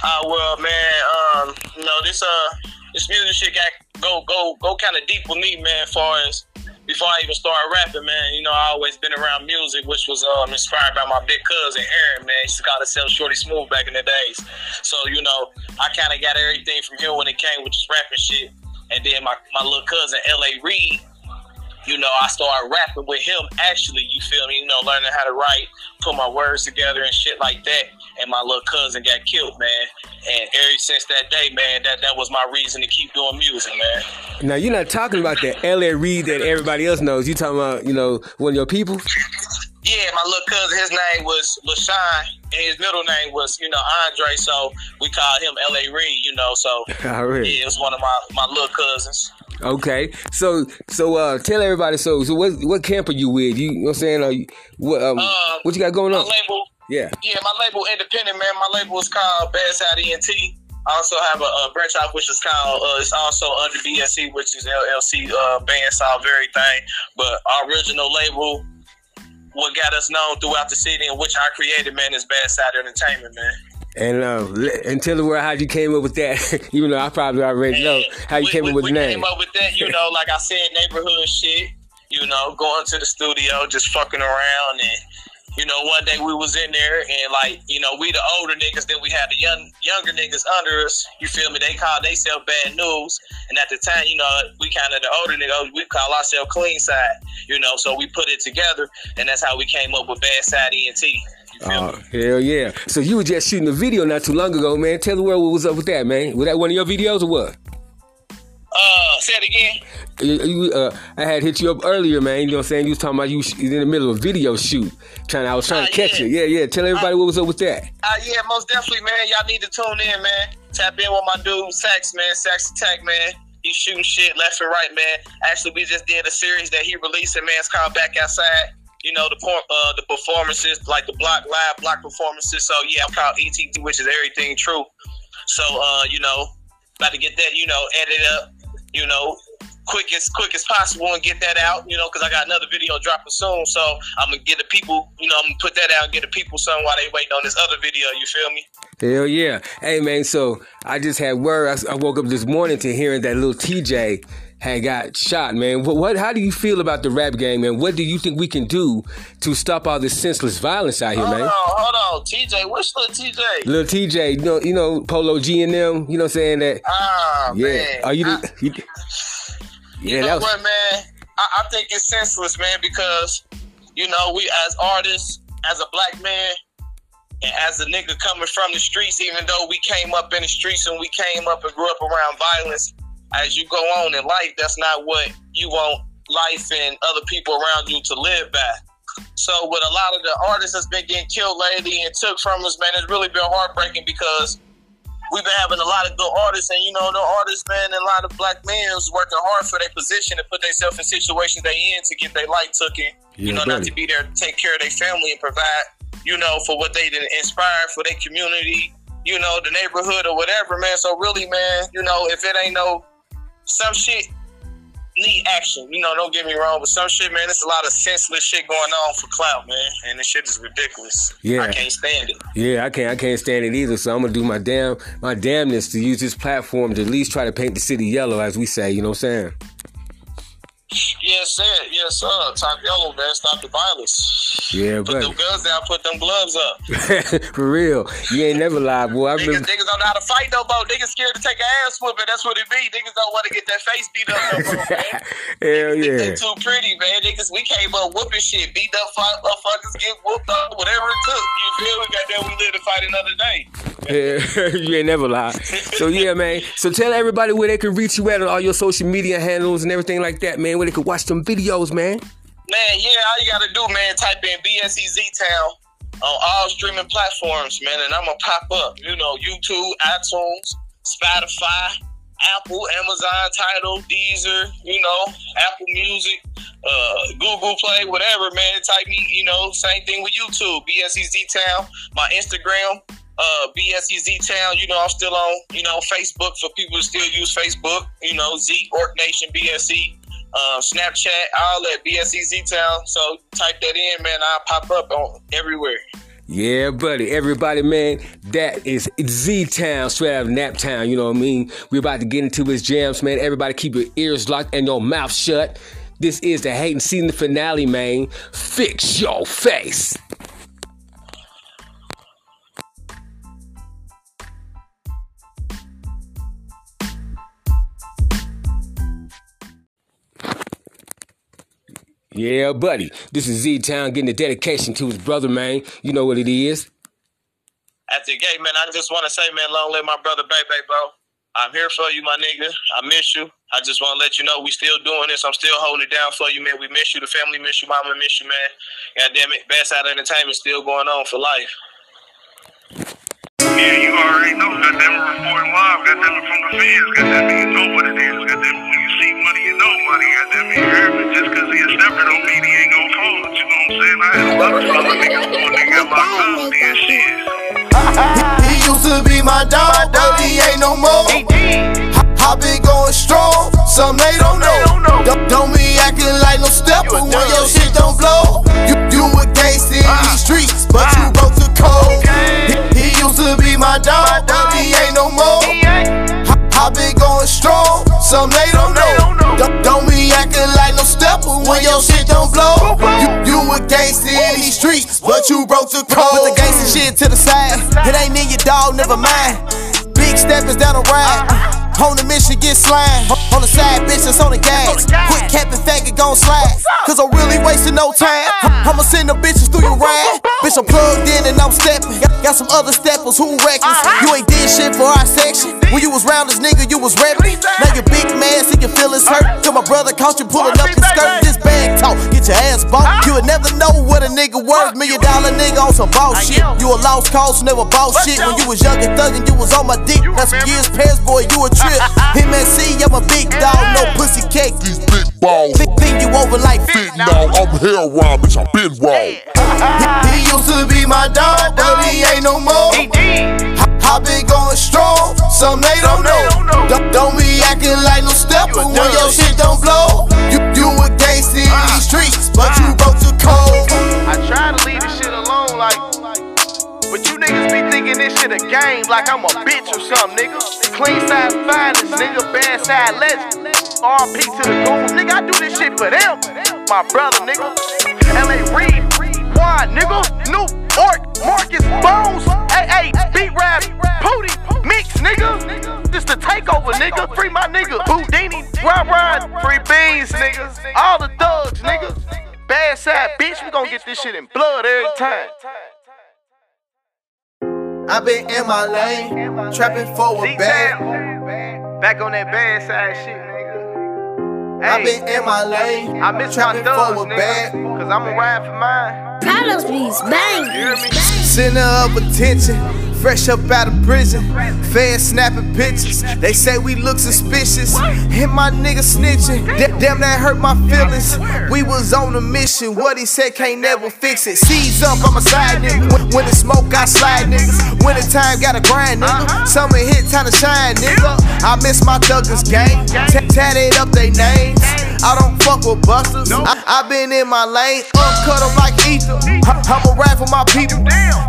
Uh, well, man, um, you know, this uh, this music shit got go go go kind of deep with me, man. As far as before I even started rapping, man, you know, I always been around music, which was um inspired by my big cousin Aaron, man. He used to call himself Shorty Smooth back in the days. So you know, I kind of got everything from him when it came with just rapping shit. And then my my little cousin L.A. Reid. You know, I started rapping with him actually, you feel me? You know, learning how to write, put my words together and shit like that. And my little cousin got killed, man. And ever since that day, man, that, that was my reason to keep doing music, man. Now you're not talking about the L.A. Reid that everybody else knows. You talking about, you know, one of your people? Yeah, my little cousin, his name was LaShawn, and his middle name was, you know, Andre, so we called him L.A. Reid, you know, so Already. yeah, it was one of my, my little cousins. Okay, so so uh, tell everybody. So so what what camp are you with? You, know what I'm saying? Are you, what um, Um, what you got going on? label, Yeah. yeah, my label independent, man. My label is called Bad Side ENT. I also have a, a branch off which is called uh, it's also under BSC, which is LLC uh, band very thing. But our original label, what got us known throughout the city and which I created, man, is Bad Side Entertainment, man. And uh, and tell the world how you came up with that. Even though I probably already know how you we, came we, up with the name. came up with that, you know, like I said, neighborhood shit. You know, going to the studio, just fucking around and you know, one day we was in there and like, you know, we the older niggas, then we had the young younger niggas under us. You feel me? They call themselves bad news. And at the time, you know, we kind of the older niggas, we call ourselves clean side. You know, so we put it together and that's how we came up with bad side ENT. Oh, hell yeah. So you were just shooting a video not too long ago, man. Tell the world what was up with that, man. Was that one of your videos or what? Uh, say it again. You, you, uh, I had hit you up earlier, man. You know what I'm saying? You was talking about you sh- in the middle of a video shoot. Trying, I was trying to Uh, catch yeah. you. Yeah, yeah. Tell everybody what was up with that. Uh, yeah, most definitely, man. Y'all need to tune in, man. Tap in with my dude, Sax, man. Sax Attack, man. He's shooting shit left and right, man. Actually, we just did a series that he released, and man. It's called Back Outside. You know, the por- uh, the performances, like the block live block performances. So, yeah, I'm called ETT, which is everything true. So, uh, you know, about to get that, you know, edit up, you know, quick as quick as possible and get that out, you know, because I got another video dropping soon. So I'm gonna get the people, you know, I'm gonna put that out and get the people some while they waiting on this other video. You feel me? Hell yeah. Hey, man. So I just had word. I woke up this morning to hearing that little TJ had got shot, man. What, what? How do you feel about the rap game, man? What do you think we can do to stop all this senseless violence out here, man? hold man? on, hold on, TJ. What's little TJ? Little TJ, you know, you know, Polo G and them, you know, what I'm saying that. Ah, yeah. man. Are you? the- you yeah, you know that was. what, man? I, I think it's senseless, man, because you know we as artists, as a black man, and as a nigga coming from the streets, even though we came up in the streets and we came up and grew up around violence, as you go on in life, that's not what you want life and other people around you to live by. So with a lot of the artists that's been getting killed lately and took from us, man, it's really been heartbreaking because we've been having a lot of good artists, and you know, the artists, man, and a lot of black men was working hard for their position and put themselves in situations they in to get their light taken. you Yeah, know, not to be there to take care of their family and provide, you know, for what they did inspire for their community, you know, the neighborhood or whatever, man. So really, man, you know, if it ain't no some shit need action. You know, don't get me wrong, but some shit, man, it's a lot of senseless shit going on for clout, man, and this shit is ridiculous. Yeah. I can't stand it. Yeah, I can't. I can't stand it either. So I'm gonna do my damn, my damnness to use this platform to at least try to paint the city yellow, as we say. You know what I'm saying? Yes, sir. Yes, sir. Top yellow, man. Stop the violence. Yeah, Put buddy. them guns down. Put them gloves up. For real, you ain't never lied, boy. I Niggas, remember. niggas don't know how to fight no more. Niggas scared to take an ass whooping. That's what it be. Niggas don't want to get that face beat up no more, man. Hell They yeah. too pretty, man. Niggas, we came up whooping shit. Beat up motherfuckers, get whooped up, whatever it took. You feel me? Goddamn, we live to fight another day. Yeah, you ain't never lied. So yeah, man. So tell everybody where they can reach you at on all your social media handles and everything like that, man. Where they can watch some videos, man. Man, yeah, all you gotta do, man, type in BSEZ Town on all streaming platforms, man, and I'm gonna pop up. You know, YouTube, iTunes, Spotify, Apple, Amazon, Tidal, Deezer, you know, Apple Music, uh, Google Play, whatever, man. Type me, you know, same thing with YouTube, BSEZ Town, my Instagram. Uh, BSEZ Town, you know, I'm still on, you know, Facebook for people who still use Facebook, you know, Z Orc Nation BSE um, Snapchat, all that BSEZ Town. So type that in, man. I'll pop up on everywhere. Yeah, buddy. Everybody, man, that is Z Town, straight out of. You know what I mean? We're about to get into his jams, man. Everybody, keep your ears locked and your mouth shut. This is the Hating Season finale, man. Fix your face. Yeah, buddy. This is Z Town getting a dedication to his brother, man. You know what it is. At the gate, man, I just want to say, man, long live my brother, baby, bro. I'm here for you, my nigga. I miss you. I just want to let you know we still doing this. I'm still holding it down for you, man. We miss you. The family miss you. Mama miss you, man. God damn it. Best out entertainment still going on for life. Yeah, you already know. Goddamn it, reporting live. Goddamn it, from the fans. Goddamn it, you know what it is. Goddamn it, when you see money, you know money. Goddamn it, you heard me? Just because he a stepper don't mean he ain't gonna fold. You know what I'm saying? I had a lot of other niggas before they got locked up. Did shit. He used to be my dog, but he ain't no more. I been going strong, some they don't know. Don't, don't be acting like no stepper when your shit don't blow. You, you a gangster in uh-huh. these streets, but you broke the code. Used to be my dog, but he ain't no more. I, been going strong, some they don't know. Don't, don't be acting like no stepper when your shit don't blow. You, you a gangster in these streets, but you broke the code. Put the gangsta shit to the side. It ain't in your dog, never mind. Big steppers down the ride. Uh-huh. On the mission, get slime. On the side, bitch, that's on the gas. Quick cap and faggot gon' slide. Cause I'm really wasting no time. I'ma send the bitches through your ride. Bitch, I'm plugged in and I'm stepping. Got some other steppers who reckless. You ain't did shit for our section. When you was round this nigga, you was reppin'. Now you big man, see your feelings hurt. Till my brother caught you pulling up your skirt. This bag talk, get your ass bumped. You would never know what a nigga worth. Million dollar nigga on some boss shit. You a lost cause, never boss shit. When you was young and thuggin', you was on my dick. That's some years past, boy, you a trip. MSC, I'm a big dog, no pussy cake. These big balls. Think, think you over like Fit now, I'm hair raw, bitch, I been raw. He, he used to be my dog, but he ain't no more. I been going strong, some they don't know. Don't, don't be acting like no stepper when your shit don't blow. You, you a gangster in these uh, streets, but you uh. broke the code. I try to leave this shit alone, like. But you niggas be thinking this shit a game, like I'm a bitch or something, nigga. Clean side finest, nigga. Bad side legend. RP to the goons, nigga. I do this shit for them. My brother, nigga. LA Reed, Quad, nigga. New Orc, Marcus Bones. AA, Beat Rap, Pootie, Mix, nigga. This the takeover, nigga. Free my nigga. Boudini, Rob Rod, Free Beans, nigga. All the thugs, nigga. Bad side, bitch. We gon' get this shit in blood every time. I been in my lane, trapping for a bag. Back on that bad side shit, nigga. I been in my lane, I miss my trapping thugs, for a bag. Cause I'ma ride for mine. Paddles beats, bang. You hear? Center of attention, fresh up out of prison. Fans snapping pictures, they say we look suspicious. Hit my nigga snitching, Da- damn that hurt my feelings. We was on a mission, what he said can't never fix it. Seize up, I'm a side nigga. When, when the smoke, I slide niggas. Winter time, gotta grind nigga. Summer hit, time to shine nigga. I miss my thuggers gang, T- tatted up they names. I don't fuck with busters. I, I been in my lane, uncut them like ether. I, I'm a ride for my people.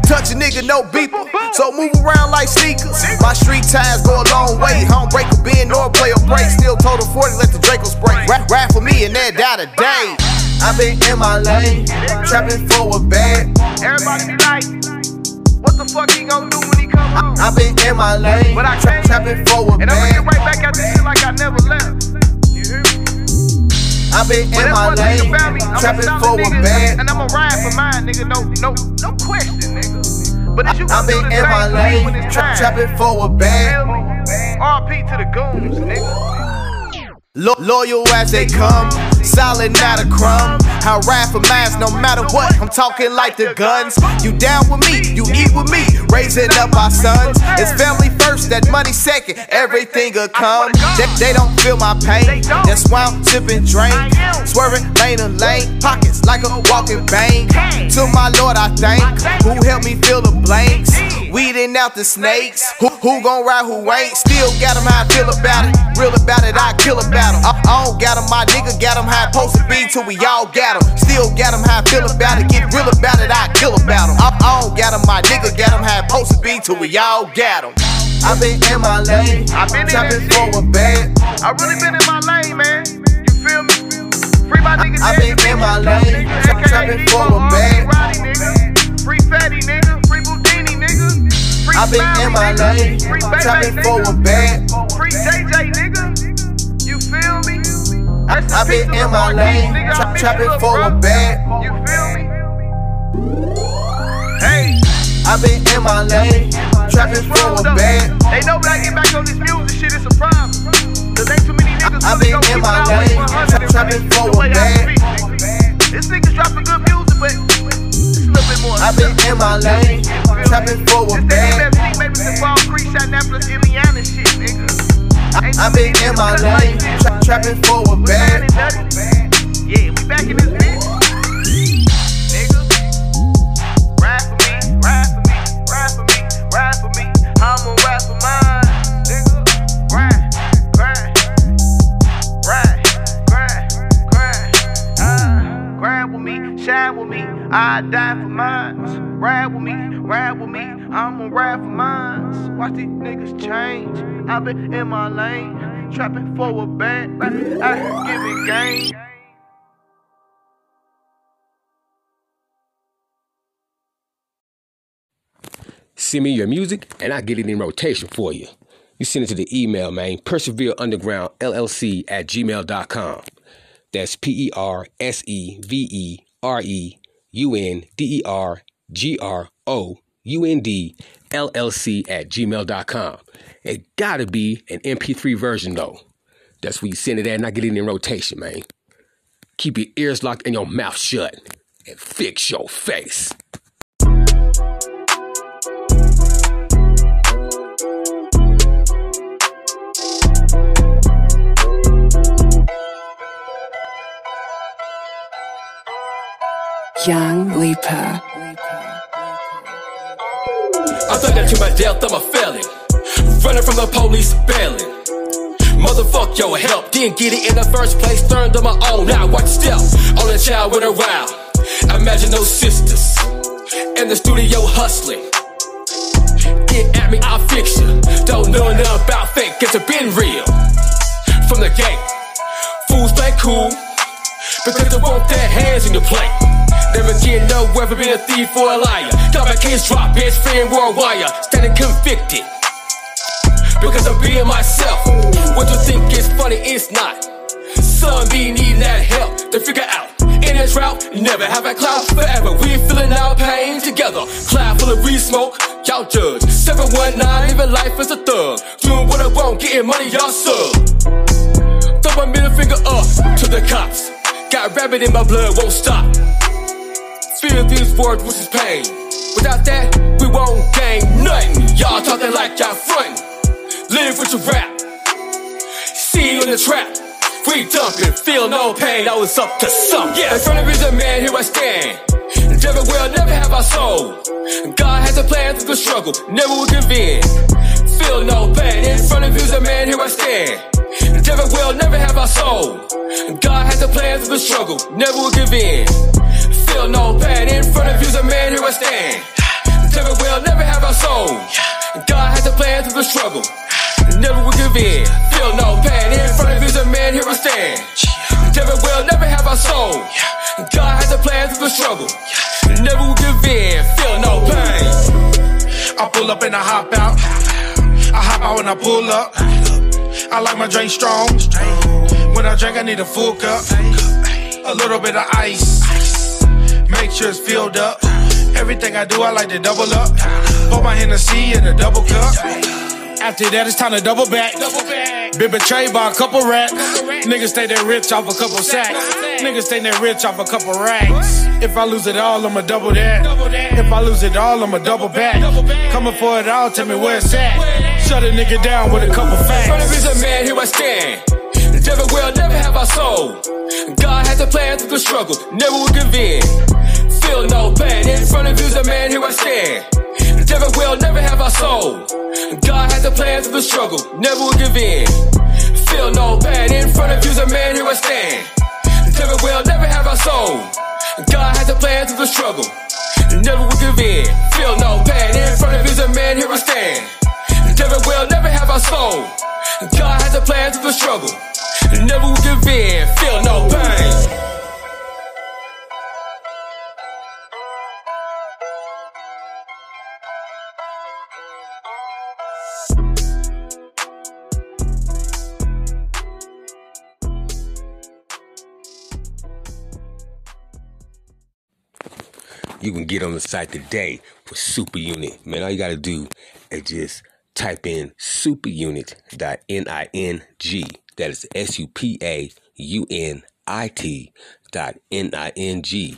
Touch a nigga, no beeper. So move around like sneakers. My street ties go a long way. I don't break a bend nor play a break. Still total 40, let the Draco spray. Rap, rap for me and that die today. I been in my lane, trapping for a bag. Everybody be like, what the fuck he gon' do when he come home? I been in my lane, But I tra- trapping for a bag. And I'ma get right back at this shit like I never left. I been in my lane, about me. I'm a trapping for a bag. And I'ma ride for mine, nigga. No, no, no question, nigga. But if you I been in my for me when lane, tra- trapping for a bag. RP to the goons, nigga. Lo- loyal as they come, solid, not a crumb. I ride for mines no matter what. I'm talking like the guns. You down with me, you eat with me, raising up our sons. It's family first, that money second, everything will come. They, they don't feel my pain, that's why I'm sipping drink. Swerving lane to lane, pockets like a walking bank. To my Lord, I thank, who helped me fill the blanks. Weeding out the snakes, who, who gon' ride, who ain't. Still got 'em how I feel about it, real about it, I kill about it. I, I don't got 'em, my nigga got 'em how I supposed to be till we all got 'em. Still got 'em how I feel about it, get real about it, I kill about 'em. I, I don't got 'em, my nigga got 'em how I supposed to be till we all got 'em. I been in my lane, I been in trapping this for a bag. I really been in my lane, man. You feel me? Free my nigga I been in my lane, tra- trapping for a bag. Roddy, nigga. Free Fatty, nigga. I been in my lane. Trapping for a bag. Free JJ, nigga. You feel me? I, been in my lane, nigga. I tra- beat trapping for a bag. You feel me? Hey. I been in my lane, trapping for a bag. They know when I get back on this music shit, it's a problem. Cause ain't too many niggas I really been in my lane, trapping for a bag. This niggas dropping good music, but I been in my lane, trapping for a bag. that MFC, maybe some Fall Creek, Indianapolis, Indiana shit, nigga. I, I been in my lane, tra- trapping for a bag. Yeah, we back in this bitch. Nigga. Ride for me, ride for me, ride for me, ride for me. I'ma ride for mine. ride with me, shine with me. I die for mines. Ride with me, ride with me. I'ma ride for mines. Watch these niggas change. i been in my lane, trapping forward back. I here giving game. Send me your music and I get it in rotation for you. You send it to the email, man, Persevere Underground LLC at gmail.com. That's P E R S E V E R E U N D E R G R O U N D L L C at gmail.com. It gotta be an MP3 version though. That's where you send it at and I get it in rotation, man. Keep your ears locked and your mouth shut and fix your face. Young Leaper. I thought that to my death, I'm a felon. Running from the police, bailing. Motherfuck your help, didn't get it in the first place, turned on my own. Now watch step on a child with a round. Imagine those sisters in the studio hustling. Get at me, I'll fix you. Don't know nothing about fake, it's a been real. From the gate, fools play cool because they want their hands in the plate. Never get nowhere for being a thief or a liar. Got my kids drop, best friend worldwide, standing convicted. Because I'm being myself. What you think is funny, it's not. Some be needing that help to figure out. In this route, never have a cloud forever. We feeling our pain together. Cloud full of weed smoke, y'all judge. 719, living life as a thug. Doing what I want, getting money, y'all sub. Throw my middle finger up to the cops. Got rabbit in my blood, won't stop. Feel these words, which is pain. Without that, we won't gain nothing. Y'all talking like y'all frontin'. Live with your rap. See you in the trap. We dumping, feel no pain. I was up to something. Yeah, in front of is a man, here I stand. Never will, never have our soul. God has a plan through the struggle, never will give in. Feel no pain. In front of is a man, here I stand. Never will, never have our soul. God has a plan through the struggle, never will give in. Feel no pain. In front of you is a man, here I stand. Never will, never have our soul. God has a plan through the struggle, never will give in. Feel no pain. In front of you is a man, here I stand. Never will, never have our soul. God has a plan through the struggle, never will give in. Feel no pain. I pull up and I hop out. I hop out when I pull up. I like my drink strong. When I drink, I need a full cup. A little bit of ice. Make sure it's filled up. Everything I do, I like to double up. Pour my Hennessy in a double cup. After that, it's time to double back. Been betrayed by a couple rats. Niggas stay there rich off a couple sacks. Niggas stay there rich off a couple racks. If I lose it all, I'ma double that. If I lose it all, I'ma double back. Coming for it all, tell me where it's at. Shut a nigga down with a couple facts. Front of is a man, here I stand. Never will, never have our soul. God has a plan through the struggle, never will give in. Feel no pain. In front of you is a man, here I stand. Never will, never have our soul. God has a plan through the struggle, never will give in. Feel no pain. In front of you is a man, here I stand. Never will, never have our soul. God has a plan through the struggle, never will give in. Feel no pain. In front of you is a man, here I stand. Never will, never have our soul. God has a plan through the struggle, never will give in. Feel no pain. You can get on the site today for Supa Unit. Man, all you gotta do is just type in supaunit.ning. That is S U P A U N I T dot N I N G.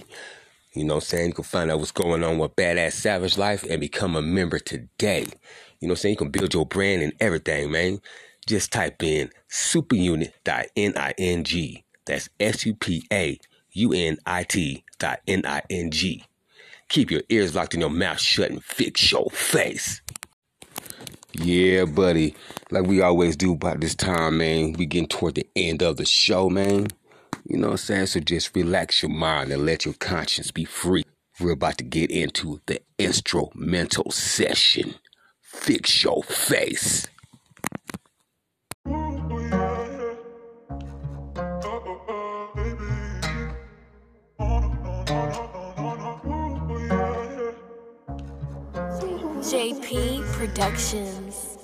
You know what I'm saying? You can find out what's going on with Badazz Savage Life and become a member today. You know what I'm saying? You can build your brand and everything, man. Just type in supaunit.ning. That's S U P A U N I T dot N I N G. Keep your ears locked and your mouth shut and fix your face. Yeah, buddy. Like we always do about this time, man. We getting toward the end of the show, man. You know what I'm saying? So just relax your mind and let your conscience be free. We're about to get into the instrumental session. Fix your face. JP Productions.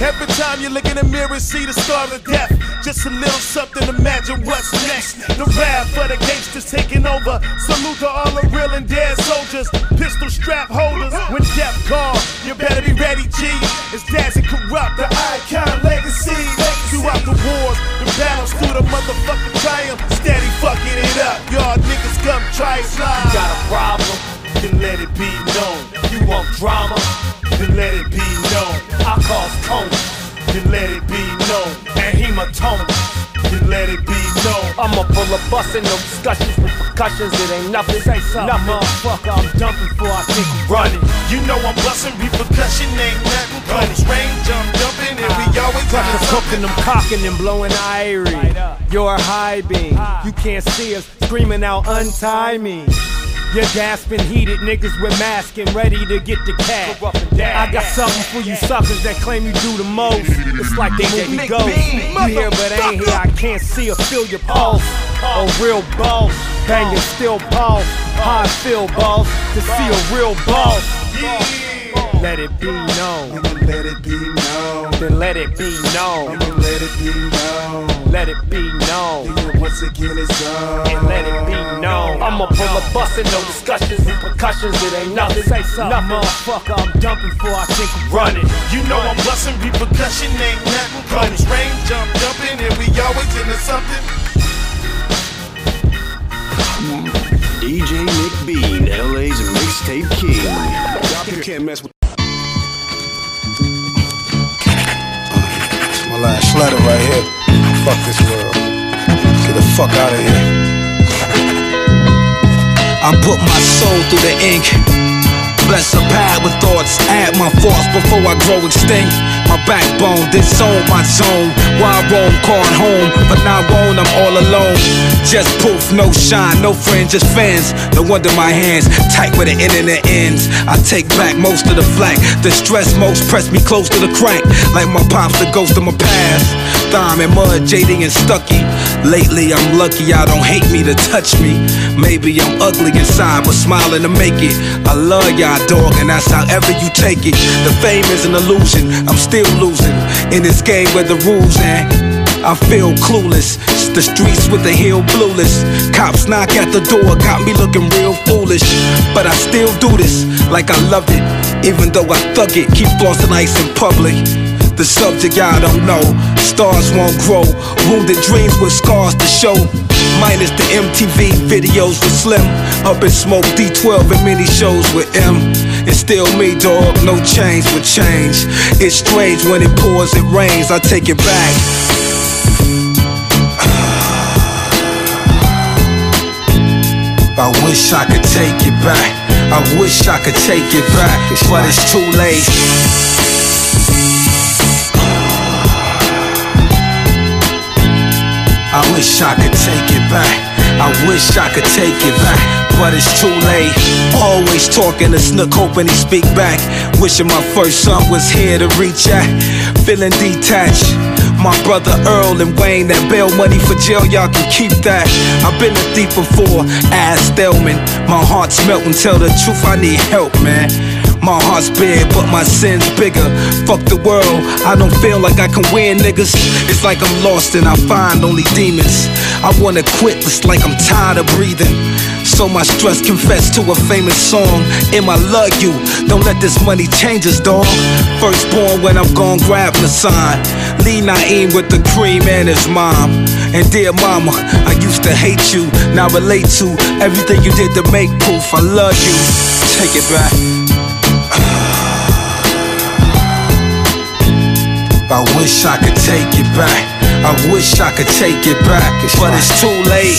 Every time you look in the mirror, see the scar of death. Just a little something, imagine what's next. The rap for the gangsters taking over. Salute to all the real and dead soldiers, pistol strap holders. When death call, you better be ready, G. It's Dazzy Corrupt, the icon legacy. Throughout the wars, the battles through the motherfucking triumph. Steady fucking it up, y'all niggas come try it. Got a problem? Then let it be known. You want drama? Then let it be known. I cause coma. Then let it be known. And hematomas. Then let it be known. I'ma pull a bustin', no discussions with percussions. It ain't nothing. Say something, Nothing. motherfucker. I'm dumping before I think of running. You know I'm busting repercussion ain't nothing close range. I'm jumping and we ah. always Got into the cooking, them cocking and blowing irie. You're a high beam. You can't see us screaming out, untie me. You're gasping, heated niggas with masks and ready to get the cash. I got something for you suckers that claim you do the most. It's like the movie Ghost. You here but ain't here. I can't see or feel your pulse. A real boss, banging still pulse. How I feel, boss, to see a real boss. Let let it be known. Nigga, let it be known. Then let it be known. Nigga, let it be known. Let it be known. Nigga, once again it's on. And let it be known. I'ma pull a bus and no discussions, repercussions. It ain't nothing. Say something, nothing. motherfucker. I'm dumping before I think I'm running. You know I'm busting repercussion, ain't nothing. Close range, jump jumping, and we always into something. DJ Nick Bean, LA's mixtape king. You can't mess with. Last letter right here. Fuck this world. Get the fuck out of here. I put my soul through the ink. Bless a pad with thoughts, add my thoughts before I grow extinct. My backbone, disown my zone. Why roam, called home, but now won't, I'm all alone. Just poof, no shine, no friends, just fans. No wonder my hands tight where the internet ends. I take back most of the flack. The stress most press me close to the crack. Like my pops, the ghost of my past. Thime and mud, jading and stucky. Lately, I'm lucky I don't hate me to touch me. Maybe I'm ugly inside, but smiling to make it. I love y'all, dog, and that's however you take it. The fame is an illusion, I'm still losing in this game where the rules and I feel clueless. It's the streets with the heel blueless. Cops knock at the door, got me looking real foolish. But I still do this like I love it. Even though I thug it, keep flossing ice in public. The subject y'all don't know. Stars won't grow. Wounded dreams with scars to show. Minus the MTV videos with Slim. Up in smoke D12 and many shows with Em. It's still me, dog. No change with change. It's strange when it pours, it rains. I take it back. I wish I could take it back. I wish I could take it back, but it's too late. Wish I could take it back. I wish I could take it back, but it's too late. Always talking to Snook, hoping he speak back. Wishing my first son was here to reach out. Feeling detached. My brother Earl and Wayne, that bail money for jail, y'all can keep that. I've been a thief before, ass Delman. My heart's melting, tell the truth, I need help, man. My heart's big, but my sins bigger. Fuck the world, I don't feel like I can win, niggas. It's like I'm lost and I find only demons. I wanna quit, it's like I'm tired of breathing. So my stress confess to a famous song. Em, I love you. Don't let this money change us, dog. Firstborn when I'm gone, grab the sign. Lee Naeem with the cream and his mom. And dear mama, I used to hate you. Now relate to everything you did to make proof. I love you. Take it back. I wish I could take it back. I wish I could take it back, but it's too late.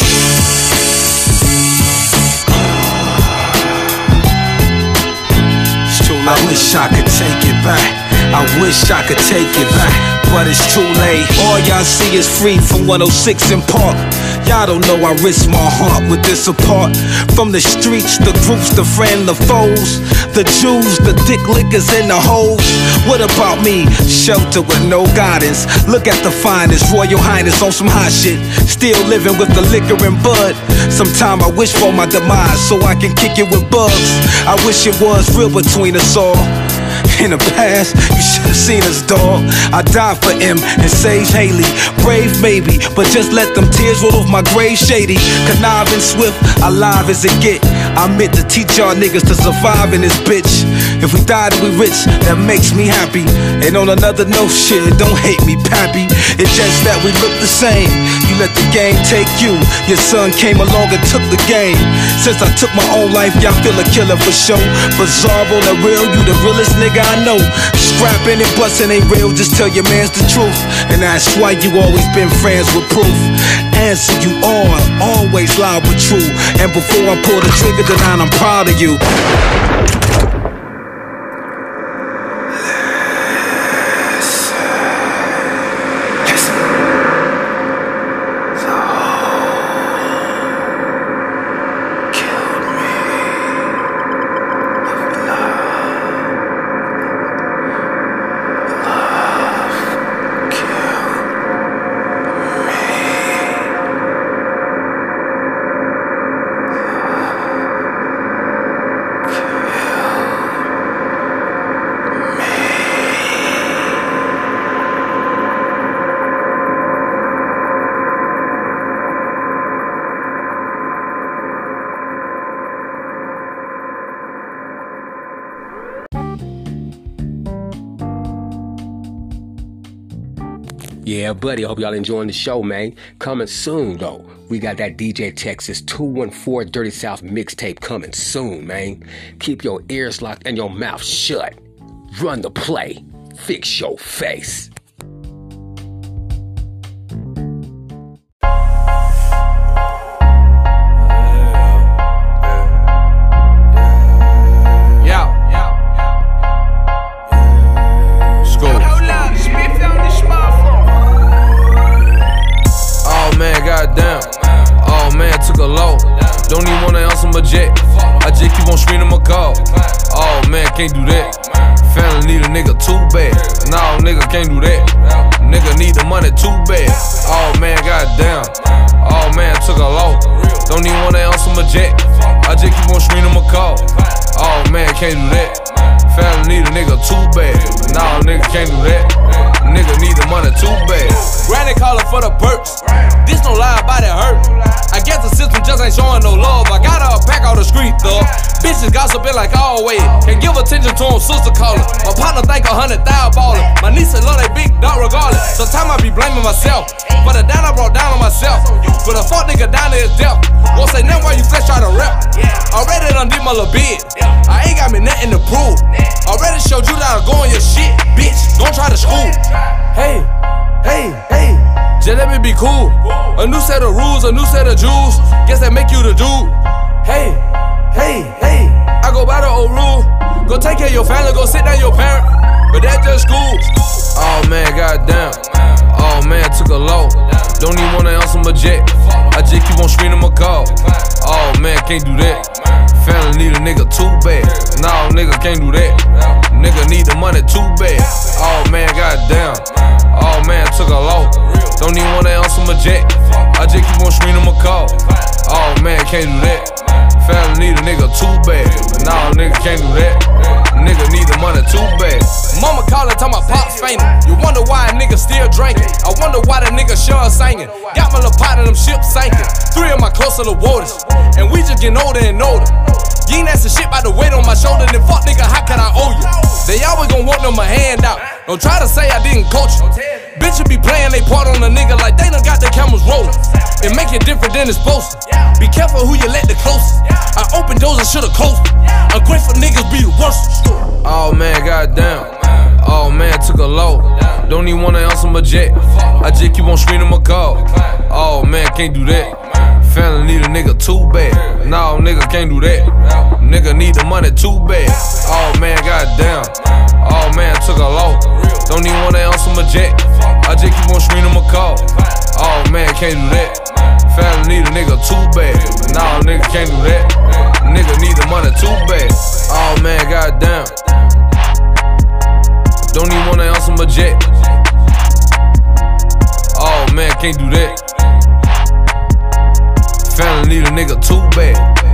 I wish I could take it back. I wish I could take it back, but it's too late. All y'all see is free from 106 & Park. Y'all don't know I risk my heart with this apart. From the streets, the groups, the friend, the foes, the Jews, the dick lickers, and the hoes. What about me? Shelter with no guidance. Look at the finest, Royal Highness on some hot shit. Still living with the liquor and bud. Sometime I wish for my demise so I can kick it with bugs. I wish it was real between us all. In the past, you should have seen us, dog. I died for him and saved Hailie. Brave, maybe, but just let them tears roll off my grave shady. Conniving swift, alive as it get. I meant to teach y'all niggas to survive in this bitch. If we die, then we rich, that makes me happy. And on another note, shit, don't hate me, pappy. It's just that we look the same. You let the game take you. Your son came along and took the game. Since I took my own life, y'all feel a killer for sure. Bizarre, that real, you the realest nigga I know. Scrapping and busting ain't real, just tell your mans the truth. And that's why you always been friends with proof. Answer you all, always loud but true. And before I pull the trigger, then I'm proud of you. Buddy. I hope y'all enjoying the show, man. Coming soon, though. We got that DJ Texas 214 Dirty South mixtape coming soon, man. Keep your ears locked and your mouth shut. Run the play. Fix your face. Like always. Can't give attention to them, sister calling. My partner think a hundred thousand ballin'. My niece love they big dog regardless. Sometimes I be blaming myself. But the down I brought down on myself. For a fuck nigga down to his death. Won't say nothing while you flesh try to rep. Already done did my little bid. I ain't got me nothing to prove. Already showed you that I'm going your shit, bitch. Don't try to school. Hey, hey, hey. Just let me be cool. A new set of rules, a new set of jewels. Guess that make you the dude. Hey, hey, hey. By the old rule. Go take care of your family, go sit down your parent. But that just school. Oh man, goddamn. Oh man, took a low. Don't even wanna answer my jet. I just keep on screening my call. Oh man, can't do that. Family need a nigga too bad. No, nigga can't do that. Nigga need the money too bad. Oh man, goddamn. Oh man, took a low. Don't even wanna answer my jet. I just keep on screening my call. Oh man, can't do that. Family need a nigga can't do that. Nigga need the money too bad. Mama calling, tell my pops fainting. You wonder why a nigga still drinking. I wonder why the nigga Sean singing. Got my little pot of them ships sinking. Three of my close little waters. And we just getting older and older. You ain't asking shit about the weight on my shoulder, then fuck nigga, how can I owe you? They always gon' want them a handout. Don't try to say I didn't coach you. Bitches be playing they part on a nigga like they done got their cameras rolling. And make it different than it's supposed to. Be careful who you let the closest. I opened doors and should've closed them. Ungrateful niggas be the worst. Oh man, goddamn. Oh man, took a low. Don't even wanna answer my jet. I just keep on screening my call. Oh man, can't do that. Family need a nigga too bad. No, nigga can't do that. Nigga need the money too bad. Oh man, goddamn. Oh man, took a low. Don't even wanna answer my jet. I just keep on screening my call. Oh man, can't do that. Family need a nigga too bad. No, nigga can't do that. Nigga need the money too bad. Oh man, goddamn. Don't even wanna answer my jet. Oh man, can't do that. Family need a nigga too bad.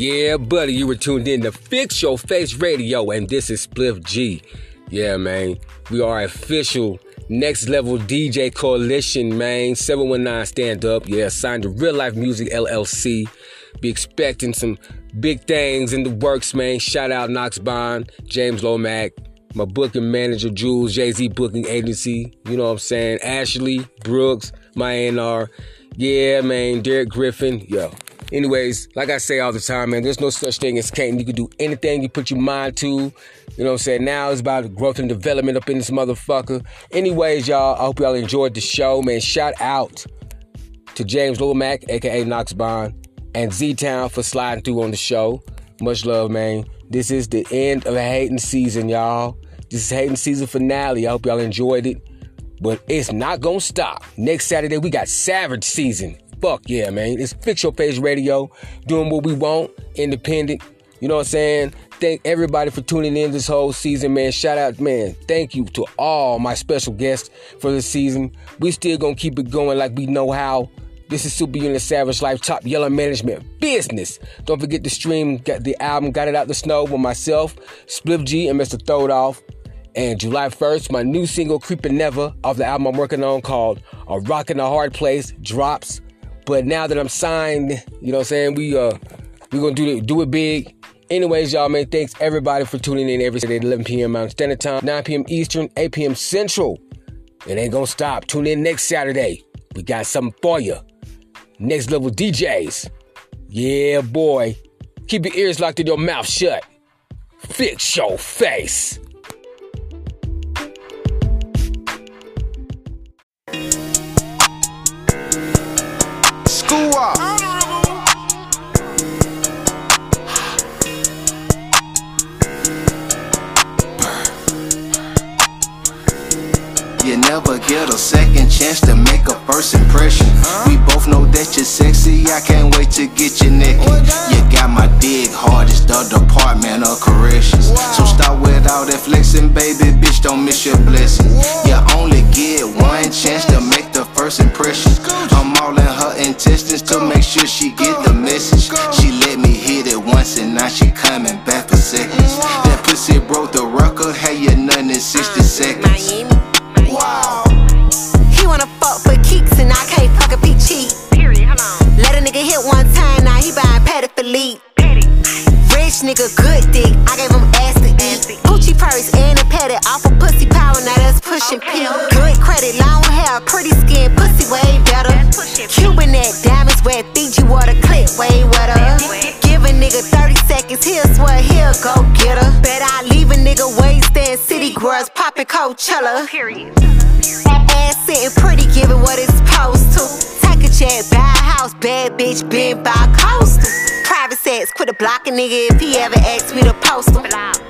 Yeah, buddy, you were tuned in to Fix Yo Face Radio, and this is Spliff G. Yeah, man, we are official next level DJ coalition, man. 719 stand up. Yeah, signed to Real Life Music LLC. Be expecting some big things in the works, man. Shout out Nox Bond, James Lomack, my booking manager, Jules, Jay Z Booking Agency. You know what I'm saying? Ashley, Brooks, my A&R. Yeah, man, Derek Griffin. Yo. Anyways, like I say all the time, man, there's no such thing as can't. You can do anything you put your mind to. You know what I'm saying? Now it's about growth and development up in this motherfucker. Anyways, y'all, I hope y'all enjoyed the show, man. Shout out to James Lomack, aka Nox Bond, and Z Town for sliding through on the show. Much love, man. This is the end of the hating season, y'all. This is hating season finale. I hope y'all enjoyed it. But it's not gonna stop. Next Saturday, we got Savage season. Fuck yeah, man. It's Fix Yo Face Radio, doing what we want, independent. You know what I'm saying? Thank everybody for tuning in this whole season, man. Shout out, man. Thank you to all my special guests for this season. We still gonna keep it going like we know how. This is Supa Unit Savage Life Top Yellow Management Business. Don't forget to stream got the album Got It Out the Snow with myself, Spliff G, and Mr. Throwed Off. And July 1st, my new single Creepin' Never off the album I'm working on called A Rock in a Hard Place drops. But now that I'm signed, you know what I'm saying, we uh we gonna do do it big Anyways, y'all, man, thanks everybody for tuning in every Saturday at 11 p.m. Mountain Standard Time, 9 p.m. Eastern, 8 p.m. Central. It ain't gonna stop. Tune in next Saturday. We got something for you. Next level DJs. Yeah, boy. Keep your ears locked and your mouth shut. Fix your face. You never get a second chance to make a first impression. We both know that you're sexy, I can't wait to get you naked. You got my dig hard, it's the department of corrections. So stop with all that flexing, baby, bitch, don't miss your blessing. You only get one chance to make the first impression. I'm all in her intestines to make sure she get the message. She let me hit it once and now she coming back for seconds. That pussy broke the record, had you nothing in 60 seconds. Wow. He wanna fuck for kicks and I can't fuck a peak cheat. Period. Let a nigga hit one time, now he buying Patek Philippe. Rich nigga, good dick. I gave him ass to eat. Gucci purse and a Patek off of pussy power. Now that's pushing P. Good credit, long hair, pretty skin, pussy way better. Cuban that diamonds wet, Fiji water, clip way wetter. Give a nigga 30 seconds, he'll swear he'll go get her. Bet I leave a nigga wasted city girls popping Coachella. Period. Ass sitting pretty, give it what it's supposed to. Take a jet, buy a house, bad bitch, been by coastal. Sex, quit a blocking nigga if he ever asks me to post him.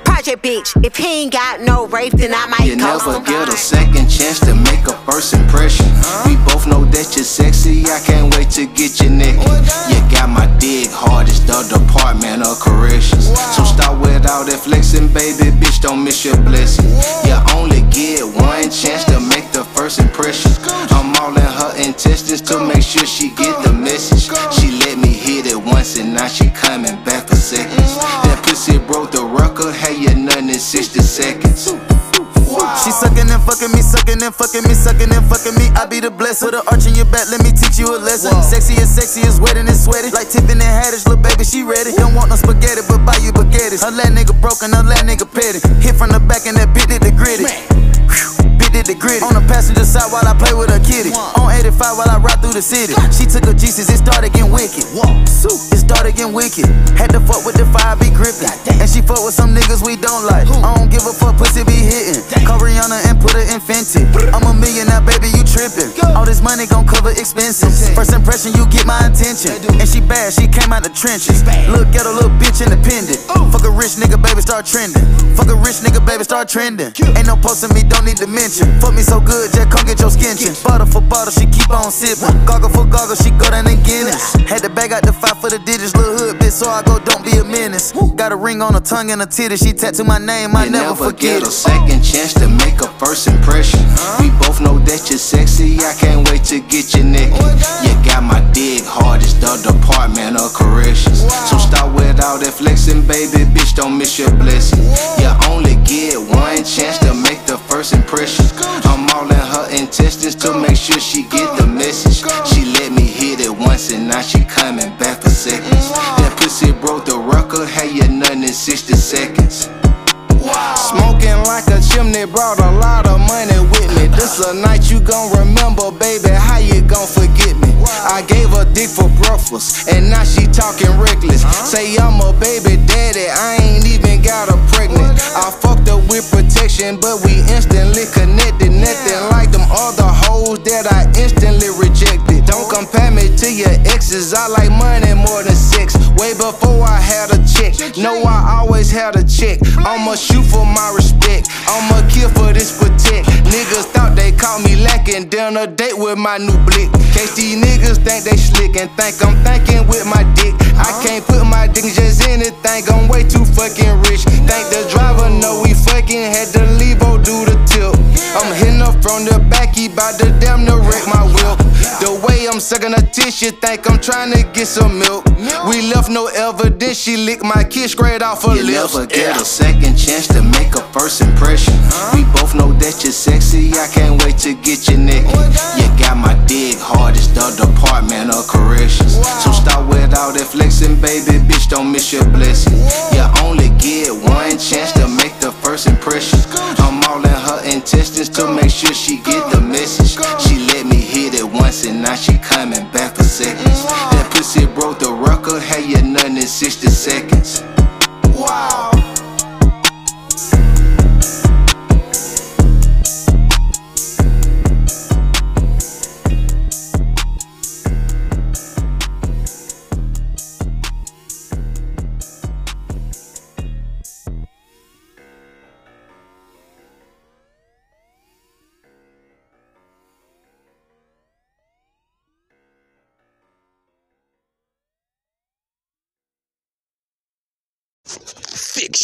Project bitch, if he ain't got no rape, then I might You never him. get a second chance to make a first impression. We both know that you're sexy, I can't wait to get you naked. You got my dig hard, it's the department of corrections. So stop with all that flexing, baby, bitch, don't miss your blessing. You only get one chance to make the first impression. I'm all in her intestines to make sure she get the message. She let me once and now she coming back for seconds. That pussy broke the record, had you nothing in 60 seconds. She sucking and fucking me, sucking and fucking me, sucking and fucking me. I be the blessed. Put an arch in your back, let me teach you a lesson. Sexy as sexy is wet and sweaty. Like Tiffany Haddish, little baby, she ready. Don't want no spaghetti, but buy you baguettes. Her last nigga broken, her last nigga petty. Hit from the back and that bitch did the gritty. Did the gritty. On the passenger side while I play with her kitty. On 85 while I ride through the city. She took her Jesus, it started getting wicked. It started getting wicked. Had to fuck with the fire, be gripping. And she fuck with some niggas we don't like. I don't give a fuck, pussy be hitting. Call Rihanna and put her in Fenty. I'm a millionaire, baby, you tripping. All this money gon' cover expenses. First impression, you get my attention. And she bad, she came out the trenches. Look at a little bitch independent. Fuck a rich nigga, baby, start trending. Fuck a rich nigga, baby, start trending. Ain't no posting me, don't need to mention. Fuck me so good, just come get your skin chin. Bottle for bottle, she keep on sipping. Goggle for goggle, she go down and Guinness. Had to bag out the five for the digits, little hood bitch, so I go, don't be a menace. Got a ring on her tongue and her titty, she tattoo my name, I You never never forget get a second chance to make a first impression. We both know that you're sexy, I can't wait to get you naked. You got my dig hard, it's the department of corrections. So stop with all that flexing, baby, bitch, don't miss your blessing. You only get one chance to make the first impression. I'm all in her intestines to make sure she get the message. She let me hit it once and now she coming back for seconds. That pussy broke the record, had you nothing in 60 seconds. Smoking like a chimney brought a lot of money with me. This a night you gon' remember, baby. How you gon' forget me? I gave her dick for breakfast, and now she talking reckless. Say I'm a baby daddy, I ain't even got her pregnant. I fucked her with protection, but we instantly connected. Nothing like them other hoes that I instantly rejected. Don't compare me to your exes. I like money more than sex. Way before I had a chick, No, I always had a chick. I'ma shoot for my respect. I'ma kill for this protect. Niggas thought they caught me lacking. Down a date with my new blick. Case these niggas think they slick and think I'm thinking with my dick. I can't put my dick in just anything. I'm way too fucking rich. Think the driver know we fucking had to leave or do the tilt. I'm hitting up from the back, he bout to damn near wreck my whip. The way I'm sucking her tissue, think I'm trying to get some milk. We left no evidence, she licked my kiss straight off her You lips. never get a second chance to make a first impression. We both know that you're sexy, I can't wait to get you naked. You got my dig hard, it's the department of corrections. So stop with all All that flexing, baby, bitch, don't miss your blessing. You only get one chance to make the first impression. I'm all in her intestines to make sure she get the message. She let me hit it once and now she coming back for seconds. That pussy broke the record, had you nothing in 60 seconds. Wow.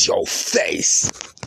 Your face.